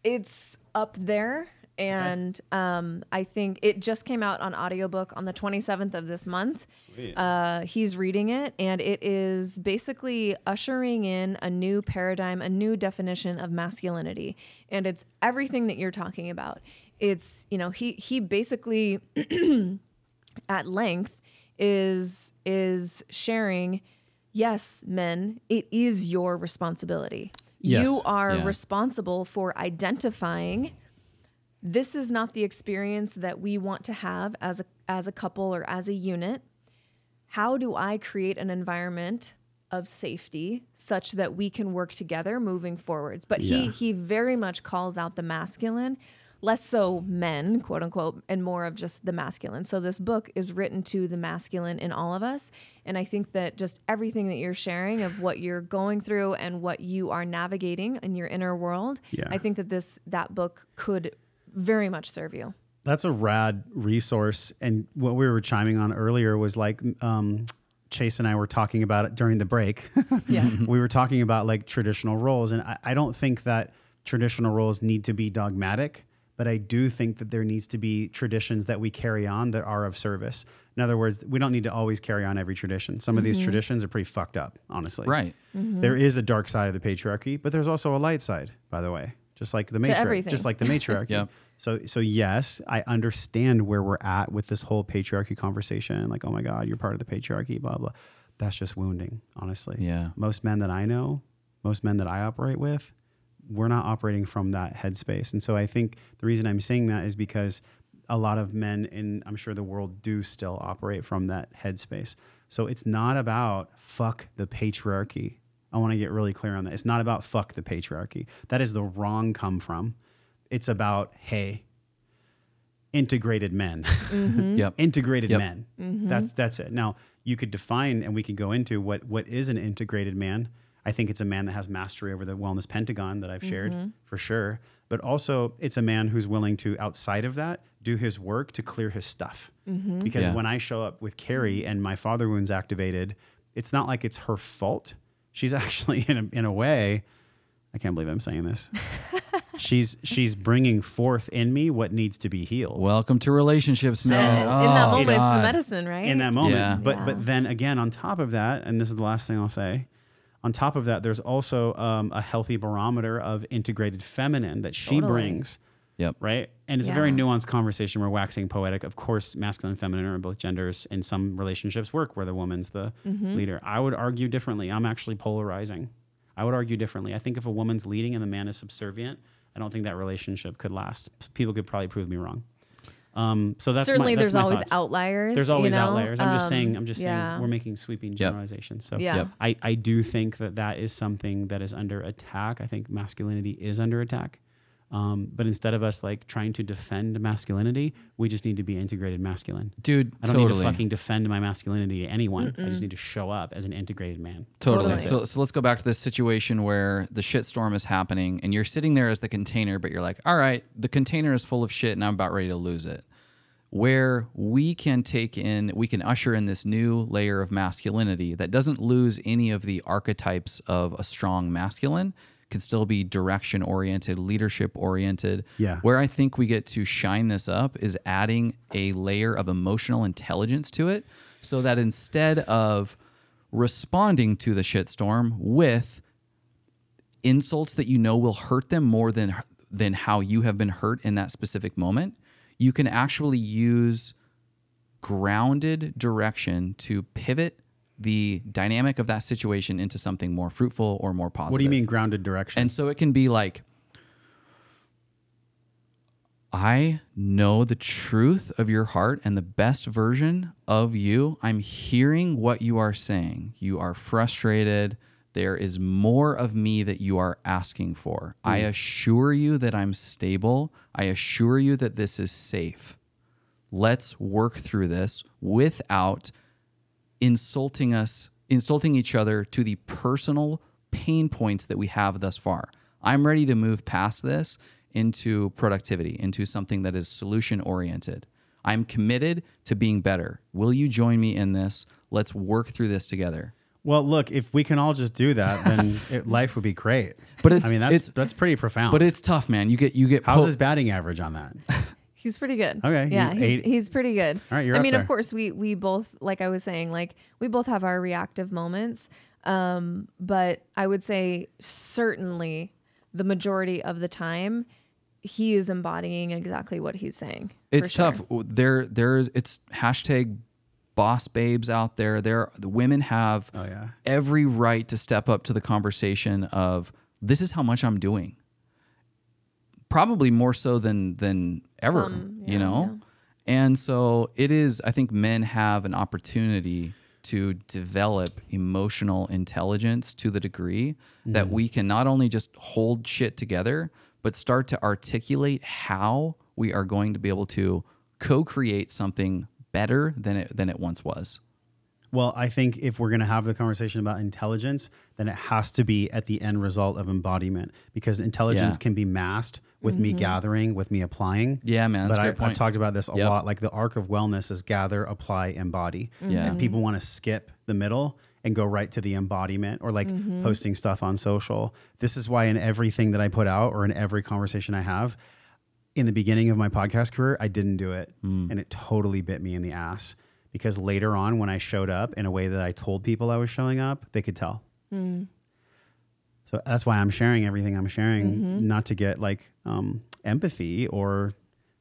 Speaker 3: it's up there and um, i think it just came out on audiobook on the 27th of this month
Speaker 1: Sweet.
Speaker 3: uh, he's reading it and it is basically ushering in a new paradigm a new definition of masculinity and it's everything that you're talking about it's you know he he basically at length is is sharing yes men it is your responsibility
Speaker 1: Yes.
Speaker 3: you are
Speaker 2: Yeah.
Speaker 3: responsible for identifying this is not the experience that we want to have as a as a couple or as a unit. How do i create an environment of safety such that we can work together moving forwards? But he he very much calls out the masculine less so men quote unquote and more of just the masculine. So this book is written to the masculine in all of us. And i think that just everything that you're sharing of what you're going through and what you are navigating in your inner world
Speaker 1: Yeah.
Speaker 3: i think that this that book could very much serve you
Speaker 1: That's a rad resource. And what we were chiming on earlier was like um, Chase and I were talking about it during the break.
Speaker 3: Yeah.
Speaker 1: we were talking about like traditional roles. And I, I don't think that traditional roles need to be dogmatic, but I do think that there needs to be traditions that we carry on that are of service. In other words, we don't need to always carry on every tradition. Some of these traditions are pretty fucked up, honestly.
Speaker 2: Right.
Speaker 1: There is a dark side of the patriarchy, but there's also a light side, by the way. Just like the matriarchy. Just like the matriarchy.
Speaker 2: Yep.
Speaker 1: So so yes, I understand where we're at with this whole patriarchy conversation. Like, oh my God, you're part of the patriarchy, blah blah. That's just wounding, honestly.
Speaker 2: Yeah.
Speaker 1: Most men that I know, most men that I operate with, we're not operating from that headspace. And so I think the reason I'm saying that is because a lot of men in I'm sure the world do still operate from that headspace. So it's not about fuck the patriarchy. I want to get really clear on that. It's not about fuck the patriarchy. That is the wrong come from. It's about hey, integrated men.
Speaker 2: Yep.
Speaker 1: integrated
Speaker 2: Yep.
Speaker 1: men. That's that's it. Now you could define and we could go into what what is an integrated man. I think it's a man that has mastery over the wellness pentagon that I've shared
Speaker 3: Mm-hmm.
Speaker 1: for sure. But also, it's a man who's willing to, outside of that, do his work to clear his stuff.
Speaker 3: Mm-hmm.
Speaker 1: Because
Speaker 2: Yeah.
Speaker 1: when I show up with Carrie and my father wound's activated, it's not like it's her fault. She's actually, in a, in a way, I can't believe I'm saying this. she's she's bringing forth in me what needs to be healed.
Speaker 2: Welcome to relationships, man.
Speaker 3: in that
Speaker 2: Oh,
Speaker 3: moment, it's the medicine, right?
Speaker 1: in that moment.
Speaker 2: Yeah.
Speaker 1: But
Speaker 3: Yeah.
Speaker 1: but then again, on top of that, and this is the last thing I'll say. On top of that, there's also um, a healthy barometer of integrated feminine that she
Speaker 3: Totally.
Speaker 1: brings,
Speaker 2: Yep.
Speaker 1: right? And it's a very nuanced conversation. We're waxing poetic. Of course, masculine and feminine are both genders. In some relationships, work where the woman's the
Speaker 3: Mm-hmm.
Speaker 1: leader. I would argue differently. I'm actually polarizing. I would argue differently. I think if a woman's leading and the man is subservient, I don't think that relationship could last. People could probably prove me wrong. Um, so that's my-
Speaker 3: Certainly,
Speaker 1: that's
Speaker 3: there's
Speaker 1: my
Speaker 3: always
Speaker 1: thoughts.
Speaker 3: outliers.
Speaker 1: There's
Speaker 3: you
Speaker 1: always
Speaker 3: know?
Speaker 1: outliers. I'm just
Speaker 3: Um,
Speaker 1: saying. I'm just
Speaker 3: yeah.
Speaker 1: saying. We're making sweeping generalizations. So
Speaker 3: Yeah.
Speaker 2: Yep.
Speaker 1: I, I do think that that is something that is under attack. I think masculinity is under attack. Um, but instead of us like trying to defend masculinity, we just need to be integrated masculine.
Speaker 2: Dude,
Speaker 1: I don't
Speaker 2: totally.
Speaker 1: need to fucking defend my masculinity to anyone. I just need to show up as an integrated man.
Speaker 2: Totally.
Speaker 3: Totally.
Speaker 2: So, so let's go back to this situation where the shit storm is happening and you're sitting there as the container, but you're like, all right, the container is full of shit and I'm about ready to lose it. Where we can take in, we can usher in this new layer of masculinity that doesn't lose any of the archetypes of a strong masculine, can still be direction oriented, leadership oriented.
Speaker 1: Yeah.
Speaker 2: Where I think we get to shine this up is adding a layer of emotional intelligence to it so that instead of responding to the shitstorm with insults that you know will hurt them more than than how you have been hurt in that specific moment, you can actually use grounded direction to pivot the dynamic of that situation into something more fruitful or more positive.
Speaker 1: What do you mean grounded direction?
Speaker 2: And so it can be like, I know the truth of your heart and the best version of you. I'm hearing what you are saying. You are frustrated. There is more of me that you are asking for. Hmm. I assure you that I'm stable. I assure you that this is safe. Let's work through this without insulting us, insulting each other to the personal pain points that we have thus far. I'm ready to move past this into productivity, into something that is solution oriented. I'm committed to being better. Will you join me in this? Let's work through this together.
Speaker 1: well, look, if we can all just do that, then it, life would be great.
Speaker 2: But it's-
Speaker 1: I mean, that's that's pretty profound.
Speaker 2: But it's tough, man. You get you get
Speaker 1: how's
Speaker 2: po-
Speaker 1: his batting average on that?
Speaker 3: He's pretty good.
Speaker 1: Okay,
Speaker 3: Yeah, he's
Speaker 1: ate-
Speaker 3: he's pretty good.
Speaker 1: All right, you're
Speaker 3: I
Speaker 1: up
Speaker 3: mean,
Speaker 1: there.
Speaker 3: of course, we we both like I was saying, like we both have our reactive moments. Um, but I would say certainly the majority of the time he is embodying exactly what he's saying.
Speaker 2: it's
Speaker 3: sure.
Speaker 2: tough. There, there's it's hashtag boss babes out there. There, the women have
Speaker 1: Oh, yeah.
Speaker 2: every right to step up to the conversation of this is how much I'm doing. Probably more so than than ever,
Speaker 3: Some,
Speaker 2: you
Speaker 3: yeah,
Speaker 2: know. And so it is. I think men have an opportunity to develop emotional intelligence to the degree that mm. we can not only just hold shit together, but start to articulate how we are going to be able to co-create something better than it than it once was.
Speaker 1: Well, I think if we're going to have the conversation about intelligence, then it has to be at the end result of embodiment because intelligence
Speaker 2: Yeah.
Speaker 1: can be masked with me mm-hmm. gathering, with me applying.
Speaker 2: Yeah, man, that's
Speaker 1: but
Speaker 2: a
Speaker 1: I,
Speaker 2: great point.
Speaker 1: I've talked about this a
Speaker 2: Yep.
Speaker 1: lot. Like the arc of wellness is gather, apply, embody.
Speaker 2: Yeah.
Speaker 1: And people mm-hmm. want to skip the middle and go right to the embodiment or like mm-hmm. posting stuff on social. This is why in everything that I put out or in every conversation I have, in the beginning of my podcast career, I didn't do it. Mm. And it totally bit me in the ass because later on, when I showed up in a way that I told people I was showing up, they could tell. Mm. So that's why I'm sharing everything I'm sharing, mm-hmm. not to get like um, empathy or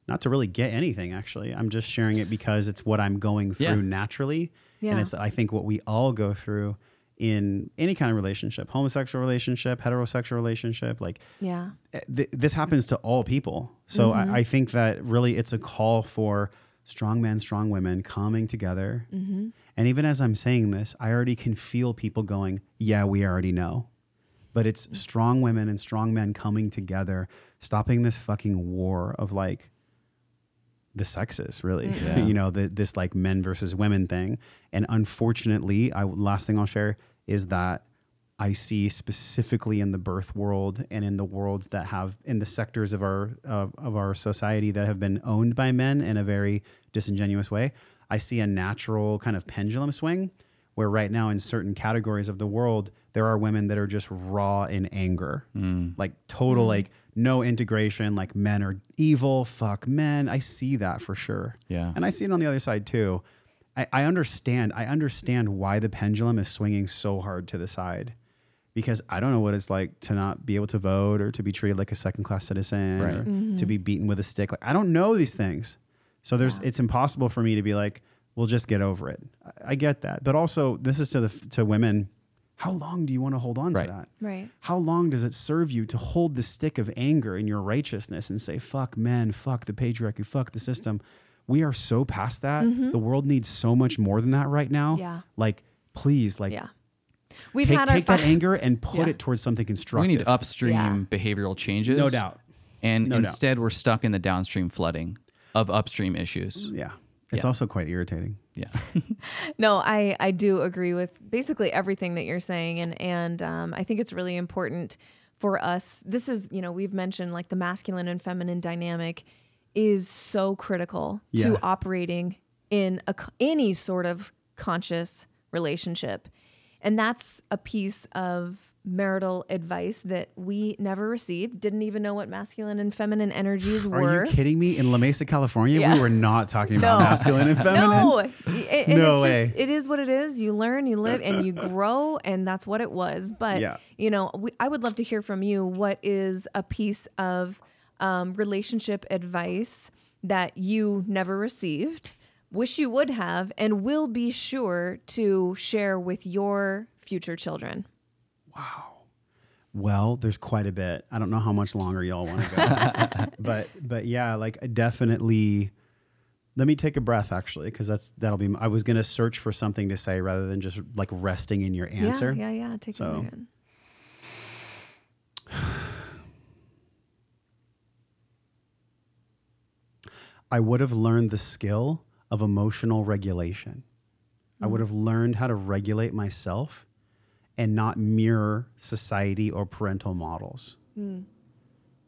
Speaker 1: not to really get anything, actually. I'm just sharing it because it's what I'm going through
Speaker 2: Yeah.
Speaker 1: naturally.
Speaker 3: Yeah.
Speaker 1: And it's, I think, what we all go through in any kind of relationship homosexual relationship, heterosexual relationship. Like,
Speaker 3: Yeah.
Speaker 1: Eh, th- this happens to all people. So I, mm-hmm. I think that really it's a call for strong men, strong women coming together. Mm-hmm. And even as I'm saying this, I already can feel people going, Yeah, we already know. But it's strong women and strong men coming together, stopping this fucking war of like the sexes, really. Mm.
Speaker 2: Yeah.
Speaker 1: you know, the, this like men versus women thing. And unfortunately, I last thing I'll share is that I see specifically in the birth world and in the worlds that have in the sectors of our of, of our society that have been owned by men in a very disingenuous way. I see a natural kind of pendulum swing where right now in certain categories of the world there are women that are just raw in anger. Hmm. Like total hmm. like no integration like men are evil fuck men. I see that for sure.
Speaker 2: Yeah.
Speaker 1: and i see it on the other side too. I, I understand i understand why the pendulum is swinging so hard to the side. Because i don't know what it's like to not be able to vote or to be treated like a second class citizen
Speaker 2: Right.
Speaker 1: or to be beaten with a stick. Like i don't know these things. So there's it's impossible for me to be like, we'll just get over it. I, I get that, but also this is to the to women. How long do you want to hold on
Speaker 2: Right.
Speaker 1: to that?
Speaker 3: Right.
Speaker 1: How long does it serve you to hold the stick of anger in your righteousness and say, "Fuck men, fuck the patriarchy, fuck the system"? We are so past that. The world needs so much more than that right now.
Speaker 3: Mm-hmm. Yeah.
Speaker 1: Like, please, like,
Speaker 3: Yeah. We've
Speaker 1: take,
Speaker 3: had our
Speaker 1: take that
Speaker 3: fi-
Speaker 1: anger and put
Speaker 3: Yeah.
Speaker 1: it towards something constructive.
Speaker 2: We
Speaker 1: constructive.
Speaker 2: need upstream
Speaker 3: Yeah.
Speaker 2: behavioral changes.
Speaker 1: no doubt.
Speaker 2: And
Speaker 1: No doubt.
Speaker 2: instead, we're stuck in the downstream flooding of upstream issues.
Speaker 1: Yeah, it's
Speaker 2: Yeah.
Speaker 1: also quite irritating.
Speaker 2: Yeah.
Speaker 3: No, I I do agree with basically everything that you're saying, and and um, I think it's really important for us. This is you know we've mentioned like the masculine and feminine dynamic is so critical
Speaker 1: Yeah.
Speaker 3: to operating in a, any sort of conscious relationship, and that's a piece of marital advice that we never received. Didn't even know what masculine and feminine energies were.
Speaker 1: Are you kidding me? In La Mesa, California,
Speaker 3: Yeah.
Speaker 1: we were not talking about masculine and feminine.
Speaker 3: No, it,
Speaker 1: No
Speaker 3: it's
Speaker 1: way.
Speaker 3: Just, it is what it is. You learn, you live, and you grow, and that's what it was. But
Speaker 1: Yeah.
Speaker 3: you know, we, I would love to hear from you. What is a piece of um, relationship advice that you never received, wish you would have, and will be sure to share with your future children?
Speaker 1: Well, there's quite a bit. I don't know how much longer y'all want to go, but but yeah, like definitely. Let me take a breath, actually, because that's that'll be. I was gonna search for something to say rather than just like resting in your answer.
Speaker 3: Yeah, yeah, yeah. Take
Speaker 1: So-
Speaker 3: a second.
Speaker 1: I would have learned the skill of emotional regulation. I would mm. have learned how to regulate myself and not mirror society or parental models.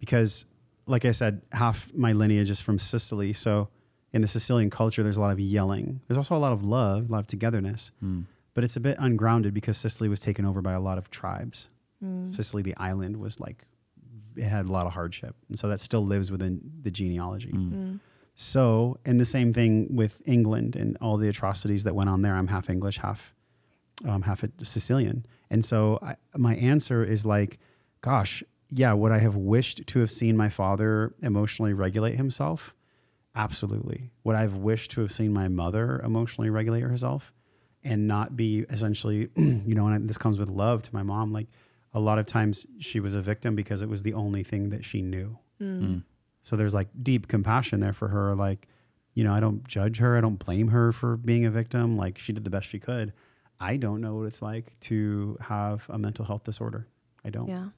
Speaker 1: Because, like I said, half my lineage is from Sicily. So, in the Sicilian culture, there's a lot of yelling. There's also a lot of love, a lot of togetherness. But it's a bit ungrounded because Sicily was taken over by a lot of tribes. Sicily, the island, was like, it had a lot of hardship. And so that still lives within the genealogy. So, and the same thing with England and all the atrocities that went on there. I'm half English, half um, half Sicilian, and so I, my answer is like, gosh, yeah. Would I have wished to have seen my father emotionally regulate himself? Absolutely. Would I have wished to have seen my mother emotionally regulate herself and not be essentially, you know, and this comes with love to my mom. Like a lot of times she was a victim because it was the only thing that she knew. Mm. Mm. So there's like deep compassion there for her. Like, you know, I don't judge her. I don't blame her for being a victim. Like she did the best she could. I don't know what it's like to have a mental health disorder. I don't.
Speaker 3: Yeah.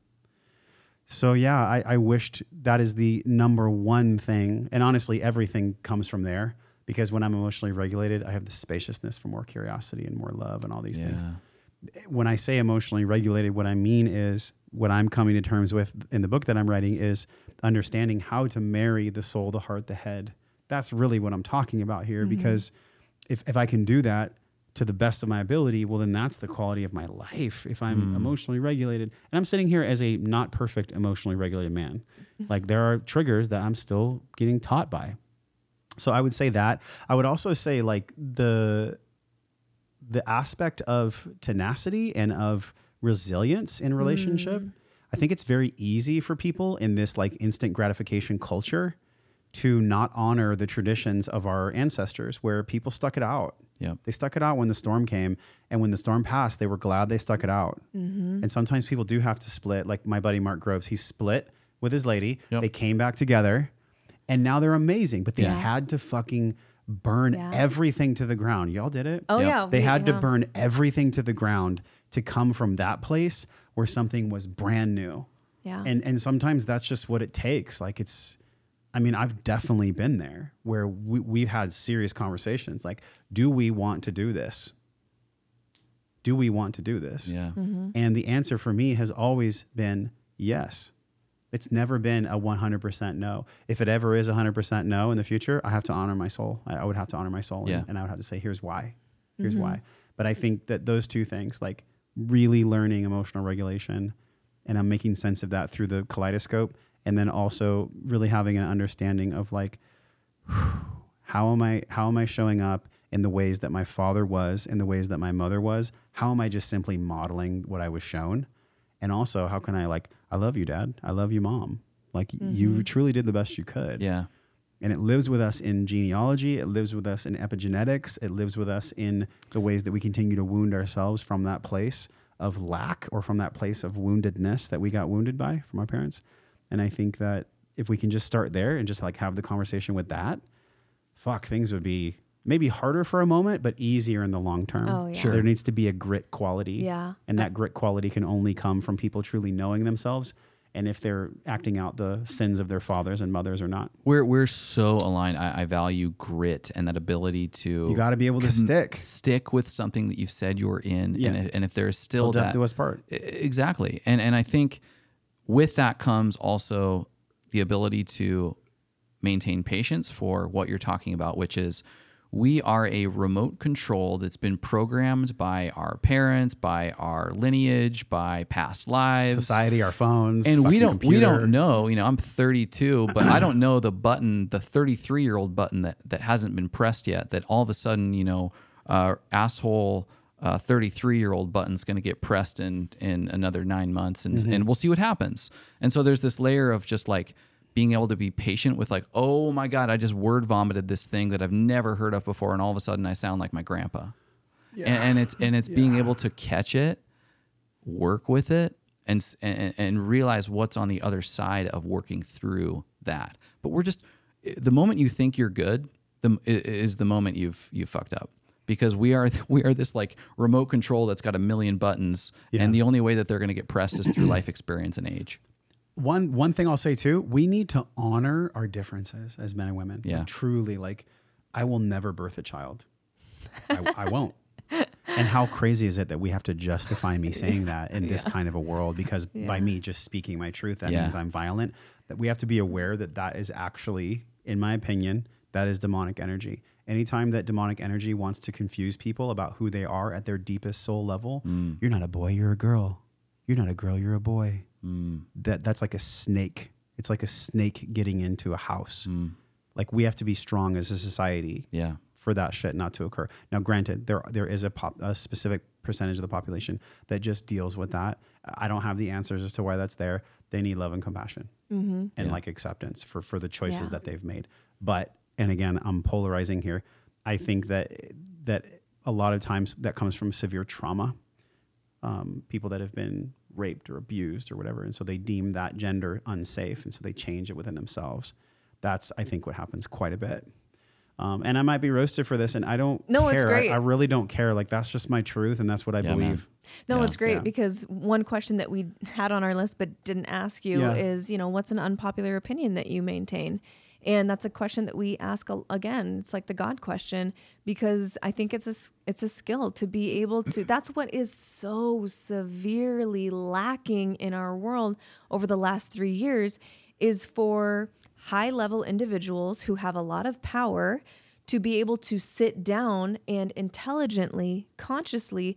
Speaker 1: So yeah, I, I wished that is the number one thing. And honestly, everything comes from there because when I'm emotionally regulated, I have the spaciousness for more curiosity and more love and all these things
Speaker 2: Yeah.
Speaker 1: when I say emotionally regulated, what I mean is what I'm coming to terms with in the book that I'm writing is understanding how to marry the soul, the heart, the head. That's really what I'm talking about here mm-hmm. because if, if I can do that to the best of my ability, well, then that's the quality of my life. If I'm hmm. emotionally regulated, and I'm sitting here as a not perfect emotionally regulated man, mm-hmm. like there are triggers that I'm still getting taught by. So I would say that. I would also say like the the aspect of tenacity and of resilience in relationship mm. i think it's very easy for people in this like instant gratification culture to not honor the traditions of our ancestors where people stuck it out
Speaker 2: Yep.
Speaker 1: they stuck it out when the storm came and when the storm passed they were glad they stuck it out mm-hmm. and sometimes people do have to split like my buddy mark groves he split with his lady
Speaker 2: Yep.
Speaker 1: they came back together and now they're amazing but they
Speaker 3: Yeah.
Speaker 1: had to fucking burn
Speaker 3: Yeah.
Speaker 1: everything to the ground y'all did it
Speaker 3: Oh
Speaker 2: Yep.
Speaker 3: yeah.
Speaker 1: they
Speaker 3: we-
Speaker 1: had to burn everything to the ground to come from that place where something was brand new.
Speaker 3: Yeah.
Speaker 1: And and sometimes that's just what it takes. Like it's I mean, I've definitely been there where we, we've had serious conversations like, do we want to do this? do we want to do this?
Speaker 2: Yeah. Mm-hmm.
Speaker 1: And the answer for me has always been yes. It's never been a 100% no. If it ever is 100% no in the future, I have to honor my soul. I, I would have to honor my soul.
Speaker 2: Yeah.
Speaker 1: And, I would have to say, here's why. Mm-hmm. Here's why. But I think that those two things, like really learning emotional regulation, and I'm making sense of that through the kaleidoscope, and then also really having an understanding of like, how am I how am I showing up in the ways that my father was, in the ways that my mother was? How am I just simply modeling what I was shown? And also, how can I like I love you, dad. I love you, mom. Like you mm-hmm. truly did the best you could.
Speaker 2: Yeah.
Speaker 1: And it lives with us in genealogy, it lives with us in epigenetics, it lives with us in the ways that we continue to wound ourselves from that place of lack or from that place of woundedness that we got wounded by from our parents. And I think that if we can just start there and just like have the conversation with that, fuck, things would be maybe harder for a moment, but easier in the long term.
Speaker 3: Oh, yeah. Sure.
Speaker 1: There needs to be a grit quality.
Speaker 3: Yeah.
Speaker 1: And that grit quality can only come from people truly knowing themselves and if they're acting out the sins of their fathers and mothers or not.
Speaker 2: We're we're so aligned. I, I value grit and that ability to
Speaker 1: You got to be able to stick.
Speaker 2: stick with something that you've said you're in,
Speaker 1: Yeah.
Speaker 2: and if, and if there's still
Speaker 1: Till death
Speaker 2: that
Speaker 1: do us part.
Speaker 2: Exactly, and and I think with that comes also the ability to maintain patience for what you're talking about, which is we are a remote control that's been programmed by our parents, by our lineage, by past lives,
Speaker 1: Society, our phones,
Speaker 2: and we don't we don't know. You know, I'm 32, but I don't know the button, the 33 year old button that that hasn't been pressed yet. That all of a sudden, you know, uh, asshole. 33 year old button's going to get pressed in in another nine months and,
Speaker 1: Mm-hmm.
Speaker 2: and we'll see what happens. And so there's this layer of just like being able to be patient with like oh my god i just word vomited this thing that i've never heard of before and all of a sudden i sound like my grandpa. And, and it's and it's being able to catch it work with it and, and and realize what's on the other side of working through that. But we're just the moment you think you're good, the is the moment you've you fucked up because we are we are this like remote control that's got a million buttons, and the only way that they're going to get pressed is through life experience and age.
Speaker 1: One one thing I'll say too, we need to honor our differences as men and women.
Speaker 2: Yeah.
Speaker 1: Like, truly, like I will never birth a child. I, I won't. And how crazy is it that we have to justify me saying that in this kind of a world? Because by me just speaking my truth, that
Speaker 2: Yeah.
Speaker 1: means I'm violent. That we have to be aware that that is actually, in my opinion, that is demonic energy. Anytime that demonic energy wants to confuse people about who they are at their deepest soul level, mm. you're not a boy, you're a girl. You're not a girl, you're a boy. Mm. That that's like a snake. It's like a snake getting into a house. Mm. Like we have to be strong as a society
Speaker 2: Yeah.
Speaker 1: for that shit not to occur. Now, granted, there there is a, pop, a specific percentage of the population that just deals with that. I don't have the answers as to why that's there. They need love and compassion mm-hmm. and like acceptance for for the choices
Speaker 3: Yeah.
Speaker 1: that they've made. But and again, I'm polarizing here. I think that that a lot of times that comes from severe trauma. Um, people that have been raped or abused or whatever, and so they deem that gender unsafe, and so they change it within themselves. That's I think what happens quite a bit. Um, and I might be roasted for this, and I don't.
Speaker 3: No, it's
Speaker 1: care. I-
Speaker 3: great.
Speaker 1: I, really don't care. Like that's just my truth, and that's what I
Speaker 2: Yeah, man.
Speaker 1: believe.
Speaker 3: No,
Speaker 2: Yeah.
Speaker 3: it's great
Speaker 1: Yeah.
Speaker 3: because one question that we had on our list but didn't ask you
Speaker 1: Yeah.
Speaker 3: is, you know, what's an unpopular opinion that you maintain? And that's a question that we ask again. It's like the God question because I think it's a it's a skill to be able to. That's what is so severely lacking in our world over the last three years is for high level individuals who have a lot of power to be able to sit down and intelligently, consciously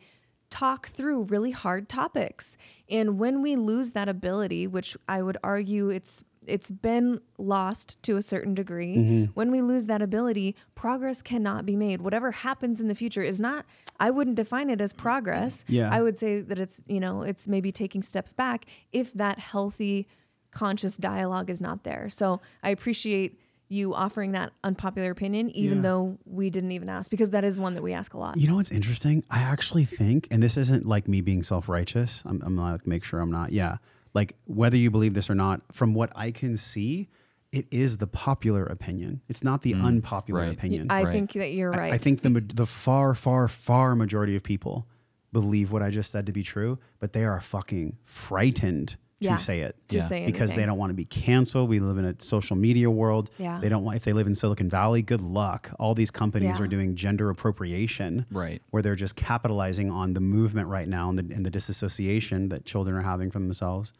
Speaker 3: talk through really hard topics. And when we lose that ability, which I would argue it's it's been lost to a certain degree.
Speaker 1: Mm-hmm.
Speaker 3: When we lose that ability, progress cannot be made. Whatever happens in the future is not I wouldn't define it as progress.
Speaker 1: Yeah.
Speaker 3: I would say that it's, you know, it's maybe taking steps back if that healthy conscious dialogue is not there. So I appreciate you offering that unpopular opinion, even
Speaker 1: Yeah.
Speaker 3: though we didn't even ask, because that is one that we ask a lot.
Speaker 1: You know what's interesting? I actually think, and this isn't like me being self righteous. I'm, I'm like make sure I'm not. Yeah, like whether you believe this or not, from what I can see, it is the popular opinion. It's not the mm, unpopular
Speaker 2: right.
Speaker 1: opinion.
Speaker 3: I
Speaker 2: Right.
Speaker 3: think that you're right.
Speaker 1: I think the ma- the far, far, far majority of people believe what I just said to be true, but they are fucking frightened
Speaker 3: Yeah.
Speaker 1: say it.
Speaker 3: To
Speaker 2: Yeah.
Speaker 3: say
Speaker 1: because they don't want to be canceled. We live in a social media world.
Speaker 3: Yeah.
Speaker 1: They don't want if they live in Silicon Valley, good luck. All these companies
Speaker 3: Yeah.
Speaker 1: are doing gender appropriation.
Speaker 2: Right.
Speaker 1: Where they're just capitalizing on the movement right now and the and the disassociation that children are having from themselves.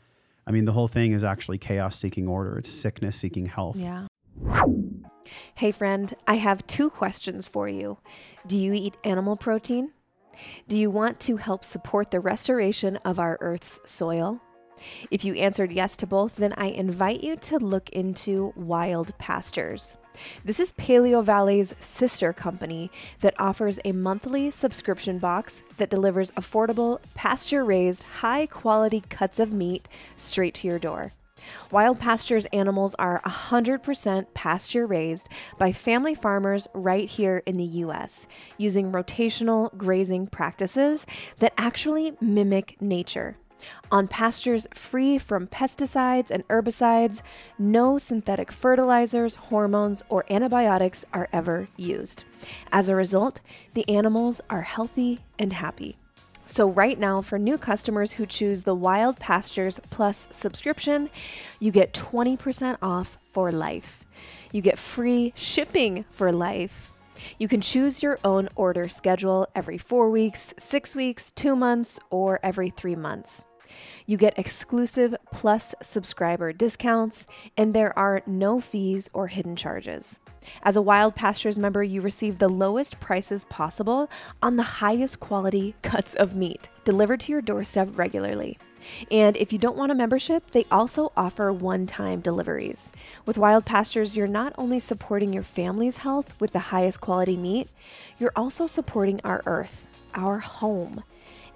Speaker 1: I mean, the whole thing is actually chaos seeking order. It's sickness seeking health.
Speaker 3: Yeah. Hey, friend, I have two questions for you. Do you eat animal protein? Do you want to help support the restoration of our Earth's soil? If you answered yes to both, then I invite you to look into Wild Pastures. This is Paleovalley's sister company that offers a monthly subscription box that delivers affordable, pasture raised, high quality cuts of meat straight to your door. Wild Pastures animals are 100% pasture raised by family farmers right here in the US, using rotational grazing practices that actually mimic nature. On pastures free from pesticides and herbicides, no synthetic fertilizers, hormones, or antibiotics are ever used. As a result, the animals are healthy and happy. So, right now, for new customers who choose the Wild Pastures Plus subscription, you get 20% off for life. You get free shipping for life. You can choose your own order schedule every four weeks, six weeks, two months, or every three months. You get exclusive plus subscriber discounts, and there are no fees or hidden charges. As a Wild Pastures member, you receive the lowest prices possible on the highest quality cuts of meat delivered to your doorstep regularly. And if you don't want a membership, they also offer one time deliveries. With Wild Pastures, you're not only supporting your family's health with the highest quality meat, you're also supporting our earth, our home.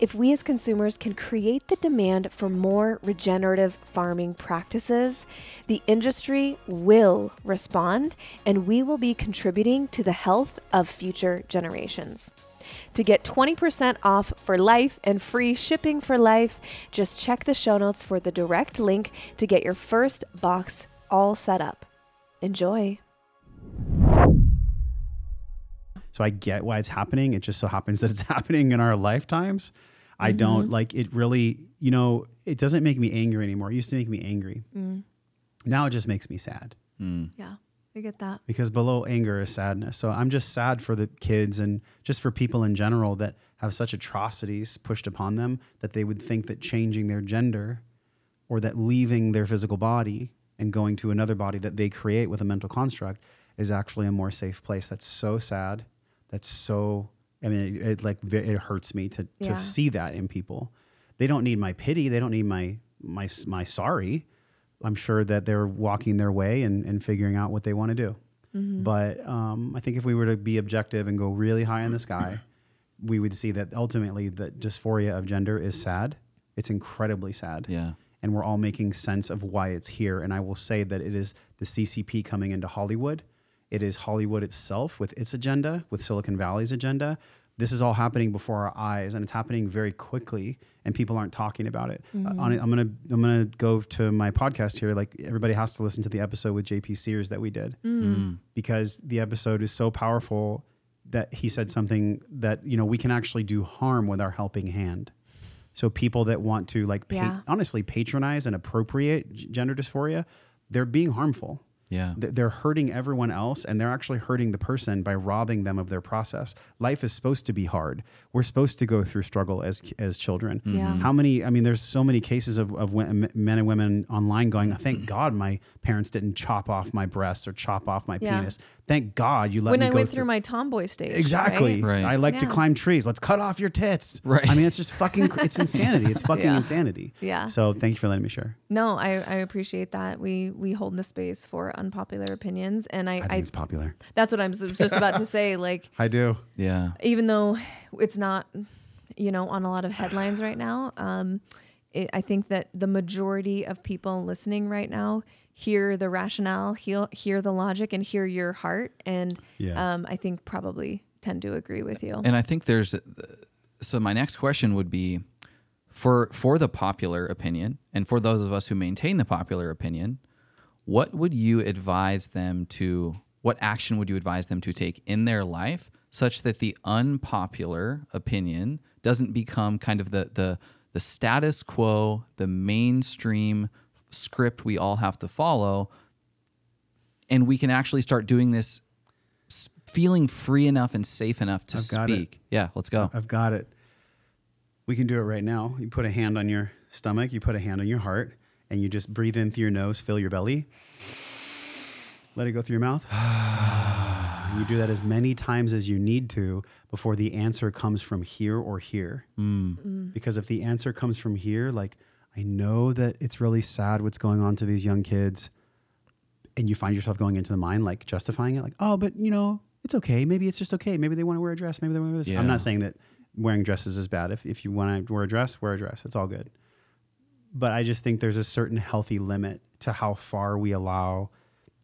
Speaker 3: If we as consumers can create the demand for more regenerative farming practices, the industry will respond and we will be contributing to the health of future generations. To get 20% off for life and free shipping for life, just check the show notes for the direct link to get your first box all set up. Enjoy.
Speaker 1: So I get why it's happening. It just so happens that it's happening in our lifetimes. I don't mm-hmm. like it really, you know, it doesn't make me angry anymore. It used to make me angry. Mm. Now it just makes me sad mm.
Speaker 3: Yeah, I get that.
Speaker 1: because below anger is sadness. So I'm just sad for the kids and just for people in general that have such atrocities pushed upon them that they would think that changing their gender or that leaving their physical body and going to another body that they create with a mental construct is actually a more safe place. That's so sad. That's so. I mean, it, it like it hurts me to
Speaker 3: Yeah.
Speaker 1: to see that in people. They don't need my pity. They don't need my my my sorry. I'm sure that they're walking their way and, and figuring out what they want to do. But um, I think if we were to be objective and go really high in the sky, we would see that ultimately the dysphoria of gender is sad. It's incredibly sad
Speaker 2: Yeah.
Speaker 1: and we're all making sense of why it's here. And I will say that it is the CCP coming into Hollywood. It is Hollywood itself with its agenda, with Silicon Valley's agenda. This is all happening before our eyes, and it's happening very quickly, and people aren't talking about it. Uh, mm-hmm. on it I'm gonna I'm gonna go to my podcast here. Like everybody has to listen to the episode with JP Sears that we did mm. Mm. because the episode is so powerful that he said something that you know we can actually do harm with our helping hand. So people that want to like pa-
Speaker 3: Yeah.
Speaker 1: honestly patronize and appropriate g- gender dysphoria, they're being harmful.
Speaker 2: Yeah.
Speaker 1: They're hurting everyone else and they're actually hurting the person by robbing them of their process. Life is supposed to be hard. We're supposed to go through struggle as as children. Mm-hmm.
Speaker 3: Yeah.
Speaker 1: How many I mean there's so many cases of of men and women online going, "Thank mm-hmm. God my parents didn't chop off my breasts or chop off my
Speaker 3: Yeah.
Speaker 1: penis. Thank God you let me.
Speaker 3: when
Speaker 1: me
Speaker 3: I
Speaker 1: go
Speaker 3: went through my tomboy stage.
Speaker 1: Exactly.
Speaker 3: right?
Speaker 2: Right.
Speaker 1: I like to climb trees. Let's cut off your tits.
Speaker 2: Right.
Speaker 1: I mean, it's just fucking, it's insanity. It's fucking
Speaker 3: Yeah.
Speaker 1: insanity.
Speaker 3: Yeah.
Speaker 1: So thank you for letting me share.
Speaker 3: No, I, I appreciate that. We we hold the space for unpopular opinions, and I,
Speaker 1: I think
Speaker 3: I,
Speaker 1: it's popular.
Speaker 3: that's what I'm just about to say. Like,
Speaker 1: I do.
Speaker 2: Yeah.
Speaker 3: even though it's not, you know, on a lot of headlines right now, um, it, I think that the majority of people listening right now hear the rationale, hear, hear the logic, and hear your heart, and
Speaker 1: Yeah.
Speaker 3: um, I think probably tend to agree with you.
Speaker 2: And I think there's so my next question would be for for the popular opinion and for those of us who maintain the popular opinion, what would you advise them to what action would you advise them to take in their life such that the unpopular opinion doesn't become kind of the the the status quo, the mainstream script we all have to follow. And we can actually start doing this feeling free enough and safe enough to
Speaker 1: I've got it.
Speaker 2: speak. Yeah, let's go.
Speaker 1: I've got it. We can do it right now. You put a hand on your stomach, you put a hand on your heart, and you just breathe in through your nose, fill your belly. Let it go through your mouth. You do that as many times as you need to before the answer comes from here or here. Mm. Mm. Because if the answer comes from here, like, I know that it's really sad what's going on to these young kids, and you find yourself going into the mind, like justifying it, like, oh, but you know, it's okay. Maybe it's just okay. Maybe they want to wear a dress. Maybe they want to wear this.
Speaker 2: Yeah.
Speaker 1: I'm not saying that wearing dresses is bad. If, if you want to wear a dress, wear a dress. It's all good. But I just think there's a certain healthy limit to how far we allow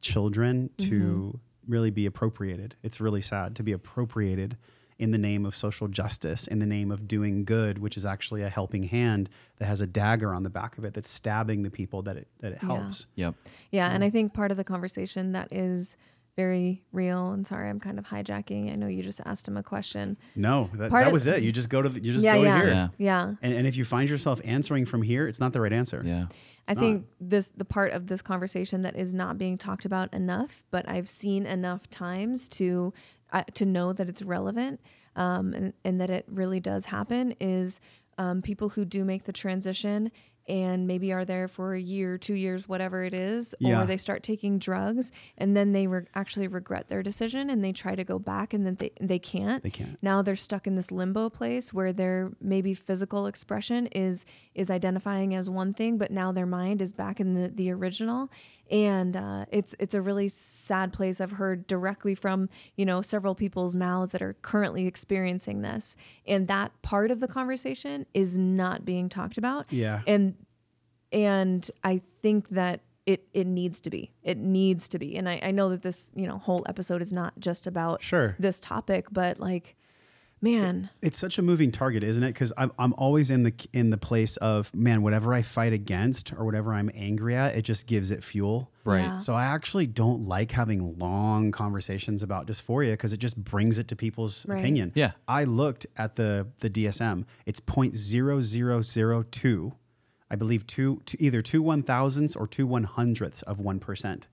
Speaker 1: children to mm-hmm. really be appropriated. It's really sad to be appropriated in the name of social justice, in the name of doing good, which is actually a helping hand that has a dagger on the back of it that's stabbing the people that it that it
Speaker 3: Yeah.
Speaker 1: helps.
Speaker 2: Yep.
Speaker 3: Yeah, and I think part of the conversation that is very real. And sorry, I'm kind of hijacking. I know you just asked him a question.
Speaker 1: No, that, that was it. You just go to the, you just
Speaker 3: yeah,
Speaker 1: go
Speaker 3: yeah,
Speaker 1: to here.
Speaker 2: Yeah.
Speaker 3: yeah.
Speaker 1: And, and if you find yourself answering from here, it's not the right answer.
Speaker 2: Yeah.
Speaker 3: I think this the part of this conversation that is not being talked about enough, but I've seen enough times to uh, to know that it's relevant um, and and that it really does happen is um, people who do make the transition and maybe are there for a year, two years, whatever it is,
Speaker 1: Yeah.
Speaker 3: or they start taking drugs and then they re- actually regret their decision and they try to go back and then they they can't.
Speaker 1: They can't.
Speaker 3: Now they're stuck in this limbo place where their maybe physical expression is is identifying as one thing, but now their mind is back in the, the original, and uh, it's it's a really sad place. I've heard directly from you know several people's mouths that are currently experiencing this, and that part of the conversation is not being talked about.
Speaker 1: Yeah.
Speaker 3: and and I think that it it needs to be. It needs to be. And I, I know that this, you know, whole episode is not just about
Speaker 1: Sure.
Speaker 3: this topic, but like, man,
Speaker 1: it's such a moving target, isn't it? Because I'm, I'm always in the in the place of man, whatever I fight against or whatever I'm angry at, it just gives it fuel.
Speaker 2: Right.
Speaker 3: Yeah.
Speaker 1: So I actually don't like having long conversations about dysphoria because it just brings it to people's
Speaker 3: Right.
Speaker 1: opinion.
Speaker 2: Yeah.
Speaker 1: I looked at the the DSM. It's 0.0002. I believe two, two either two one thousandths or two one hundredths of one percent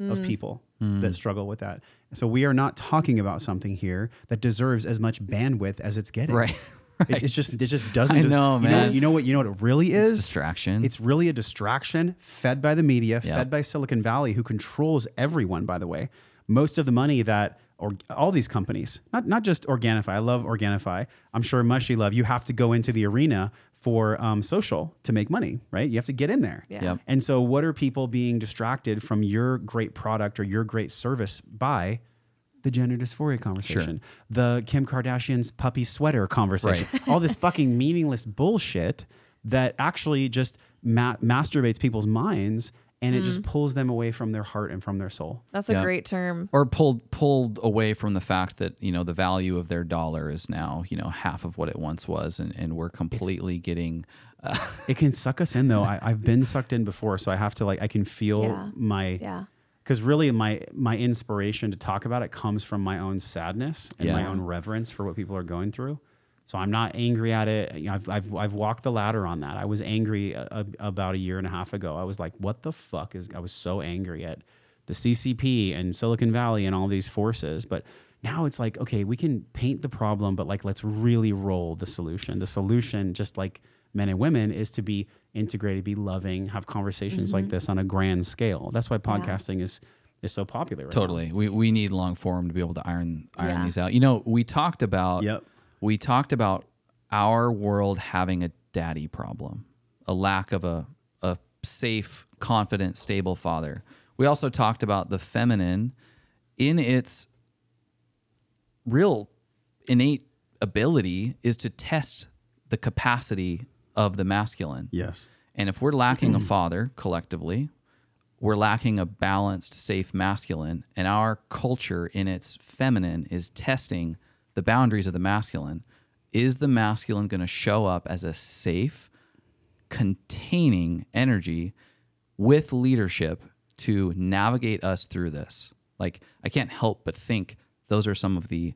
Speaker 1: of mm. people hmm. that struggle with that. So we are not talking about something here that deserves as much bandwidth as it's getting.
Speaker 2: Right.
Speaker 1: It, it's just it just doesn't.
Speaker 2: I know,
Speaker 1: you Know,
Speaker 2: man.
Speaker 1: you know what? You know what it really is?
Speaker 2: distraction.
Speaker 1: It's really a distraction fed by the media,
Speaker 2: Yeah.
Speaker 1: fed by Silicon Valley, who controls everyone. By the way, most of the money that or all these companies, not not just Organifi. I love Organifi. I'm sure Mushy love. You have to go into the arena for um, social to make money, right? You have to get in there.
Speaker 3: Yeah.
Speaker 2: Yep.
Speaker 1: And so, what are people being distracted from your great product or your great service by? The gender dysphoria conversation, the Kim Kardashian's puppy sweater conversation, all this fucking meaningless bullshit that actually just ma- masturbates people's minds and it just pulls them away from their heart and from their soul.
Speaker 3: that's a
Speaker 2: Yeah.
Speaker 3: great term.
Speaker 2: or pulled pulled away from the fact that you know the value of their dollar is now you know half of what it once was and, and we're completely getting uh,
Speaker 1: It can suck us in though. I, I've been sucked in before, so I have to like I can feel
Speaker 3: Yeah.
Speaker 1: my
Speaker 3: Yeah.
Speaker 1: because really my my inspiration to talk about it comes from my own sadness and my
Speaker 2: Yeah.
Speaker 1: own reverence for what people are going through. So I'm not angry at it. You know, I've, I've, I've walked the ladder on that. I was angry a, a- about a year and a half ago. I was like, what the fuck is, I was so angry at the CCP and Silicon Valley and all these forces. But now it's like, okay, we can paint the problem, but like, let's really roll the solution. The solution, just like men and women, is to be integrated, be loving, have conversations like mm-hmm. this on a grand scale. That's why podcasting is, is so popular right now.
Speaker 2: totally we, we need long form to be able to iron iron
Speaker 3: Yeah.
Speaker 2: these out you know we talked about
Speaker 1: Yep.
Speaker 2: We talked about our world having a daddy problem a lack of a, a safe confident stable father we also talked about the feminine in its real innate ability is to test the capacity of the masculine
Speaker 1: Yes.
Speaker 2: and if we're lacking a father collectively, we're lacking a balanced, safe masculine, and our culture in its feminine is testing the boundaries of the masculine. Is the masculine going to show up as a safe, containing energy with leadership to navigate us through this? Like, I can't help but think those are some of the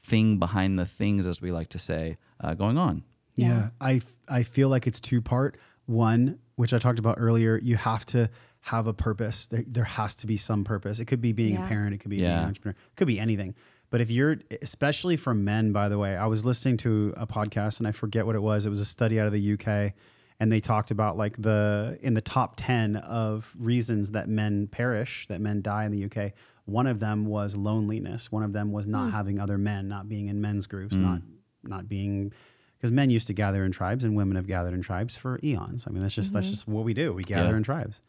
Speaker 2: thing behind the things, as we like to say, uh, going on.
Speaker 1: Yeah. I I feel like it's two part. One, which I talked about earlier, you have to have a purpose. There, there has to be some purpose. It could be being
Speaker 3: Yeah.
Speaker 1: a parent, it could be being an entrepreneur, it could be anything. But if you're, especially for men, by the way, I was listening to a podcast and I forget what it was. It was a study out of the UK, and they talked about like the in the top ten of reasons that men perish, that men die in the UK. One of them was loneliness. One of them was not hmm. having other men, not being in men's groups, hmm. not not being because men used to gather in tribes and women have gathered in tribes for eons. I mean, that's just that's mm-hmm. just what we do. We gather
Speaker 2: Yeah.
Speaker 1: in tribes.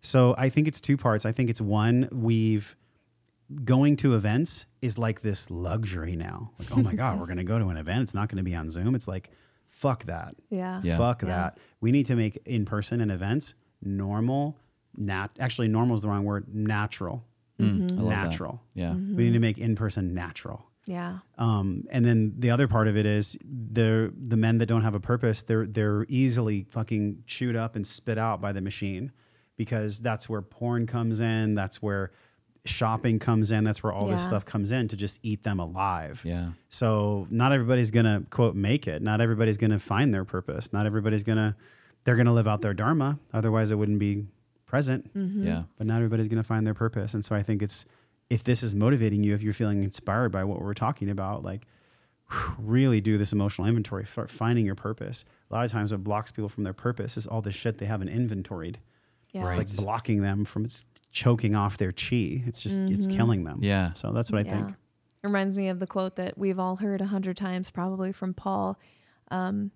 Speaker 1: So I think it's two parts. I think it's one we've going to events is like this luxury now. Like, oh my god, we're going to go to an event. It's not going to be on Zoom. It's like fuck that.
Speaker 3: Yeah.
Speaker 2: Yeah.
Speaker 1: Fuck
Speaker 3: Yeah.
Speaker 1: that. We need to make in person and events normal. Nat actually normal is the wrong word. Natural.
Speaker 2: Mm, I love that.
Speaker 1: Natural.
Speaker 2: Yeah.
Speaker 1: We need to make in person natural.
Speaker 3: Yeah.
Speaker 1: Um, and then the other part of it is the the men that don't have a purpose, they're they're easily fucking chewed up and spit out by the machine because that's where porn comes in, that's where shopping comes in, that's where all this stuff comes in to just eat them alive.
Speaker 2: Yeah.
Speaker 1: So not everybody's gonna quote make it. Not everybody's gonna find their purpose. Not everybody's gonna they're gonna live out their dharma. Otherwise, it wouldn't be present. Mm-hmm.
Speaker 2: Yeah.
Speaker 1: But not everybody's gonna find their purpose. And so I think it's if this is motivating you, if you're feeling inspired by what we're talking about, like really do this emotional inventory, start finding your purpose. A lot of times, what blocks people from their purpose is all the shit they haven't inventoried.
Speaker 3: Yeah.
Speaker 1: It's like blocking them from it's choking off their chi. It's just it's killing them.
Speaker 2: Yeah.
Speaker 1: So that's what I
Speaker 3: Yeah.
Speaker 1: think.
Speaker 3: Reminds me of the quote that we've all heard a hundred times, probably from Paul. Um,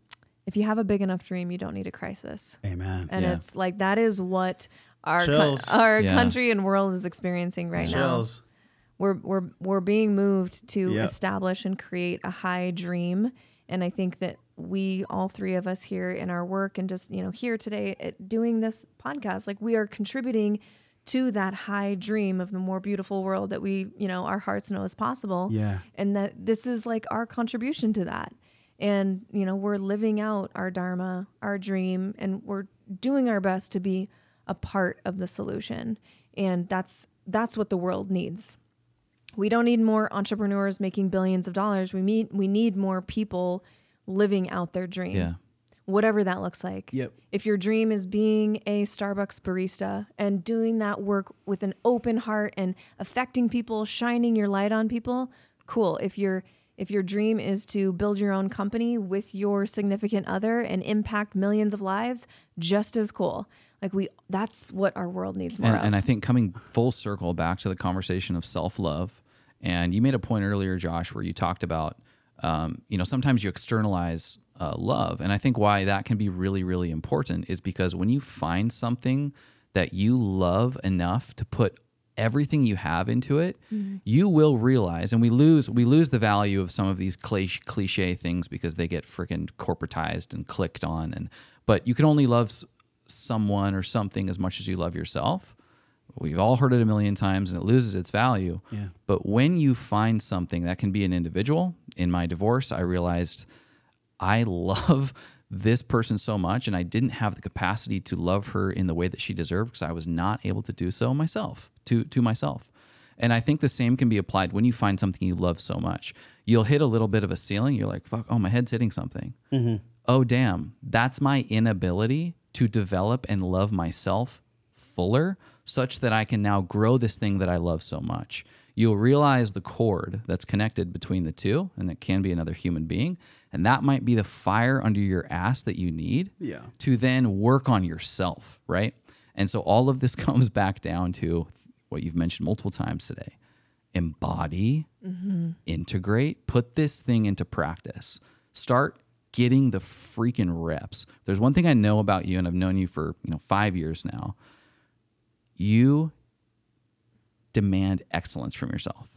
Speaker 3: if you have a big enough dream, you don't need a crisis.
Speaker 1: Amen.
Speaker 3: And
Speaker 2: Yeah.
Speaker 3: it's like that is what our co- our
Speaker 2: Yeah.
Speaker 3: country and world is experiencing right now. We're we're we're being moved to
Speaker 1: Yep.
Speaker 3: establish and create a high dream, and I think that we all three of us here in our work and just you know here today at doing this podcast, like we are contributing to that high dream of the more beautiful world that we you know our hearts know is possible.
Speaker 1: Yeah.
Speaker 3: and that this is like our contribution to that. And you know we're living out our dharma our dream and we're doing our best to be a part of the solution. And that's that's what the world needs. We don't need more entrepreneurs making billions of dollars. We need we need more people living out their dream.
Speaker 2: Yeah.
Speaker 3: Whatever that looks like
Speaker 1: Yep.
Speaker 3: if your dream is being a Starbucks barista and doing that work with an open heart and affecting people, shining your light on people, cool. If your if your dream is to build your own company with your significant other and impact millions of lives, just as cool. Like we that's what our world needs more
Speaker 2: and,
Speaker 3: of.
Speaker 2: and I think coming full circle back to the conversation of self love, and you made a point earlier, Josh, where you talked about, um, you know, sometimes you externalize uh, love, and I think why that can be really, really important is because when you find something that you love enough to put everything you have into it, you will realize, and we lose we lose the value of some of these cliche, cliche things because they get freaking corporatized and clicked on, and but you can only love someone or something as much as you love yourself. We've all heard it a million times and it loses its value.
Speaker 1: Yeah.
Speaker 2: But when you find something that can be an individual, in my divorce, I realized I love this person so much and I didn't have the capacity to love her in the way that she deserved because I was not able to do so myself, to to myself. And I think the same can be applied when you find something you love so much. You'll hit a little bit of a ceiling, you're like, fuck, oh, my head's hitting something. Mm-hmm. Oh, damn, that's my inability to develop and love myself fuller such that I can now grow this thing that I love so much. You'll realize the cord that's connected between the two, and that can be another human being. And that might be the fire under your ass that you need
Speaker 1: Yeah.
Speaker 2: to then work on yourself, right? And so all of this comes back down to what you've mentioned multiple times today embody, mm-hmm. integrate, put this thing into practice. Start getting the freaking reps. There's one thing I know about you, and I've known you for you know five years now. You demand excellence from yourself,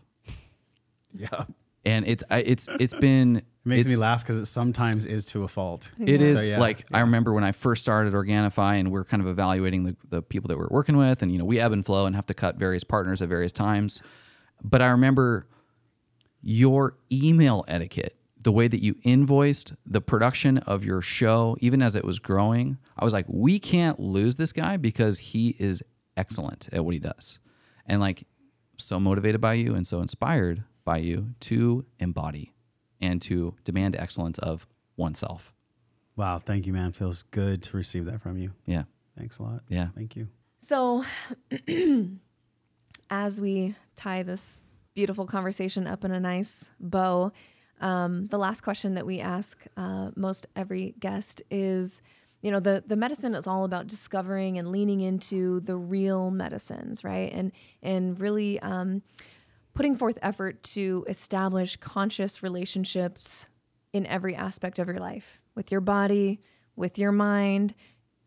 Speaker 1: Yeah.
Speaker 2: And it's I- it's it's been
Speaker 1: It makes me laugh because it sometimes is to a fault.
Speaker 2: It is
Speaker 1: So, yeah,
Speaker 2: like I remember when I first started Organifi and we're kind of evaluating the, the people that we're working with and you know we ebb and flow and have to cut various partners at various times. But I remember your email etiquette, the way that you invoiced the production of your show, even as it was growing. I was like, we can't lose this guy because he is excellent at what he does. And like so motivated by you and so inspired by you to embody and to demand excellence of oneself.
Speaker 1: Wow, thank you, man. Feels good to receive that from you.
Speaker 2: Yeah.
Speaker 1: Thanks a lot.
Speaker 2: Yeah.
Speaker 1: Thank you.
Speaker 3: So, as we tie this beautiful conversation up in a nice bow, um, the last question that we ask uh, most every guest is you know the the medicine is all about discovering and leaning into the real medicines right and and really um, putting forth effort to establish conscious relationships in every aspect of your life with your body with your mind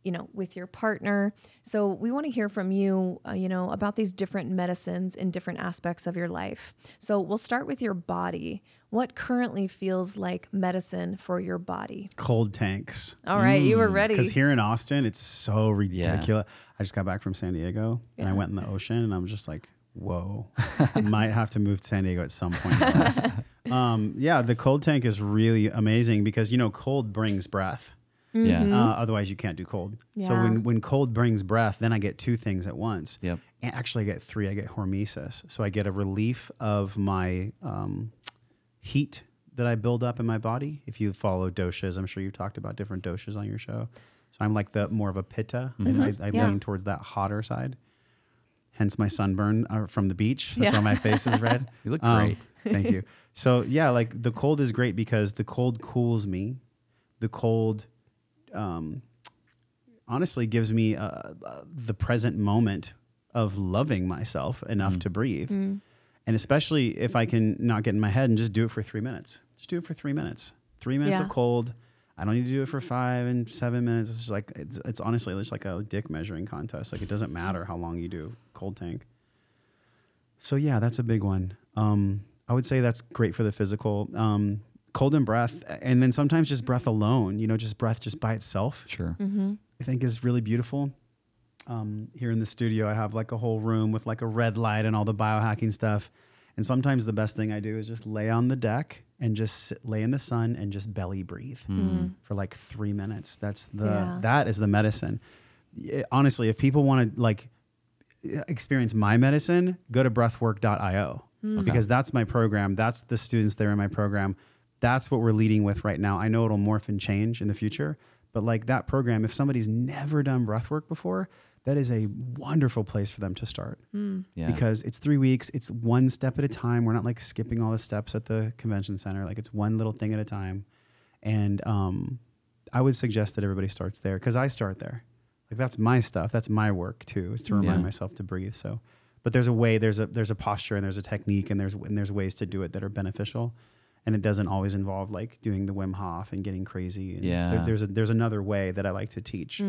Speaker 3: you know with your partner. So we want to hear from you uh, you know about these different medicines in different aspects of your life. So we'll start with your body. What currently feels like medicine for your body?
Speaker 1: Cold tanks.
Speaker 3: all right you were ready.
Speaker 1: Because here in Austin, it's so ridiculous. I just got back from San Diego and I went in the ocean and I'm just like, whoa, might have to move to San Diego at some point. um, yeah, the cold tank is really amazing because, you know, cold brings breath.
Speaker 2: Yeah.
Speaker 1: Uh, otherwise, you can't do cold.
Speaker 3: Yeah.
Speaker 1: So when, when cold brings breath, then I get two things at once.
Speaker 2: Yep.
Speaker 1: And actually, I get three. I get hormesis. So I get a relief of my um, heat that I build up in my body. If you follow doshas, I'm sure you've talked about different doshas on your show. So I'm like the more of a pitta. I, I, I
Speaker 3: Yeah.
Speaker 1: lean towards that hotter side. Hence my sunburn uh, from the beach. That's
Speaker 3: Yeah.
Speaker 1: why my face is red.
Speaker 2: You look
Speaker 1: Um,
Speaker 2: great.
Speaker 1: thank you. So yeah, like the cold is great because the cold cools me. The cold, um, honestly, gives me uh, uh, the present moment of loving myself enough to breathe. And especially if I can not get in my head and just do it for three minutes. Just do it for three minutes. Three minutes
Speaker 3: Yeah.
Speaker 1: of cold. I don't need to do it for five and seven minutes. It's just like it's, it's honestly just like a dick measuring contest. Like it doesn't matter how long you do cold tank. So yeah, that's a big one. Um, I would say that's great for the physical. Um, cold and breath, and then sometimes just breath alone. You know, just breath just by itself.
Speaker 2: Sure.
Speaker 1: I think is really beautiful. Um, here in the studio, I have like a whole room with like a red light and all the biohacking stuff. And sometimes the best thing I do is just lay on the deck and just sit, lay in the sun and just belly breathe hmm. for like three minutes. That's the
Speaker 3: Yeah.
Speaker 1: that is the medicine. Yeah, honestly, if people want to like eh, experience my medicine, go to breathwork.io hmm. because that's my program. That's the students there in my program. That's what we're leading with right now. I know it'll morph and change in the future, but like that program, if somebody's never done breathwork before, that is a wonderful place for them to start
Speaker 2: Yeah.
Speaker 1: because it's three weeks. It's one step at a time. We're not like skipping all the steps at the convention center. Like it's one little thing at a time. And um, I would suggest that everybody starts there because I start there. Like that's my stuff. That's my work too, is to remind
Speaker 2: Yeah.
Speaker 1: myself to breathe. So, but there's a way. There's a there's a posture and there's a technique and there's and there's ways to do it that are beneficial. And it doesn't always involve like doing the Wim Hof and getting crazy. And
Speaker 2: Yeah.
Speaker 1: there- there's a, there's another way that I like to teach.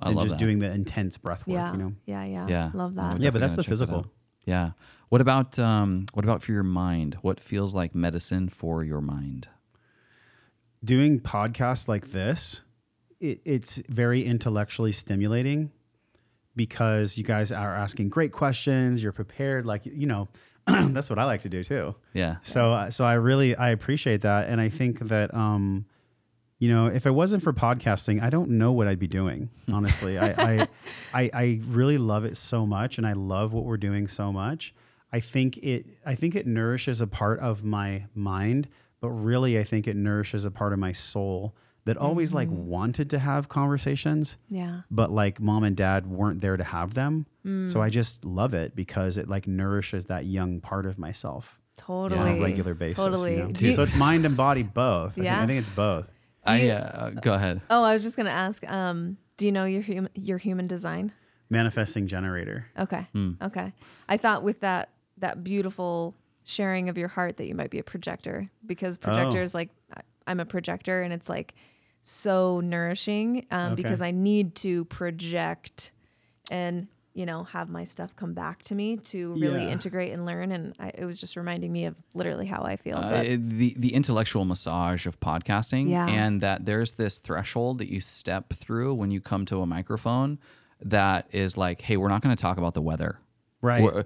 Speaker 2: I
Speaker 1: and
Speaker 2: love
Speaker 1: just
Speaker 2: that.
Speaker 1: doing the intense breath work.
Speaker 3: yeah
Speaker 1: You know.
Speaker 3: yeah yeah
Speaker 2: Yeah.
Speaker 3: love
Speaker 2: We're
Speaker 3: that
Speaker 1: Yeah, but that's the
Speaker 2: check that
Speaker 1: physical.
Speaker 2: Yeah. What about um what about for your mind? What feels like medicine for your mind?
Speaker 1: doing podcasts like this, it, it's very intellectually stimulating because you guys are asking great questions. You're prepared, like you know, that's what I like to do too.
Speaker 2: Yeah.
Speaker 1: So, uh, so I really I appreciate that, and I think that um, you know, if it wasn't for podcasting, I don't know what I'd be doing. Honestly, I, I, I I really love it so much, and I love what we're doing so much. I think it I think it nourishes a part of my mind, but really I think it nourishes a part of my soul that always like mm. wanted to have conversations
Speaker 3: yeah
Speaker 1: but like mom and dad weren't there to have them. So I mm. just love it because it like nourishes that young part of myself
Speaker 3: totally
Speaker 1: on a regular basis.
Speaker 3: totally
Speaker 1: You know?
Speaker 3: You-
Speaker 1: so it's mind and body both. I, think,
Speaker 3: Yeah.
Speaker 1: I think it's both.
Speaker 2: I
Speaker 3: you-
Speaker 2: uh, go ahead.
Speaker 3: oh i was just gonna ask um do you know your hum- your human design
Speaker 1: Manifesting generator.
Speaker 3: Okay.
Speaker 2: Hmm.
Speaker 3: Okay. I thought with that that beautiful sharing of your heart that you might be a projector because
Speaker 1: Oh.
Speaker 3: projectors like I- I'm a projector and it's like so nourishing um,
Speaker 1: Okay.
Speaker 3: because I need to project and you know have my stuff come back to me to really
Speaker 1: Yeah.
Speaker 3: integrate and learn and I, it was just reminding me of literally how I feel.
Speaker 2: Uh,
Speaker 3: but
Speaker 2: the the intellectual massage of podcasting
Speaker 3: Yeah.
Speaker 2: and that there's this threshold that you step through when you come to a microphone that is like hey we're not going to talk about the weather
Speaker 1: Right.
Speaker 2: We're-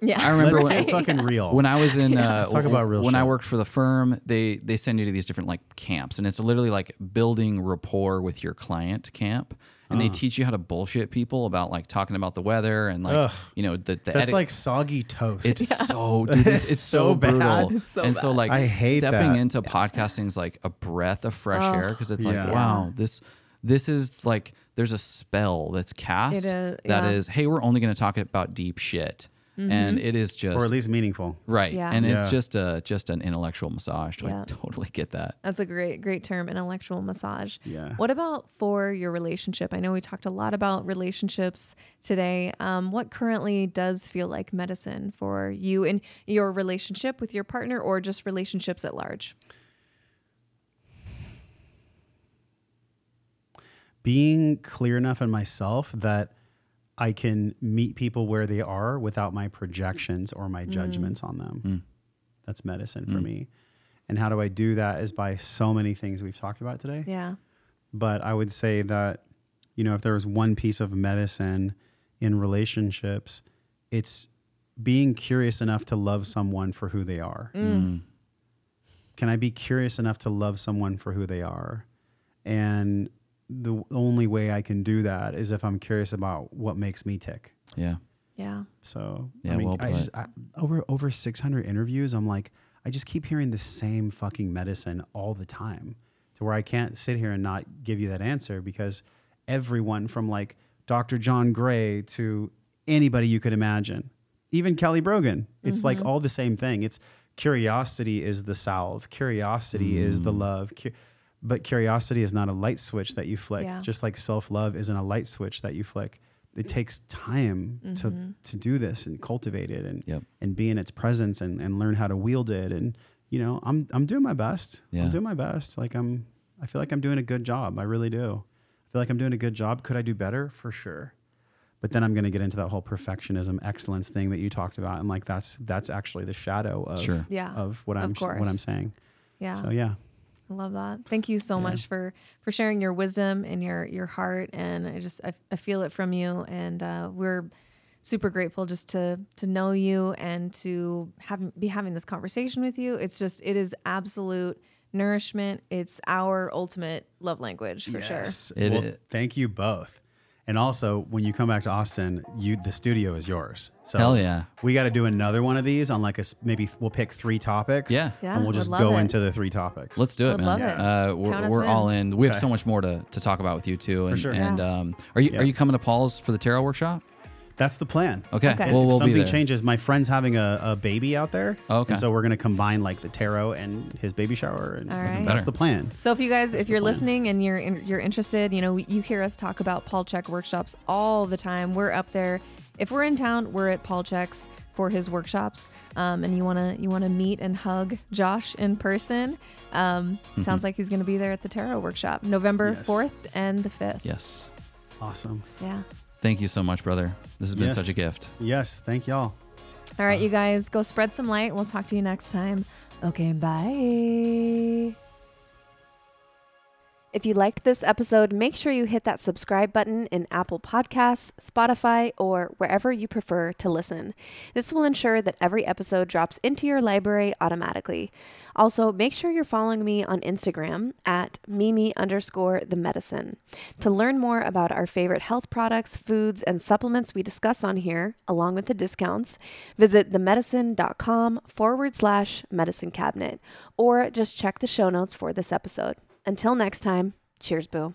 Speaker 3: yeah.
Speaker 2: I remember
Speaker 1: Let's
Speaker 2: when,
Speaker 1: get fucking real.
Speaker 2: when I was in uh,
Speaker 1: Let's talk about real
Speaker 2: when I worked for the firm, they they send you to these different like camps, and it's literally like building rapport with your client camp. And they mm. teach you how to bullshit people about like talking about the weather and like
Speaker 1: Ugh.
Speaker 2: you know the, the
Speaker 1: That's
Speaker 2: eti-
Speaker 1: like soggy toast.
Speaker 2: it's so dude, it's, it's so,
Speaker 1: so bad.
Speaker 2: brutal
Speaker 3: It's so
Speaker 2: and so like
Speaker 1: I hate
Speaker 2: stepping
Speaker 1: that.
Speaker 2: into podcasting is like a breath of fresh air because it's like
Speaker 1: Yeah.
Speaker 2: wow this this is like there's a spell that's cast
Speaker 3: It is,
Speaker 2: that
Speaker 3: yeah.
Speaker 2: is hey we're only going to talk about deep shit and it is just
Speaker 1: or at least meaningful.
Speaker 2: right
Speaker 3: Yeah.
Speaker 2: and it's just a just an intellectual massage so
Speaker 3: Yeah.
Speaker 2: i totally get that
Speaker 3: That's a great, great term, intellectual massage.
Speaker 1: Yeah.
Speaker 3: What about for your relationship? I know we talked a lot about relationships today. Um, what currently does feel like medicine for you in your relationship with your partner or just relationships at large?
Speaker 1: being clear enough in myself that I can meet people where they are without my projections or my mm. judgments on them. Mm. That's medicine for mm. me. And how do I do that is by so many things we've talked about today.
Speaker 3: Yeah.
Speaker 1: But I would say that, you know, if there was one piece of medicine in relationships, it's being curious enough to love someone for who they are. Can I be curious enough to love someone for who they are? And the only way I can do that is if I'm curious about what makes me tick.
Speaker 2: yeah
Speaker 3: Yeah.
Speaker 1: So
Speaker 2: Yeah,
Speaker 1: I mean,
Speaker 2: well
Speaker 1: I just I, over over 600 interviews. I'm like, I just keep hearing the same fucking medicine all the time, to where I can't sit here and not give you that answer because everyone from like Dr. John Gray to anybody you could imagine, even Kelly Brogan, it's
Speaker 2: Mm-hmm.
Speaker 1: like all the same thing. It's curiosity is the salve, curiosity is
Speaker 2: Mm.
Speaker 1: the love. Cu- but curiosity is not a light switch that you flick,
Speaker 3: Yeah.
Speaker 1: just like self love isn't a light switch that you flick. It takes time to mm-hmm. to do this and cultivate it and
Speaker 2: Yep.
Speaker 1: and be in its presence and, and learn how to wield it. And you know, I'm I'm doing my best.
Speaker 2: Yeah.
Speaker 1: I'm doing my best. Like I'm I feel like I'm doing a good job. I really do. I feel like I'm doing a good job. Could I do better? For sure. But then I'm going to get into that whole perfectionism, excellence thing that you talked about, and like that's that's actually the shadow of
Speaker 2: Sure.
Speaker 3: Yeah,
Speaker 1: of what
Speaker 3: of
Speaker 1: I'm what I'm saying.
Speaker 3: Yeah.
Speaker 1: So yeah,
Speaker 3: I love that. Thank you so
Speaker 1: Yeah.
Speaker 3: much for for sharing your wisdom and your your heart. And I just I, I feel it from you. And uh, we're super grateful just to to know you and to have be having this conversation with you. It's just it is absolute nourishment. It's our ultimate love language for sure.
Speaker 2: It
Speaker 1: well,
Speaker 2: is.
Speaker 1: thank you both. And also, when you come back to Austin, you the studio is yours. So
Speaker 2: Hell yeah.
Speaker 1: we got to do another one of these on like a maybe we'll pick three topics.
Speaker 2: Yeah.
Speaker 3: Yeah,
Speaker 1: and we'll just go
Speaker 3: it.
Speaker 1: into the three topics.
Speaker 2: Let's do it,
Speaker 3: Would
Speaker 2: man.
Speaker 3: love it.
Speaker 2: Uh, we're
Speaker 3: Count
Speaker 2: we're
Speaker 3: in.
Speaker 2: all in. We have
Speaker 1: Okay.
Speaker 2: so much more to, to talk about with you too. And,
Speaker 1: sure.
Speaker 2: and
Speaker 3: Yeah.
Speaker 2: um, are you
Speaker 1: Yeah.
Speaker 2: are you coming to Paul's for the tarot workshop?
Speaker 1: That's the plan.
Speaker 2: Okay,
Speaker 3: Okay.
Speaker 2: well
Speaker 1: if
Speaker 2: we'll be
Speaker 1: something
Speaker 2: there.
Speaker 1: changes, my friend's having a, a baby out there.
Speaker 2: Oh, okay.
Speaker 1: And so we're going to combine like the tarot and his baby shower. And
Speaker 3: All right.
Speaker 1: that's
Speaker 2: Better.
Speaker 1: the plan.
Speaker 3: So if you guys, if you're
Speaker 1: plan.
Speaker 3: listening and you're in, you're interested, you know, you hear us talk about Paul Chek workshops all the time. We're up there. If we're in town, we're at Paul Chek's for his workshops. Um, and you wanna you wanna meet and hug Josh in person. Um, Sounds like he's gonna be there at the tarot workshop, November
Speaker 1: Yes.
Speaker 3: fourth and the fifth.
Speaker 2: Yes.
Speaker 1: Awesome.
Speaker 3: Yeah.
Speaker 2: Thank you so much, brother. This has been
Speaker 1: Yes.
Speaker 2: such a gift.
Speaker 1: Yes. Thank y'all.
Speaker 3: All right, you guys, go spread some light. We'll talk to you next time. Okay, bye. If you liked this episode, make sure you hit that subscribe button in Apple Podcasts, Spotify, or wherever you prefer to listen. This will ensure that every episode drops into your library automatically. Also, make sure you're following me on Instagram at Mimi underscore the medicine. To learn more about our favorite health products, foods, and supplements we discuss on here, along with the discounts, visit themedicine.com forward slash medicine cabinet, or just check the show notes for this episode. Until next time, cheers, boo.